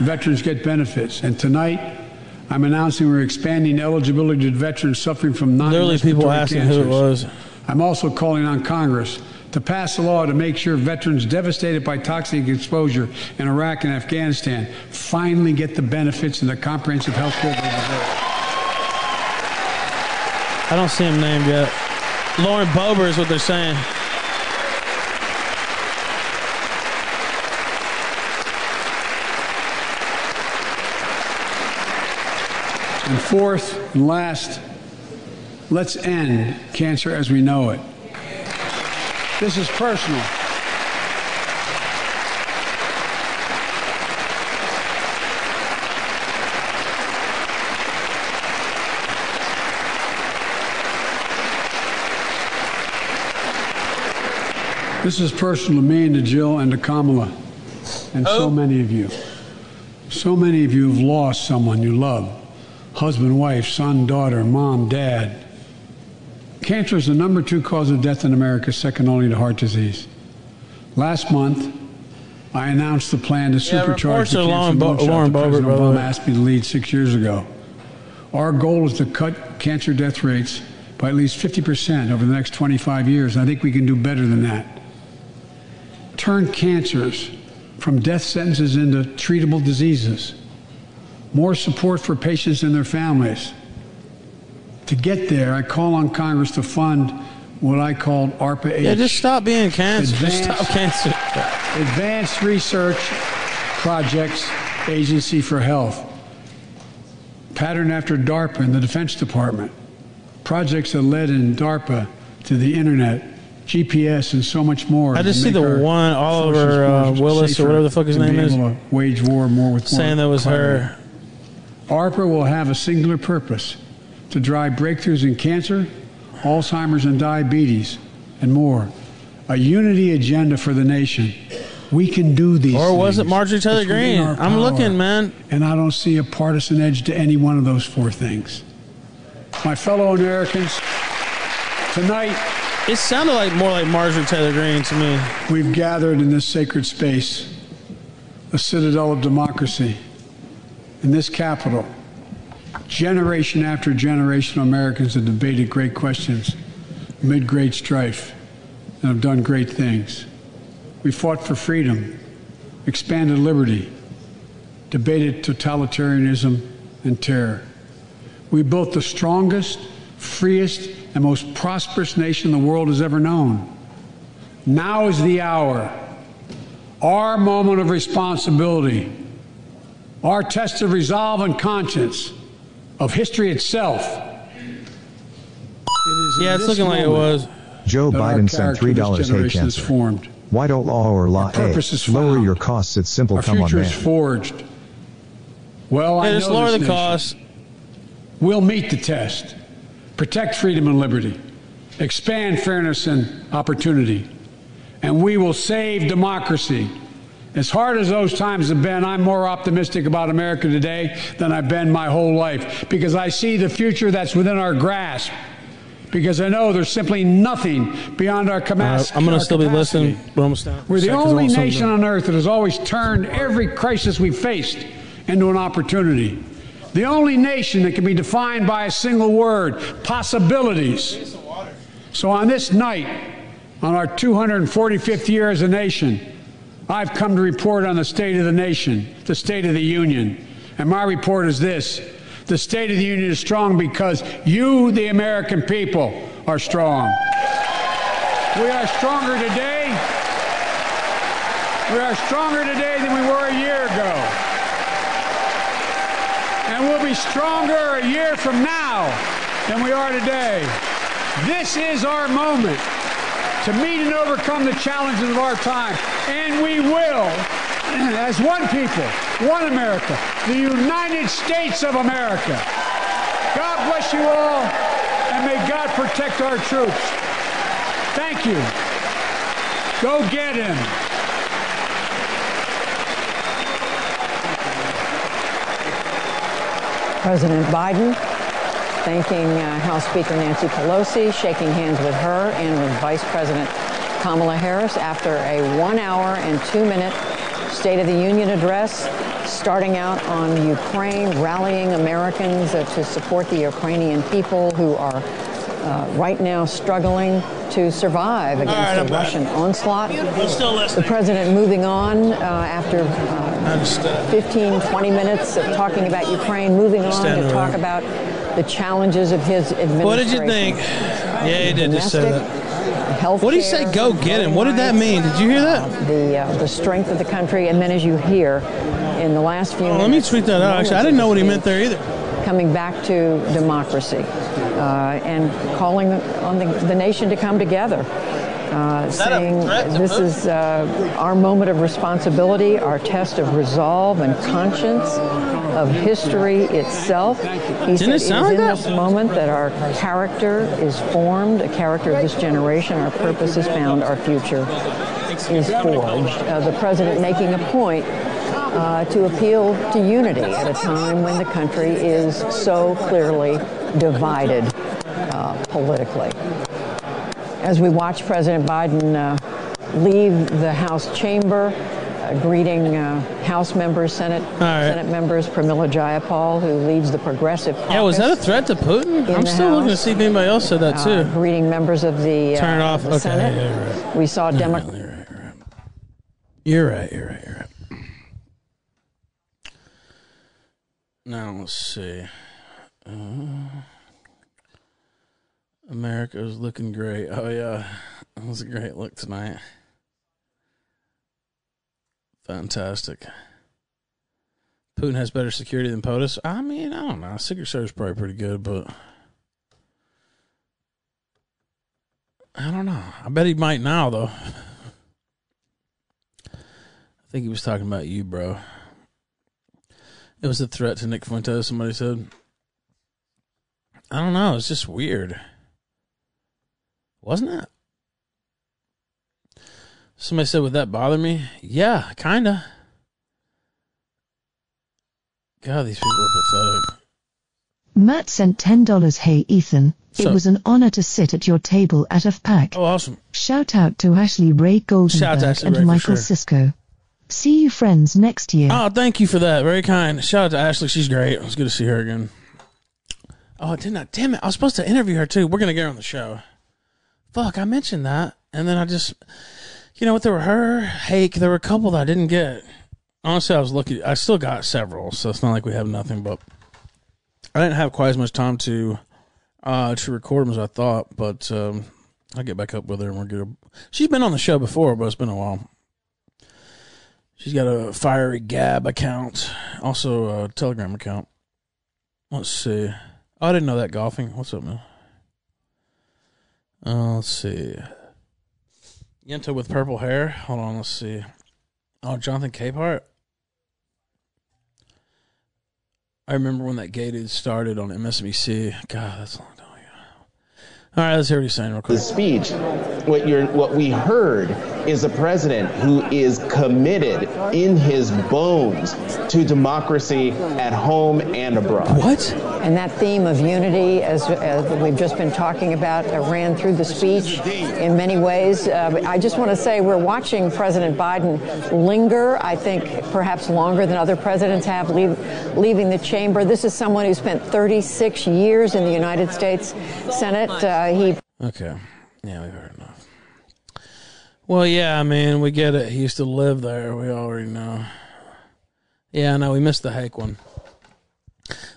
veterans get benefits. And tonight, I'm announcing we're expanding eligibility to veterans suffering from non Literally people asking who it was. I'm also calling on Congress to pass a law to make sure veterans devastated by toxic exposure in Iraq and Afghanistan finally get the benefits and the comprehensive health care they deserve. I don't see him named yet. Lauren Boebert is what they're saying. And fourth and last, let's end cancer as we know it. This is personal. This is personal to me and to Jill and to Kamala and so many of you. So many of you have lost someone you love husband, wife, son, daughter, mom, dad. Cancer is the number two cause of death in America, second only to heart disease. Last month, I announced the plan to Yeah, supercharge the cancer Lauren Bo- Lauren Boebert, President Obama asked me to lead six years ago. Our goal is to cut cancer death rates by at least 50% over the next 25 years. I think we can do better than that. Turn cancers from death sentences into treatable diseases. More support for patients and their families. To get there, I call on Congress to fund what I called ARPA H. Yeah, just stop being cancer. Just Advanced- stop cancer. Advanced Research Projects Agency for Health, patterned after DARPA in the Defense Department. Projects that led in DARPA to the internet, GPS, and so much more. I just see the one Oliver uh, Willis or whatever the fuck his name is Wage war more with saying that was clarity. her. ARPA will have a singular purpose to drive breakthroughs in cancer, Alzheimer's, and diabetes, and more. A unity agenda for the nation. We can do these Or was it. Marjorie Taylor Greene? I'm looking, man. And I don't see a partisan edge to any one of those four things. My fellow Americans, tonight It sounded like more like Marjorie Taylor Greene to me. we've gathered in this sacred space, a citadel of democracy, in this capital. Generation after generation of Americans have debated great questions amid great strife and have done great things. We fought for freedom, expanded liberty, debated totalitarianism and terror. We built the strongest, freest, and most prosperous nation the world has ever known. Now is the hour, our moment of responsibility, our test of resolve and conscience, of history itself. It is Yeah, it's looking like it was. Joe Biden sent character three this dollars. Hey, generation is cancer. formed. Why don't law or law A is lower your costs? It's simple. Our Come on, future is forged. Well, I Yeah, know just lower this the nation. cost. We'll meet the test, protect freedom and liberty, expand fairness and opportunity, and we will save democracy. As hard as those times have been, I'm more optimistic about America today than I've been my whole life because I see the future that's within our grasp. because I know there's simply nothing beyond our Uh, capacity. I'm gonna still be listening. But I'm gonna We're the Second, 'cause I only nation on earth that has always turned every crisis we faced into an opportunity. The only nation that can be defined by a single word possibilities. So on this night, on our 245th year as a nation, I've come to report on the state of the nation, the state of the union. And my report is this the state of the union is strong because you, the American people, are strong. We are stronger today. We are stronger today than we were a year ago. Be stronger a year from now than we are today. This is our moment to meet and overcome the challenges of our time. And we will, as one people, one America, the United States of America. God bless you all, and may God protect our troops. Thank you. Go get him. President Biden thanking uh, House Speaker Nancy Pelosi, shaking hands with her and with Vice President Kamala Harris after a one hour and two minute State of the Union address, starting out on Ukraine, rallying Americans uh, to support the Ukrainian people who are uh, right now struggling to survive against right, I'm the back. Russian onslaught. I'm The president moving on uh, after uh, 15, 20 minutes of talking about Ukraine, moving on to talk about the challenges of his administration. What did you think? Yeah, he did just say that. Health What did he say? Go get him. What did that mean? Did you hear that? The uh, the strength of the country, and then as you hear in the last few Oh, minutes, let me tweet that out. Actually, I didn't know what he meant there either. coming back to democracy uh, and calling on the, the nation to come together. Uh, Is that a saying this is uh, our moment of responsibility, our test of resolve and conscience of history itself. He said it is in this moment that our character is formed, a character of this generation, our purpose is found, our future is forged. Uh, the president making a point uh, to appeal to unity at a time when the country is so clearly divided uh, politically. As we watch President Biden uh, leave the House chamber, uh, greeting uh, House members, Senate Senate members, Pramila Jayapal, who leads the Progressive Caucus. Yeah, was that a threat to Putin? I'm still looking to see if anybody else said that uh, too. greeting members of the, uh, Turn it off. the Okay, Senate. yeah, right. We saw Democrats. You're right. You're right. You're right. Now let's see. Uh, is looking great. Oh yeah, that was a great look tonight. Fantastic. Putin has better security than POTUS. I mean, I don't know. Secret Service probably pretty good, but I don't know. I bet he might now, though. I think he was talking about you, bro. It was a threat to Nick Fuentes, somebody said. I don't know. It's just weird. Wasn't it? Somebody said, Would that bother me? Yeah, kind of. God, these people are pathetic. Matt sent $10. Hey Ethan, So- it was an honor to sit at your table at AFPAC. Oh, awesome. Shout out to Ashley Rae Goldenberg Shout out to Ashley and Ray Michael sure. Cisco. See you friends next year. Oh, thank you for that. Very kind. Shout out to Ashley. She's great. It was good to see her again. Oh, didn't I? Damn it. I was supposed to interview her too. We're going to get her on the show. Fuck, I mentioned that. And then I just, you know what? There were her, Hake. There were a couple that I didn't get. Honestly, I was lucky. I still got several, so it's not like we have nothing, but I didn't have quite as much time to uh to record them as I thought, but um I'll get back up with her and we're good. She's been on the show before, but it's been a while. She's got a fiery Gab account, also a Telegram account. Let's see. Oh, I didn't know that golfing. What's up, man? Uh, let's see. Yenta with purple hair. Hold on, let's see. Oh, Jonathan Capehart. I remember when that gated started on MSNBC. God, that's a long time ago. All right, let's hear what he's saying real quick. the speech, what you're, what we heard is a president who is committed in his bones to democracy at home and abroad. What? And that theme of unity, as, as we've just been talking about, uh, ran through the speech in many ways. Uh, I just want to say we're watching President Biden linger, I think perhaps longer than other presidents have, leave, leaving the chamber. This is someone who spent 36 years in the United States Senate. Uh, he Okay. Yeah, we've heard enough. Well, yeah, I mean, we get it. He used to live there. We already know. Yeah, no, we missed the Hake one.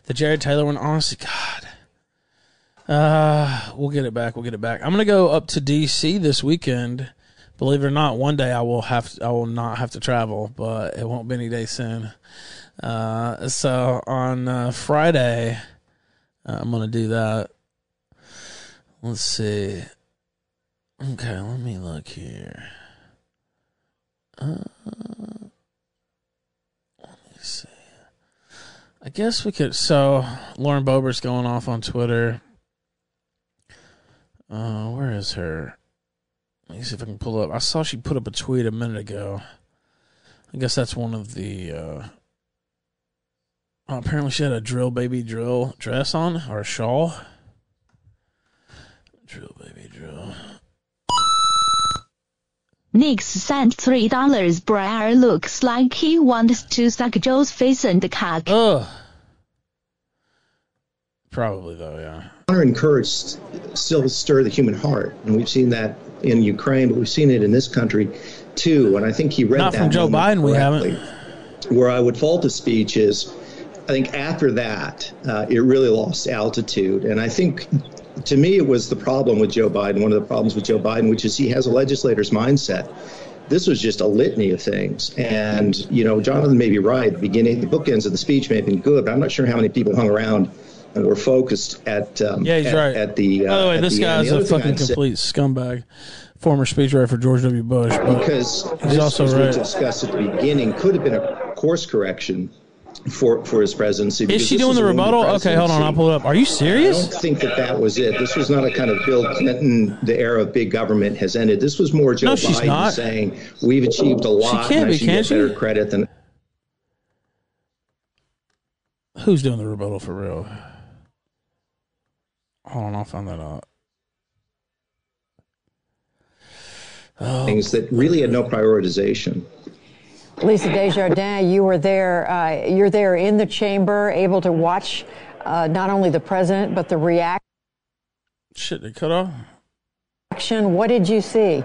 The Jared Taylor one, honestly, God. Uh, we'll get it back. We'll get it back. I'm gonna go up to DC this weekend. Believe it or not, one day I will have I will not have to travel, but it won't be any day soon. Uh, so on uh, Friday, uh, I'm gonna do that. Let's see. Okay, let me look here. Uh, let me see. I guess we could. So Lauren Boebert's going off on Twitter. Uh, where is her? Let me see if I can pull up. I saw she put up a tweet a minute ago. I guess that's one of the. Uh, oh, apparently, she had a drill baby drill dress on or a shawl. Drill baby drill. Nick sent three dollars. Briar looks like he wants to suck Joe's face and cock. Ugh. Probably though, yeah. honor and courage still stir the human heart, and we've seen that in Ukraine, but we've seen it in this country too. And I think he read Not that from Joe Biden, we haven't. Where I would fault the speech is, I think after that, uh, it really lost altitude, and I think. To me, it was the problem with Joe Biden. One of the problems with Joe Biden, which is he has a legislator's mindset. This was just a litany of things, and you know, Jonathan may be right. The beginning, the bookends of the speech may have been good, but I'm not sure how many people hung around and were focused at um, Yeah, he's at, right. at the. Uh, By the way, this the end. guy's a fucking complete scumbag. Former speechwriter for George W. Bush. Because he's this, also as we discussed at the beginning, could have been a course correction for for his presidency. Is she doing the rebuttal? Okay, hold on. I'll pull it up. Are you serious? I don't think that that was it. This was not a kind of Bill Clinton, the era of big government has ended. This was more Joe No, Biden not. saying, we've achieved a lot She can't be, can get she? better credit than Who's doing the rebuttal for real? Hold on, I'll find that out. Oh, things that really had no prioritization. Lisa Desjardins, you were there. Uh, you're there in the chamber, able to watch uh, not only the president but the reaction. Shit, they cut off. What did you see?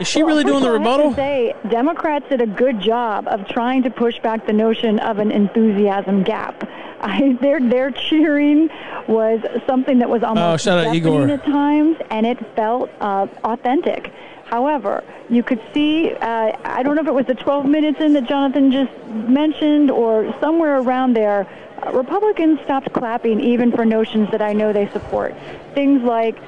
Is she really doing the Well, first I rebuttal? have to say, Democrats did a good job of trying to push back the notion of an enthusiasm gap. I, their their cheering was something that was almost Oh, shout out deafening Igor. at times, and it felt uh, authentic. However, you could see, uh, I don't know if it was the 12 minutes in that Jonathan just mentioned or somewhere around there, uh, Republicans stopped clapping even for notions that I know they support. Things like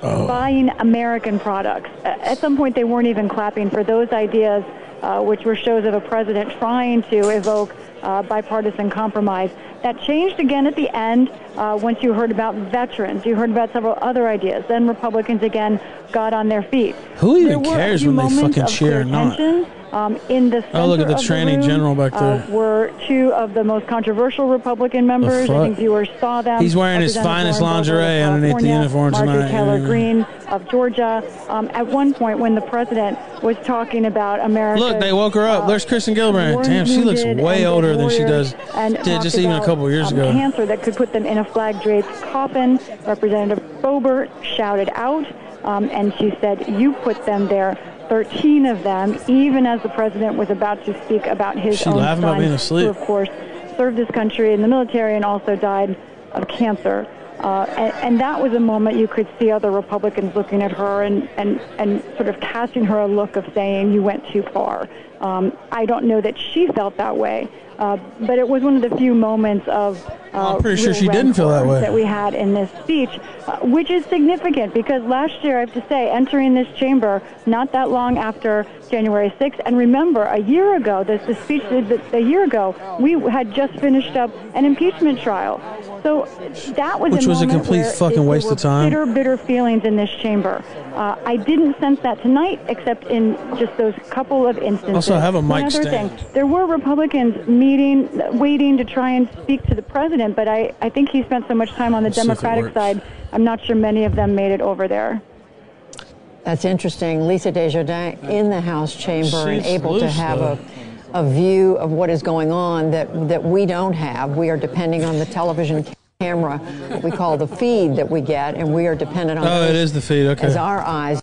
buying American products. At some point, they weren't even clapping for those ideas, uh, which were shows of a president trying to evoke uh, bipartisan compromise. That changed again at the end uh, once you heard about veterans. You heard about several other ideas. Then Republicans again got on their feet. Who even There were a cares when they fucking cheer or not? tension. Um, in the Oh, look at the of tranny room, general back uh, there. were two of the most controversial Republican members. I think viewers saw them. He's wearing his finest Lauren Boebert of lingerie underneath the uniform Marjorie tonight. Taylor Yeah. Greene of Georgia. Um, at one point, when the president was talking about America, Look, they woke her up. There's Kirsten Gillibrand. Damn, she looks way older than she does and did just even a couple years um, ago. Cancer that could put them in a flag-draped coffin. Representative Boebert shouted out, um, and she said, "You put them there." 13 of them, even as the president was about to speak about his She own laughing son, about being asleep. who, of course, served this country in the military and also died of cancer. Uh, and, and that was a moment you could see other Republicans looking at her and, and, and sort of casting her a look of saying, you went too far. Um, I don't know that she felt that way, uh, but it was one of the few moments of uh, I'm pretty sure she didn't feel that way. that we had in this speech, uh, which is significant because last year, I have to say, entering this chamber not that long after January 6th, and remember, a year ago, this the speech the, a year ago, we had just finished up an impeachment trial. So that was Which a was a complete fucking waste of time. Bitter, bitter feelings in this chamber. Uh, I didn't sense that tonight, except in just those couple of instances. Also, I have a mic other stand. thing, there were Republicans meeting, waiting to try and speak to the president, but I, I think he spent so much time on the We'll see if it Democratic side. I'm not sure many of them made it over there. That's interesting. Lisa Desjardins in the House chamber and She's able to have a, a view of what is going on that, that we don't have. We are depending on the television camera, what we call the feed that we get, and we are dependent on Oh, it is the feed. Okay. as our eyes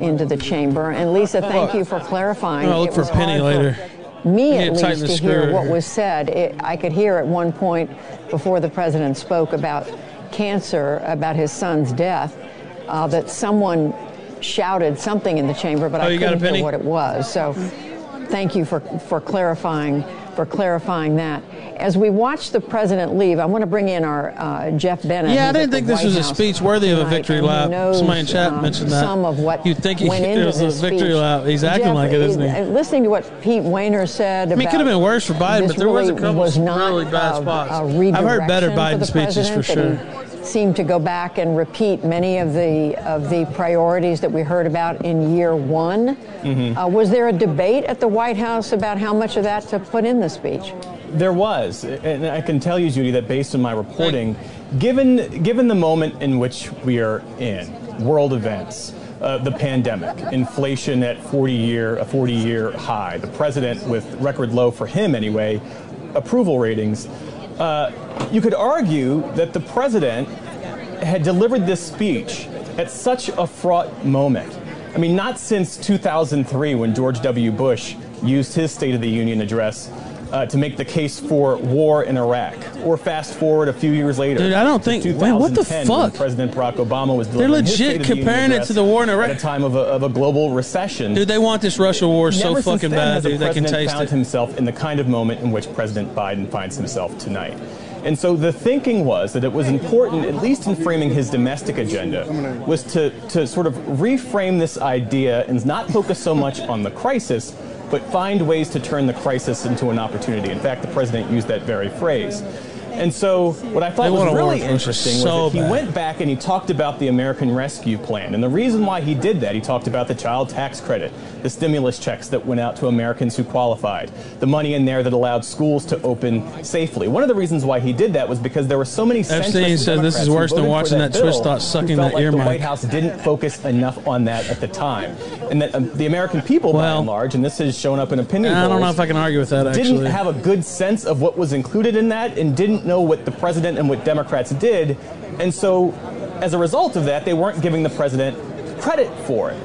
into the chamber. And Lisa, thank you for clarifying. I'll look for penny for later. Me at need to tighten least to hear what was said. It, I could hear at one point before the president spoke about cancer, about his son's death, uh, that someone shouted something in the chamber, but Oh, I couldn't hear what it was. So, thank you for for clarifying for clarifying that. As we watch the president leave, I want to bring in our uh, Jeff Bennett. Yeah, I didn't think this White was a speech worthy of a victory lap. knows, Somebody in chat um, mentioned that. Some of what You'd think he- went it into was a victory speech. lap. He's acting Jeff, like it, isn't he? uh, Listening to what Pete Wehner said, I mean, it could have been worse for Biden, but there was a couple was not really bad a- spots. a I've heard better Biden speeches for sure. he Seemed to go back and repeat many of the of the priorities that we heard about in year one. Mm-hmm. Uh, was there a debate at the White House about how much of that to put in the speech? There was, and I can tell you, Judy, that based on my reporting, given given the moment in which we are in, world events, uh, the pandemic, inflation at 40 year a 40 year high, the president with record low for him anyway, approval ratings, uh, you could argue that the president had delivered this speech at such a fraught moment. I mean, not since 2003 when George W. Bush used his State of the Union address uh, to make the case for war in Iraq, or fast forward a few years later. Dude, I don't think- man, what the fuck? President Barack Obama was They're legit State of the Union comparing it to the war in Iraq. at a time of a, of a global recession. Dude, they want this Russia war so Never fucking bad, dude. They can taste found it. himself in the kind of moment in which President Biden finds himself tonight. And so the thinking was that it was important, at least in framing his domestic agenda, was to, to sort of reframe this idea and not focus so much on the crisis, but find ways to turn the crisis into an opportunity. In fact, the president used that very phrase. And so, what I thought was want a war really interesting so was that he bad. went back and he talked about the American Rescue Plan. And the reason why he did that, he talked about the child tax credit, the stimulus checks that went out to Americans who qualified, the money in there that allowed schools to open safely. One of the reasons why he did that was because there were so many Epstein said this is worse than watching that Twitch thought sucking that like ear the mic. White House didn't focus enough on that at the time. And that um, the American people, by and large, and this has shown up in opinion I don't polls, know if I can argue with that, didn't have a good sense of what was included in that and didn't know what the president and what Democrats did. And so, as a result of that, they weren't giving the president credit for it.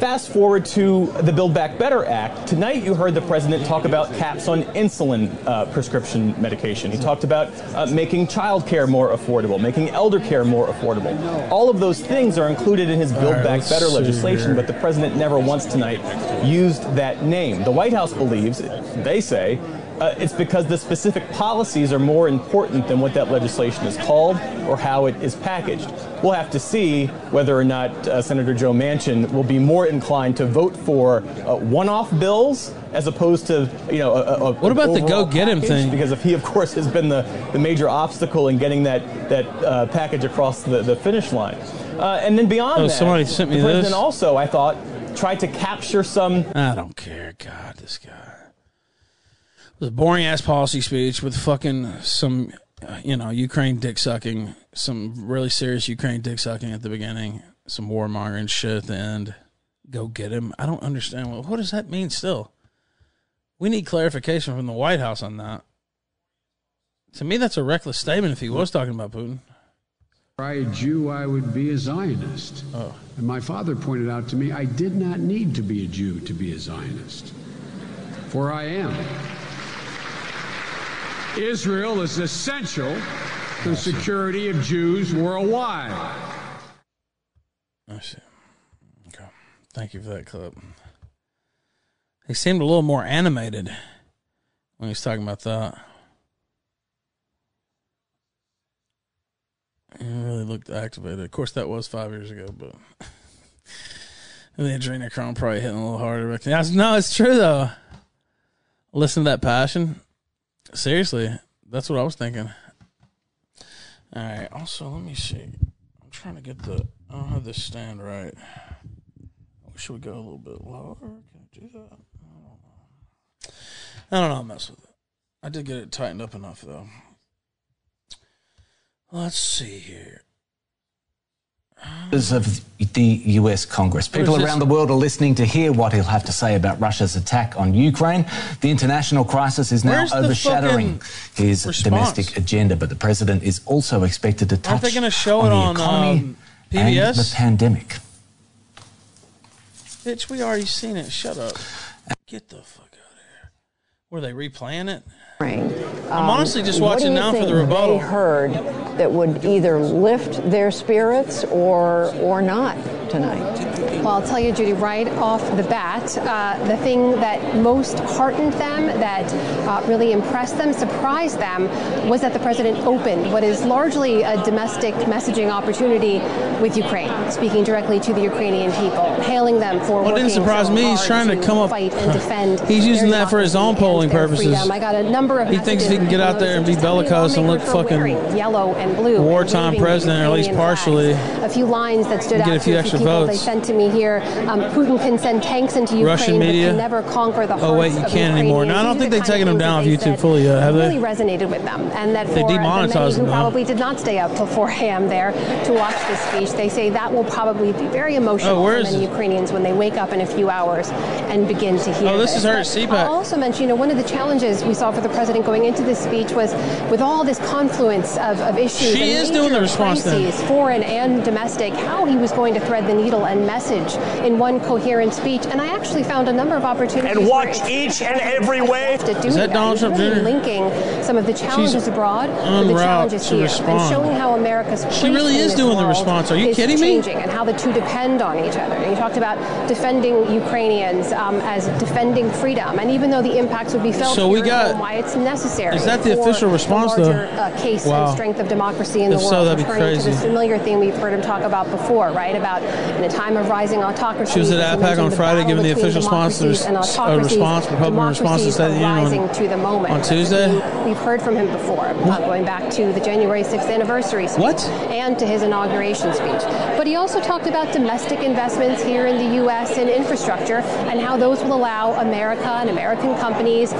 Fast forward to the Build Back Better Act. Tonight, you heard the president talk about caps on insulin uh, prescription medication. He talked about uh, making child care more affordable, making elder care more affordable. All of those things are included in his Build right, Back Better legislation, but the president never once tonight used that name. The White House believes, they say, uh, it's because the specific policies are more important than what that legislation is called or how it is packaged. We'll have to see whether or not uh, Senator Joe Manchin will be more inclined to vote for uh, one-off bills as opposed to, you know, a, a, What about the go get him thing? Because if he, of course, has been the, the major obstacle in getting that that uh, package across the, the finish line. Uh, and then beyond Oh, that, somebody sent me the president this? also, I thought, tried to capture some I don't care. God, this guy. A boring ass policy speech with fucking some, you know, Ukraine dick sucking, some really serious Ukraine dick sucking at the beginning, some warmongering shit at the end. Go get him. I don't understand. What, what does that mean still? We need clarification from the White House on that. To me, that's a reckless statement if he was talking about Putin. Were I a Jew, I would be a Zionist. Oh. And my father pointed out to me, I did not need to be a Jew to be a Zionist. For I am. Israel is essential to the security of Jews worldwide. I see. Okay. Thank you for that clip. He seemed a little more animated when he was talking about that. He really looked activated. Of course, that was five years ago, but the adrenochrome probably hitting a little harder. No, it's true though. Listen to that passion. Seriously, that's what I was thinking. All right. Also, let me see. I'm trying to get the. I don't have this stand right. Should we go a little bit lower? Can I do that? I don't know. I don't know. I'll mess with it. I did get it tightened up enough though. Let's see here. Of the US Congress. People around the world are listening to hear what he'll have to say about Russia's attack on Ukraine. The international crisis is now Where's overshadowing his response? domestic agenda, but the president is also expected to touch Aren't they show on it the on economy um, and the pandemic. Bitch, we already seen it. Shut up. Get the fuck out of here. Were they replaying it? I'm honestly just Um, watching now for the rebuttal. They heard that would either lift their spirits or or not tonight. Well, I'll tell you, Judy, right off the bat, uh, the thing that most heartened them, that uh, really impressed them, surprised them, was that the president opened what is largely a domestic messaging opportunity with Ukraine, speaking directly to the Ukrainian people, hailing them for Well, it didn't surprise so me. He's trying to come up- fight and defend. He's using that for his own polling purposes. freedom. I got a number of He thinks he can get out there and be bellicose and look fucking yellow and blue, wartime president, or at least partially. A few lines that stood out get a few extra people. votes. They sent to me here. Um, Putin can send tanks into Ukraine, Russian but media? can never conquer the Oh, wait, you can't anymore. No, I don't think they've taken them down off YouTube fully yet, have really they? resonated with them, and that They for the demonetized many who them probably did not stay up till 4 a.m. there to watch this speech, they say that will probably be very emotional Oh, for many? Ukrainians when they wake up in a few hours and begin to hear. Oh, this is her at But CPAC. I'll also mention, you know, one of the challenges we saw for the president going into this speech was with all this confluence of, of issues. She and is doing the major response then. crises, foreign and domestic, how he was going to thread the needle and message in one coherent speech. And I actually found a number of opportunities. And watch each and every way. To do Is that that. Donald Trump really Jr.? linking some of the challenges abroad with the challenges to here, respond. and showing how America's She place really is doing the response. Are you kidding me? changing, and how the two depend on each other. And you talked about defending Ukrainians um, as defending freedom, and even though the impacts would be felt So here we got- home, why necessary. Is that the official response, the though? Uh, case Wow. and strength of democracy in If the so, world. that'd be referring to crazy. this familiar theme we've heard him talk about before, right? About in a time of rising autocracy. She was at AFPAC on Friday giving the official response to democracies and uh, response, Republican response to Democracies State of the Union rising on- to the moment. on Tuesday? We- We've heard from him before, uh, going back to the January 6th anniversary speech What? and to his inauguration speech. But he also talked about domestic investments here in the U.S. in infrastructure and how those will allow America and American companies uh,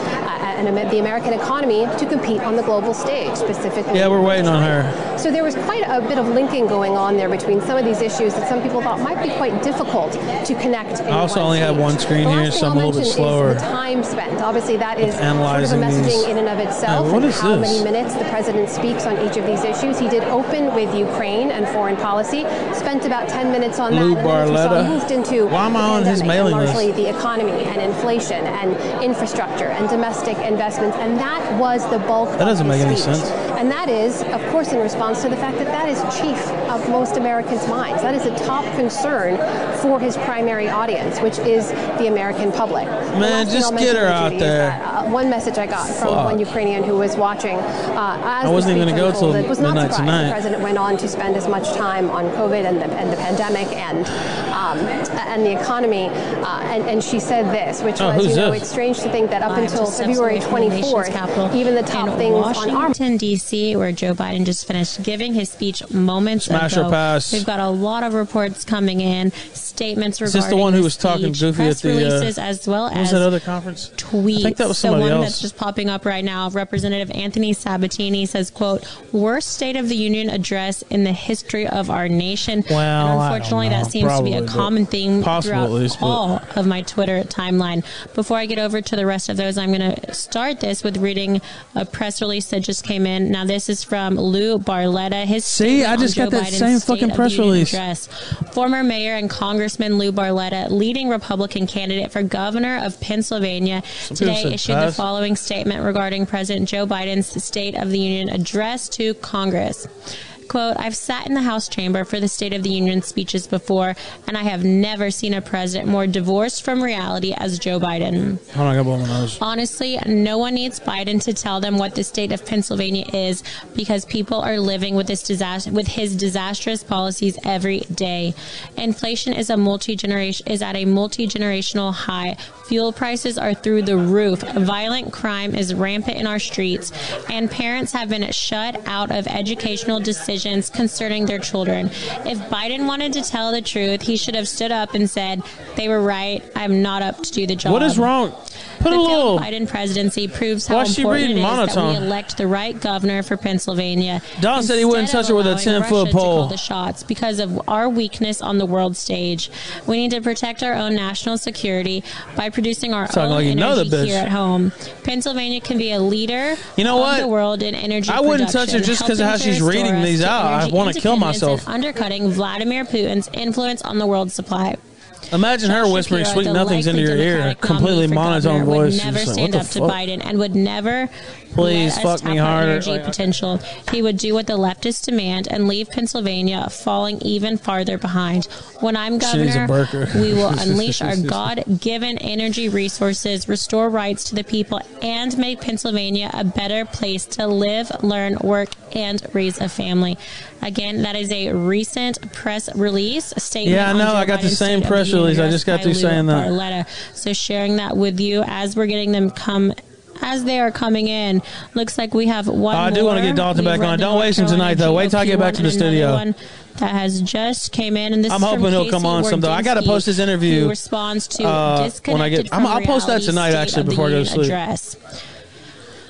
and the American economy to compete on the global stage, specifically. Yeah, we're waiting on her. So there was quite a bit of linking going on there between some of these issues that some people thought might be quite difficult to connect. I also only have one screen here, so I'm a little bit slower. Is the time spent. Obviously, that is analyzing sort of a messaging these. in and of itself. Yeah, what and how this? many minutes the president speaks on each of these issues. He did open with Ukraine and foreign policy. Spent about 10 minutes on Lou that. and then as we saw, Barletta. moved into Why am I on his mailing list? largely the economy and inflation and infrastructure and domestic investments, and that was the bulk. That doesn't make any sense. And that is, of course, in response to the fact that that is chief of most Americans' minds. That is a top concern for his primary audience, which is the American public. Man, just get her out Judy, there. that, uh, one message I got from one Ukrainian who was watching uh, as I wasn't even go till unfolded, was not midnight surprised. tonight. The president went on to spend as much time on COVID and the, and the pandemic and um, and the economy, uh, and, and she said this, which Oh, was, you know, this? it's strange to think that up Live until February away from the nation's 24th, even the top in things on our Washington, D.C., where Joe Biden just finished giving his speech moments Smash or ago. pass? We've got a lot of reports coming in, statements Is regarding this the one who the was talking speech, goofy press at the, uh, releases, as well what was as that other conference? tweets. I think that was the somebody one else. that's just popping up right now. Representative Anthony Sabatini says, "quote Worst State of the Union address in the history of our nation." Well, and unfortunately, that seems to be Probably, a common theme throughout least, all of my Twitter timeline. Before I get over to the rest of those, I'm going to start this with reading a press release that just came in. Now, this is from Lou Barletta. His See, I just got Joe that Biden's same fucking press release. address. Former Mayor and Congressman Lou Barletta, leading Republican candidate for governor of Pennsylvania, Some today issued the following statement regarding President Joe Biden's State of the Union address to Congress. Quote, I've sat in the House chamber for the State of the Union speeches before, and I have never seen a president more divorced from reality as Joe Biden. Hold on, I got blow my nose. Honestly, no one needs Biden to tell them what the state of Pennsylvania is because people are living with this disaster with his disastrous policies every day. Inflation is a multi-generation is at a multi-generational high. Fuel prices are through the roof. Violent crime is rampant in our streets, and parents have been shut out of educational decisions concerning their children. If Biden wanted to tell the truth, he should have stood up and said, "They were right. I'm not up to do the job." What is wrong? Put the a little. failed Biden presidency proves how important it is monotone? that we elect the right governor for Pennsylvania. Don said he wouldn't touch it with a 10 foot Russia to call pole. the shots because of our weakness on the world stage. We need to protect our own national security by producing our Talking own like energy bitch. here at home. Pennsylvania can be a leader You know what? the world in energy I wouldn't touch production, just because of how she's reading these to out. I wanna kill independence myself. undercutting Vladimir Putin's influence on the world supply. Imagine her whispering Shapiro, sweet nothings into your ear, completely monotone voice. Would never like, stand up to? Biden and would never Please us fuck tap me harder. energy Like- potential. He would do what the leftists demand and leave Pennsylvania falling even farther behind. When I'm She needs a governor, we will unleash our God-given energy resources, restore rights to the people, and make Pennsylvania a better place to live, learn, work, and raise a family. Again, that is a recent press release statement. Yeah, I know. I got the same press release. I just got through saying that. Barletta. So sharing that with you as we're getting them come. As they are coming in, looks like we have one. I do wanna get Dalton back on. Don't waste him tonight, though. Wait till I get back to the studio. one That has just came in, and this I'm hoping he'll Casey come on someday. I gotta post his interview, responds to uh, when I get- I'm- I'll post that tonight, actually, before I go to sleep. Address.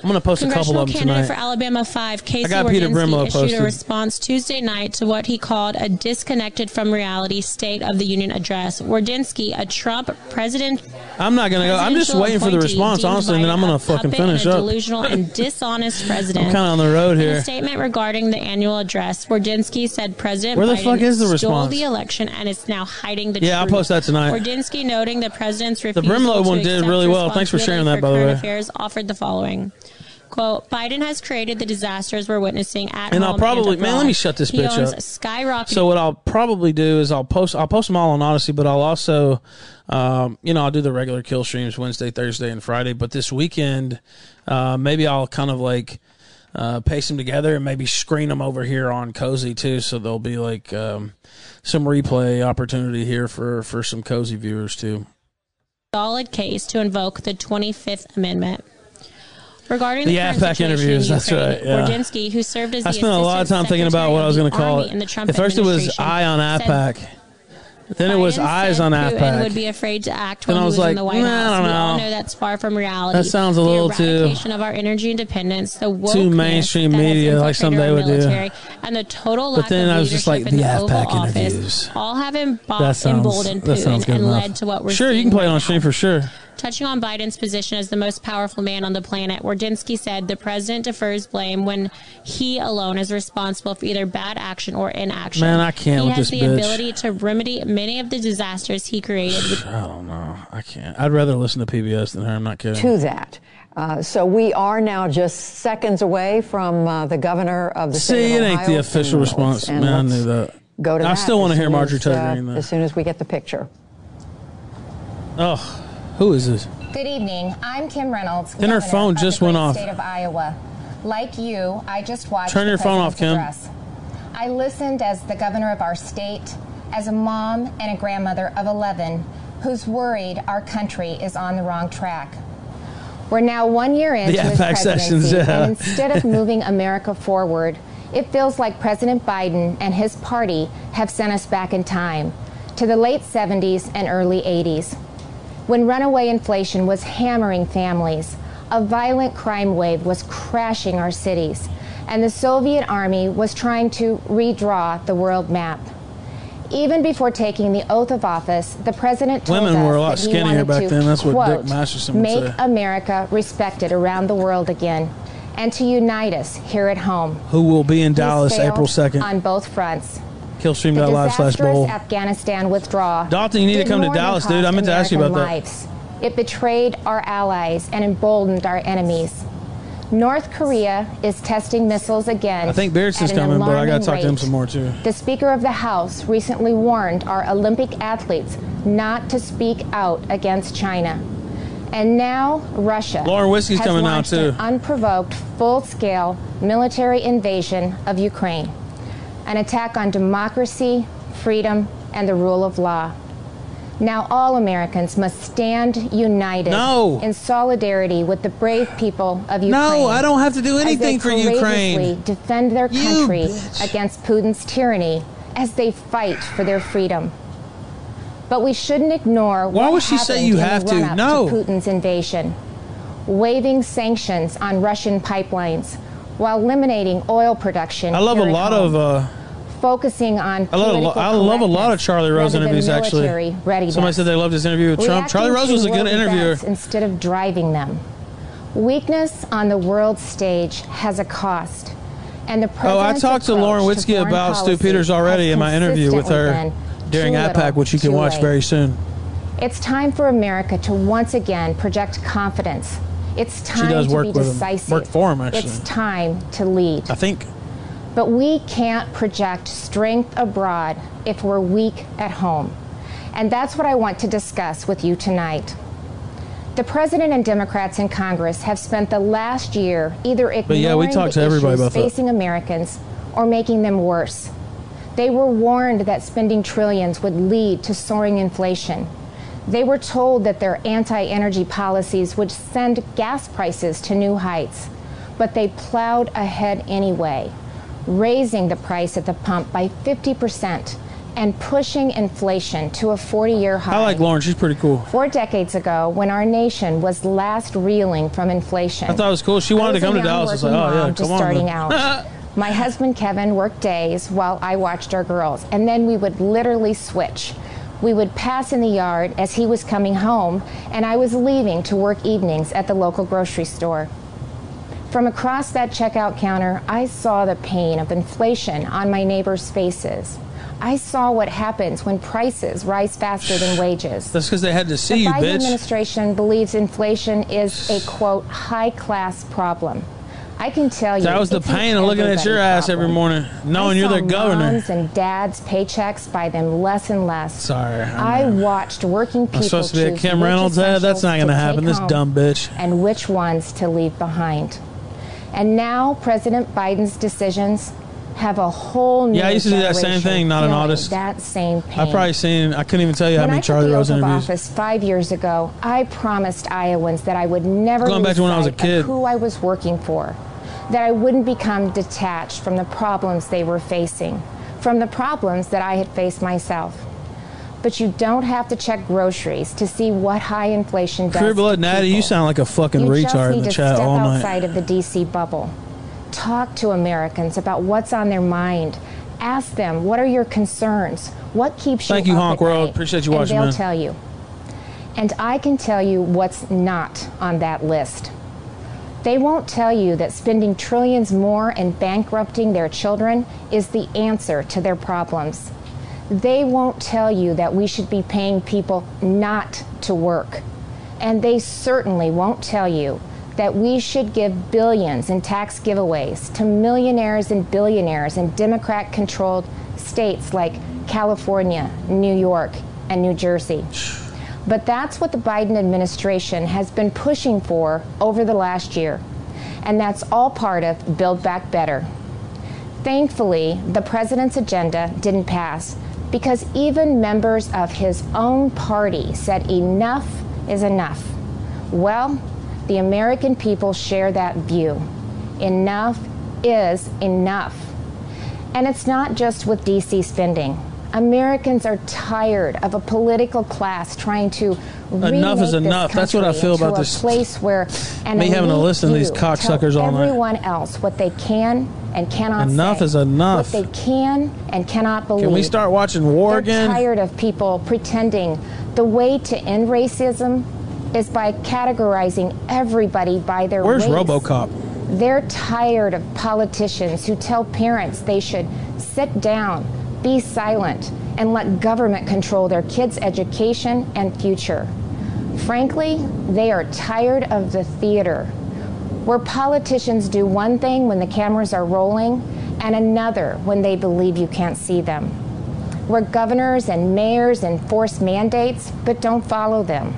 I'm gonna post a couple of them candidate for. Alabama 5, Casey I got Peter Brimelow issued posted. a response Tuesday night to what he called a disconnected from reality State of the Union address. Wardynski, a Trump president I'm not gonna go. I'm just waiting for the response, honestly, and then I'm gonna fucking finish and a up. delusional and dishonest president. I'm kinda on the road In here. a statement regarding the annual address, Wardynski said President Where the Biden fuck is the stole response? the election and is now hiding the Yeah, I'll truth. post that tonight. Wardynski noting the president's refusal Brimelow to one did accept really well. Thanks for sharing that, by the for way. current Affairs offered the following. Quote, Biden has created the disasters we're witnessing at And home I'll probably and man, let me shut this he bitch owns up. skyrocketing So what I'll probably do is I'll post I'll post them all on Odysee, but I'll also um, you know I'll do the regular kill streams Wednesday, Thursday, and Friday. But this weekend, uh, maybe I'll kind of like uh, paste them together and maybe screen them over here on Cozy too, so there'll be like um, some replay opportunity here for for some Cozy viewers too. solid case to invoke the 25th Amendment. Regarding The the, AFPAC interviews, in that's right, yeah. Wardynski, who served as I the spent a lot of time thinking about what I was going to call Army it. in the Trump At first, it was eye on AFPAC. Then it was eyes on Putin would be afraid to act when I he was was like, in the White nah, I don't We all know. know that's far from reality. That sounds a the little too- of our energy independence, the wokeness mainstream media, like some they would do. and the total But lack then of I was just like, the the AFPAC interviews. all have embo- sounds emboldened Putin and enough. led to what we're sure, you can play it right on stream for sure. Touching on Biden's position as the most powerful man on the planet, Wardynski said the president defers blame when he alone is responsible for either bad action or inaction. Man, I can't He with has this the bitch. ability to remedy many of the disasters he created. with- I don't know. I can't. I'd rather listen to PBS than her. I'm not kidding. to that. Uh, so we are now just seconds away from uh, the governor of the See, state it of ain't the official response. Reynolds. Man, I knew that. Go to I that still want to hear Marjorie as, Taylor uh, Greene. though. As soon as we get the picture. Oh, who is this? Good evening. I'm Kim Reynolds. Then her governor phone of just the went great off. State of Iowa. Like you, I just watched. Turn the your phone off, president's Kim. address. I listened as the governor of our state, as a mom and a grandmother of 11, who's worried our country is on the wrong track. We're now one year into his AFPAC sessions, presidency, yeah. and instead of moving America forward, it feels like President Biden and his party have sent us back in time to the late 70s and early 80s when runaway inflation was hammering families, a violent crime wave was crashing our cities, and the Soviet army was trying to redraw the world map. Even before taking the oath of office, the president told Women us were a lot skinnier wanted back to, then. That's what Dick quote, Masterson would make say." America respected around the world again, and to unite us here at home. Who will be in Dallas April 2nd? on both fronts. Killstream.live slash bowl. Afghanistan withdrawal. Dalton, you need to come to Dallas, dude. I meant to ask you American about that. It betrayed our allies and emboldened our enemies. North Korea is testing missiles again. I think at an coming, but I got to talk to him some more too. The Speaker of the House recently warned our Olympic athletes not to speak out against China. And now Russia Lauren Witzke's has coming launched too. an unprovoked, full-scale military invasion of Ukraine, an attack on democracy, freedom, and the rule of law. Now all Americans must stand united No. in solidarity with the brave people of Ukraine. No, I don't have to do anything for Ukraine. Defend their country against Putin's tyranny as they fight for their freedom. But we shouldn't ignore Why what would she say you have to? No. Putin's invasion, waiving sanctions on Russian pipelines while eliminating oil production. I love a lot home, of. Uh, focusing on I love. I love a lot of Charlie Rose interviews. Actually, readiness. somebody said they loved his interview with Trump. Charlie Rose was a good interviewer. Instead of driving them. Weakness on the world stage has a cost. And the Oh, I talked to Lauren Witzke about Stu Peters already in my interview with her during AFPAC, which you can watch too very soon. It's time for America to once again project confidence. It's time to be with him. decisive. Work for him, actually. It's time to lead. I think. But we can't project strength abroad if we're weak at home. And that's what I want to discuss with you tonight. The president and Democrats in Congress have spent the last year either ignoring yeah, we talked the to everybody issues about that. facing Americans or making them worse. They were warned that spending trillions would lead to soaring inflation. They were told that their anti energy policies would send gas prices to new heights, but they plowed ahead anyway, raising the price at the pump by 50% and pushing inflation to a 40 year high. I like Lauren. She's pretty cool. Four decades ago, when our nation was last reeling from inflation, I thought it was cool. She wanted to come to Dallas. I was like, oh yeah, come just on. starting man. out. My husband Kevin worked days while I watched our girls, and then we would literally switch. We would pass in the yard as he was coming home, and I was leaving to work evenings at the local grocery store. From across that checkout counter, I saw the pain of inflation on my neighbors' faces. I saw what happens when prices rise faster than wages. That's because they had to see the you, Biden bitch. administration believes inflation is a quote high class problem. I can tell you That was the pain of looking at your everybody ass every morning, knowing I you're their governor. Moms and dads' paychecks buy them less and less. Sorry, I watched working people I'm supposed to be a Kim Reynolds ad. That's not gonna happen. This dumb bitch. And which ones to leave behind. And now President Biden's decisions have a whole new Yeah, I used to do that same thing, not an artist. That same pain. I've probably seen. I couldn't even tell you how when many I Charlie the Rose interviews. office five years ago, I promised Iowans that I would never Going back to when I was a kid. who I was working for, that I wouldn't become detached from the problems they were facing, from the problems that I had faced myself. But you don't have to check groceries to see what high inflation does. Pure blood, Natty. You sound like a fucking You retard in need the to chat step all night. outside of the DC bubble. Talk to Americans about what's on their mind. Ask them, what are your concerns? What keeps Thank you you, up Honk at World. night? Appreciate you watching. and they'll man. tell you. And I can tell you what's not on that list. They won't tell you that spending trillions more and bankrupting their children is the answer to their problems. They won't tell you that we should be paying people not to work. And they certainly won't tell you that we should give billions in tax giveaways to millionaires and billionaires in Democrat controlled states like California, New York, and New Jersey. But that's what the Biden administration has been pushing for over the last year. And that's all part of Build Back Better. Thankfully, the president's agenda didn't pass because even members of his own party said enough is enough. Well, the American people share that view. Enough is enough. And it's not just with DC spending. Americans are tired of a political class trying to Enough is enough. That's what I feel about a this- place where an Me having to listen to these cocksuckers all night. everyone else what they can and cannot Enough say, is enough. What they can and cannot believe. Can we start watching War They're again? tired of people pretending the way to end racism is by categorizing everybody by their Where's race. RoboCop? They're tired of politicians who tell parents they should sit down, be silent, and let government control their kids' education and future. Frankly, they are tired of the theater where politicians do one thing when the cameras are rolling and another when they believe you can't see them, where governors and mayors enforce mandates but don't follow them,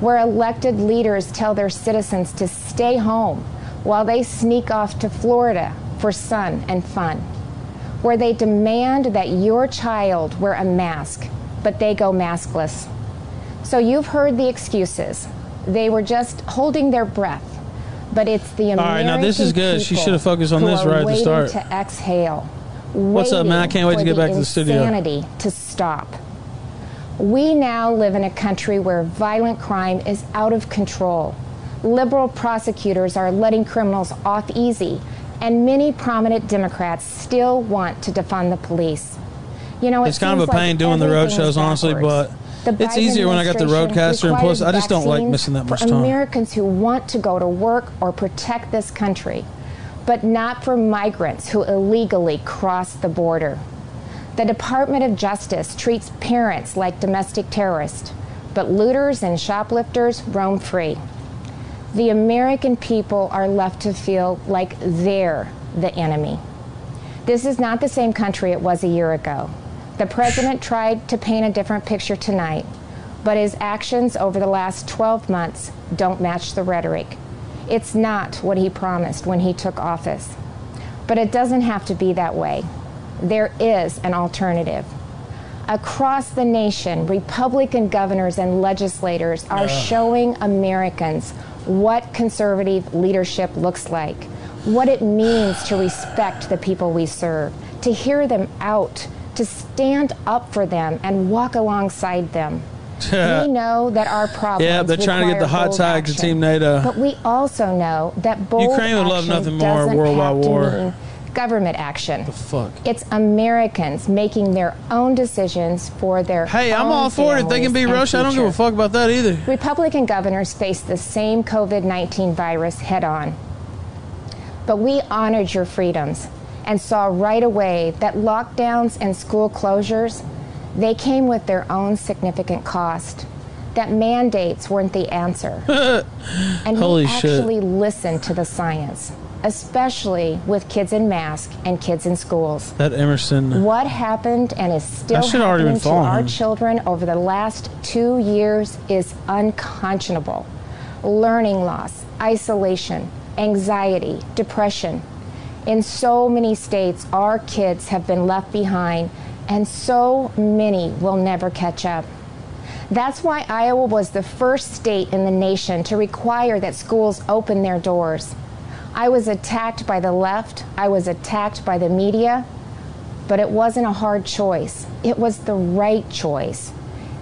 where elected leaders tell their citizens to stay home while they sneak off to Florida for sun and fun, where they demand that your child wear a mask but they go maskless. So you've heard the excuses. They were just holding their breath. But it's the American right, now this is good. She should have focused on this right at the waiting start. To exhale. What's up, man? I can't wait to get back to the studio. Insanity to stop. We now live in a country where violent crime is out of control. Liberal prosecutors are letting criminals off easy, and many prominent Democrats still want to defund the police. You know, it It's kind of a seems like pain doing the road shows, honestly, but it's easier when I got the RodeCaster, and plus, I just don't like missing that much for time. Americans who want to go to work or protect this country, but not for migrants who illegally cross the border. The Department of Justice treats parents like domestic terrorists, but looters and shoplifters roam free. The American people are left to feel like they're the enemy. This is not the same country it was a year ago. The president tried to paint a different picture tonight, but his actions over the last 12 months don't match the rhetoric. It's not what he promised when he took office. But it doesn't have to be that way. There is an alternative. Across the nation, Republican governors and legislators are Ugh. showing Americans what conservative leadership looks like, what it means to respect the people we serve, to hear them out, to stand up for them and walk alongside them. we know that our problems Yeah, they're trying to get the hot bold tag to. Team NATO. But we also know that bold Ukraine would love nothing more have to war. Government action. The fuck? It's Americans making their own decisions for their Hey, I'm all for it. If they can be and I don't give a fuck about that either. Republican governors face the same COVID 19 virus head on. But we honored your freedoms and saw right away that lockdowns and school closures, they came with their own significant cost. That mandates weren't the answer. and Holy we shit. actually listened to the science, especially with kids in masks and kids in schools. That Emerson. Uh, what happened and is still I should've already been happening to our children over the last two years is unconscionable. Learning loss, isolation, anxiety, depression. In so many states, our kids have been left behind, and so many will never catch up. That's why Iowa was the first state in the nation to require that schools open their doors. I was attacked by the left, I was attacked by the media, but it wasn't a hard choice. It was the right choice.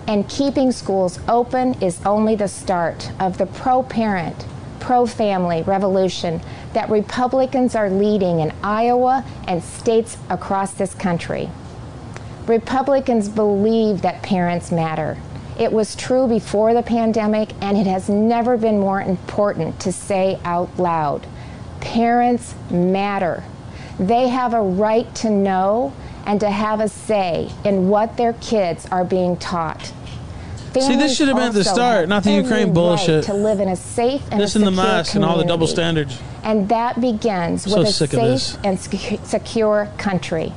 And keeping schools open is only the start of the pro parent, pro family revolution that Republicans are leading in Iowa and states across this country. Republicans believe that parents matter. It was true before the pandemic, and it has never been more important to say out loud. Parents matter. They have a right to know and to have a say in what their kids are being taught. See, this should have been at the start, not the Ukraine right bullshit. To live in a safe and This a and the mask and all the double standards. And that begins So with a safe and secure country.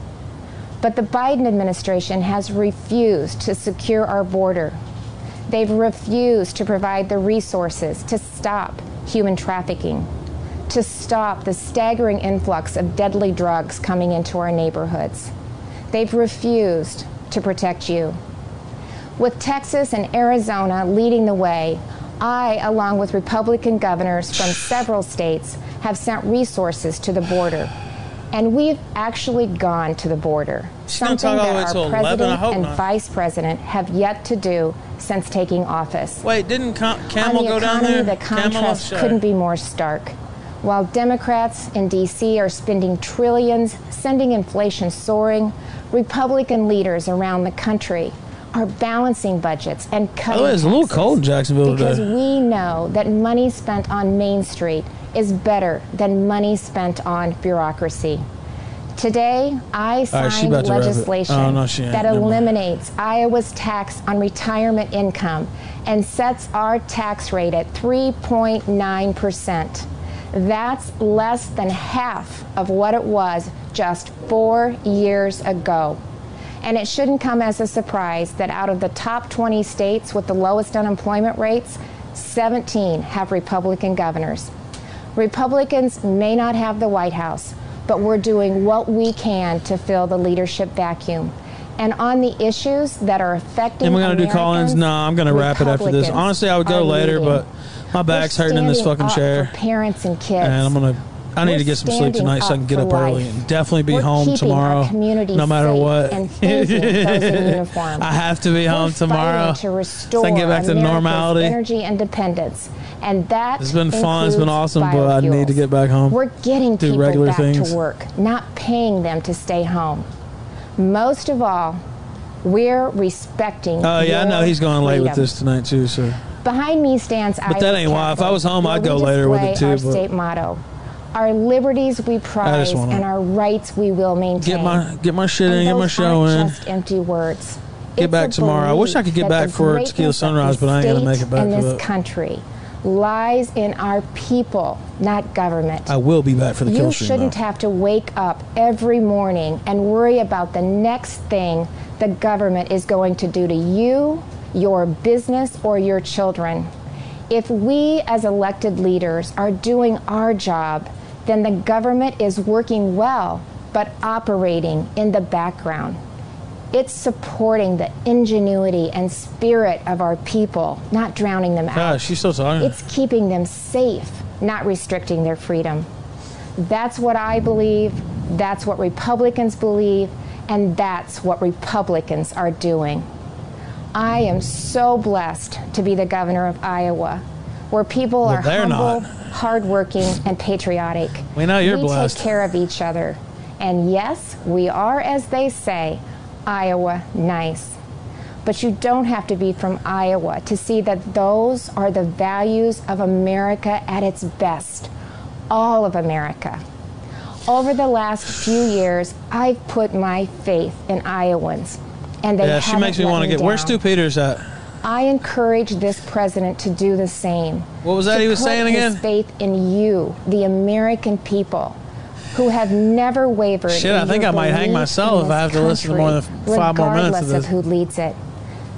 But the Biden administration has refused to secure our border. They've refused to provide the resources to stop human trafficking, to stop the staggering influx of deadly drugs coming into our neighborhoods. They've refused to protect you. With Texas and Arizona leading the way, I, along with Republican governors from several states, have sent resources to the border. And we've actually gone to the border, She's something talk all the way that our president hope and not. vice president have yet to do since taking office. Wait, didn't Cam- Camel On the go down there? the contrast couldn't be more stark. While Democrats in D.C. are spending trillions, sending inflation soaring, Republican leaders around the country are balancing budgets and cutting way, it's a little cold Jacksonville because today. we know that money spent on Main Street is better than money spent on bureaucracy. Today, I signed about to wrap it. legislation Oh, no, that eliminates Iowa's tax on retirement income and sets our tax rate at 3.9%. That's less than half of what it was just four years ago. And it shouldn't come as a surprise that out of the top 20 states with the lowest unemployment rates, 17 have Republican governors. Republicans may not have the White House, but we're doing what we can to fill the leadership vacuum. And on the issues that are affecting and we're going to do call-ins? No, I'm going to wrap it after this. Honestly, I would go later, leading. but my back's hurting in this fucking chair, parents and kids. and I'm gonna. I need We're to get some sleep tonight so I can get up early and definitely be We're home tomorrow, no matter what. and thanking those in uniform. I have to be home We're tomorrow to restore so I can get back to normality. energy independence, and that It's been fun. It's been awesome, but I need to get back home. We're getting do people regular back things. to work, not paying them to stay home. Most of all, we're respecting. Oh yeah, I know he's going late with this tonight too. So Behind me stands But that ain't why. If I was home, I'd go later with it, too, Our but- state motto: Our liberties we prize, and our rights we will maintain. get my get my shit in, get my show in. Just empty words. Get It's back tomorrow. I wish I could get back for Tequila Sunrise, but I ain't gonna make it back And for this country lies in our people, not government. I will be back for the You kill stream. shouldn't though. have to wake up every morning and worry about the next thing the government is going to do to you, your business, or your children. If we as elected leaders are doing our job, then the government is working well, but operating in the background. It's supporting the ingenuity and spirit of our people, not drowning them ah, out. Gosh, she's still talking. It's keeping them safe, not restricting their freedom. That's what I believe. That's what Republicans believe. And that's what Republicans are doing. I am so blessed to be the governor of Iowa, where people Well, are humble, not. hardworking, and patriotic. We know you're we blessed. take care of each other. And yes, we are, as they say, Iowa nice. But you don't have to be from Iowa to see that those are the values of America at its best. All of America. Over the last few years, I've put my faith in Iowans. And they yeah, she makes me want to get. Where's. Stu Peters at? I encourage this president to do the same. What was that he was put saying his again? faith in you, the American people, who have never wavered. Shit, I think I might hang myself if I have to listen to more than five more minutes of regardless this. who leads it.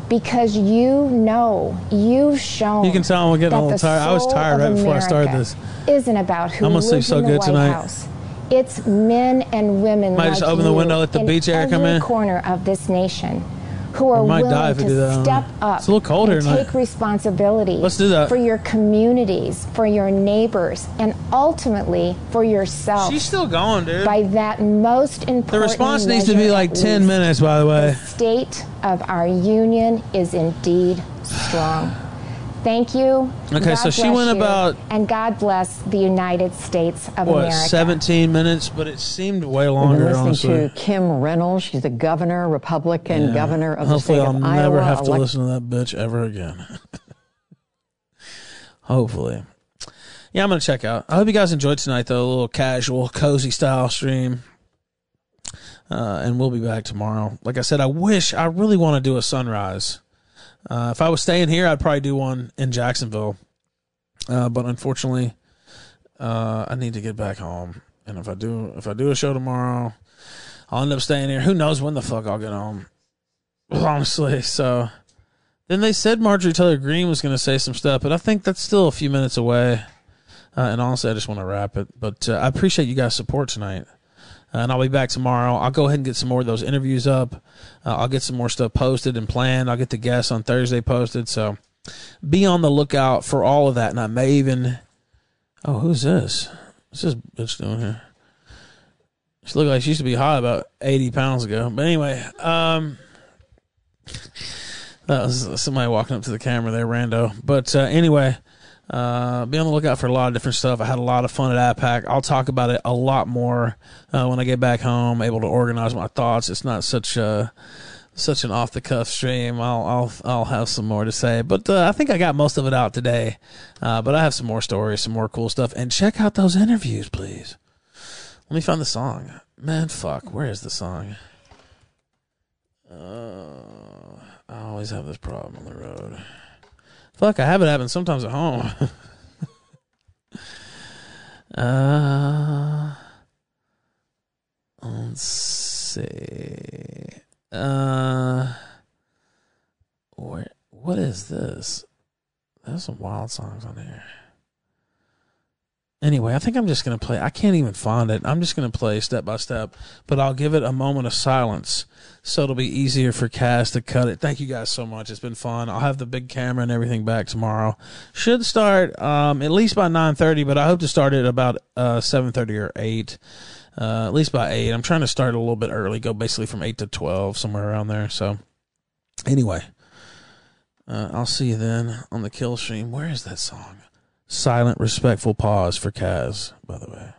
Because you know, you've shown. You can tell I'm getting a little tired. I was tired of right before I started this. Isn't about who I'm gonna sleep so good White tonight. House. It's men and women Might like just open the window, let the in beach air come every in. corner of this nation who are willing to step up It's a little cold and take responsibility Let's do that. for your communities, for your neighbors, and ultimately for yourself. She's still going, dude. By that most important The response needs to be like 10 least, minutes, by the way. The state of our union is indeed strong. Thank you. Okay, so she went about- and God bless the United States of What, America. 17 minutes? But it seemed way We've been longer, listening honestly. to Kim Reynolds. She's the governor, Republican Yeah. governor of the Hopefully, state I'll of never Iowa. have to elect- listen to that bitch ever again. Hopefully. Yeah, I'm going to check out. I hope you guys enjoyed tonight, though. A little casual, cozy style stream. Uh, and we'll be back tomorrow. Like I said, I wish, I really want to do a sunrise. Uh, if I was staying here, I'd probably do one in Jacksonville. Uh, but unfortunately, uh, I need to get back home. And if I do, if I do a show tomorrow, I'll end up staying here. Who knows when the fuck I'll get home? Honestly, so then they said Marjorie Taylor Greene was going to say some stuff, but I think that's still a few minutes away. Uh, and honestly, I just want to wrap it. But uh, I appreciate you guys' support tonight. Uh, and I'll be back tomorrow. I'll go ahead and get some more of those interviews up. Uh, I'll get some more stuff posted and planned. I'll get the guests on Thursday posted. So be on the lookout for all of that. And I may even. Oh, who's this? What's this bitch doing here? She looked like she used to be high about 80 pounds ago. But anyway, um, that was somebody walking up to the camera there, rando. But uh, anyway, uh, be on the lookout for a lot of different stuff. I had a lot of fun at AFPAC. I'll talk about it a lot more uh, when I get back home, able to organize my thoughts. It's not such a such an off the cuff stream. I'll I'll I'll have some more to say, but uh, I think I got most of it out today. Uh, but I have some more stories, some more cool stuff, and check out those interviews, please. Let me find the song. Man, fuck, where is the song? Uh, I always have this problem on the road. Fuck, I have it happen sometimes at home. Uh, let's see. Uh, where? What is this? There's some wild songs on here. Anyway, I think I'm just going to play. I can't even find it. I'm just going to play step by step, but I'll give it a moment of silence so it'll be easier for Cass to cut it. Thank you guys so much. It's been fun. I'll have the big camera and everything back tomorrow. Should start um, at least by 9:30, but I hope to start at about uh, 7:30 or 8. Uh, at least by 8. I'm trying to start a little bit early, go basically from 8 to 12, somewhere around there. So, anyway, uh, I'll see you then on the kill stream. Where is that song? Silent, respectful pause for Kaz, by the way.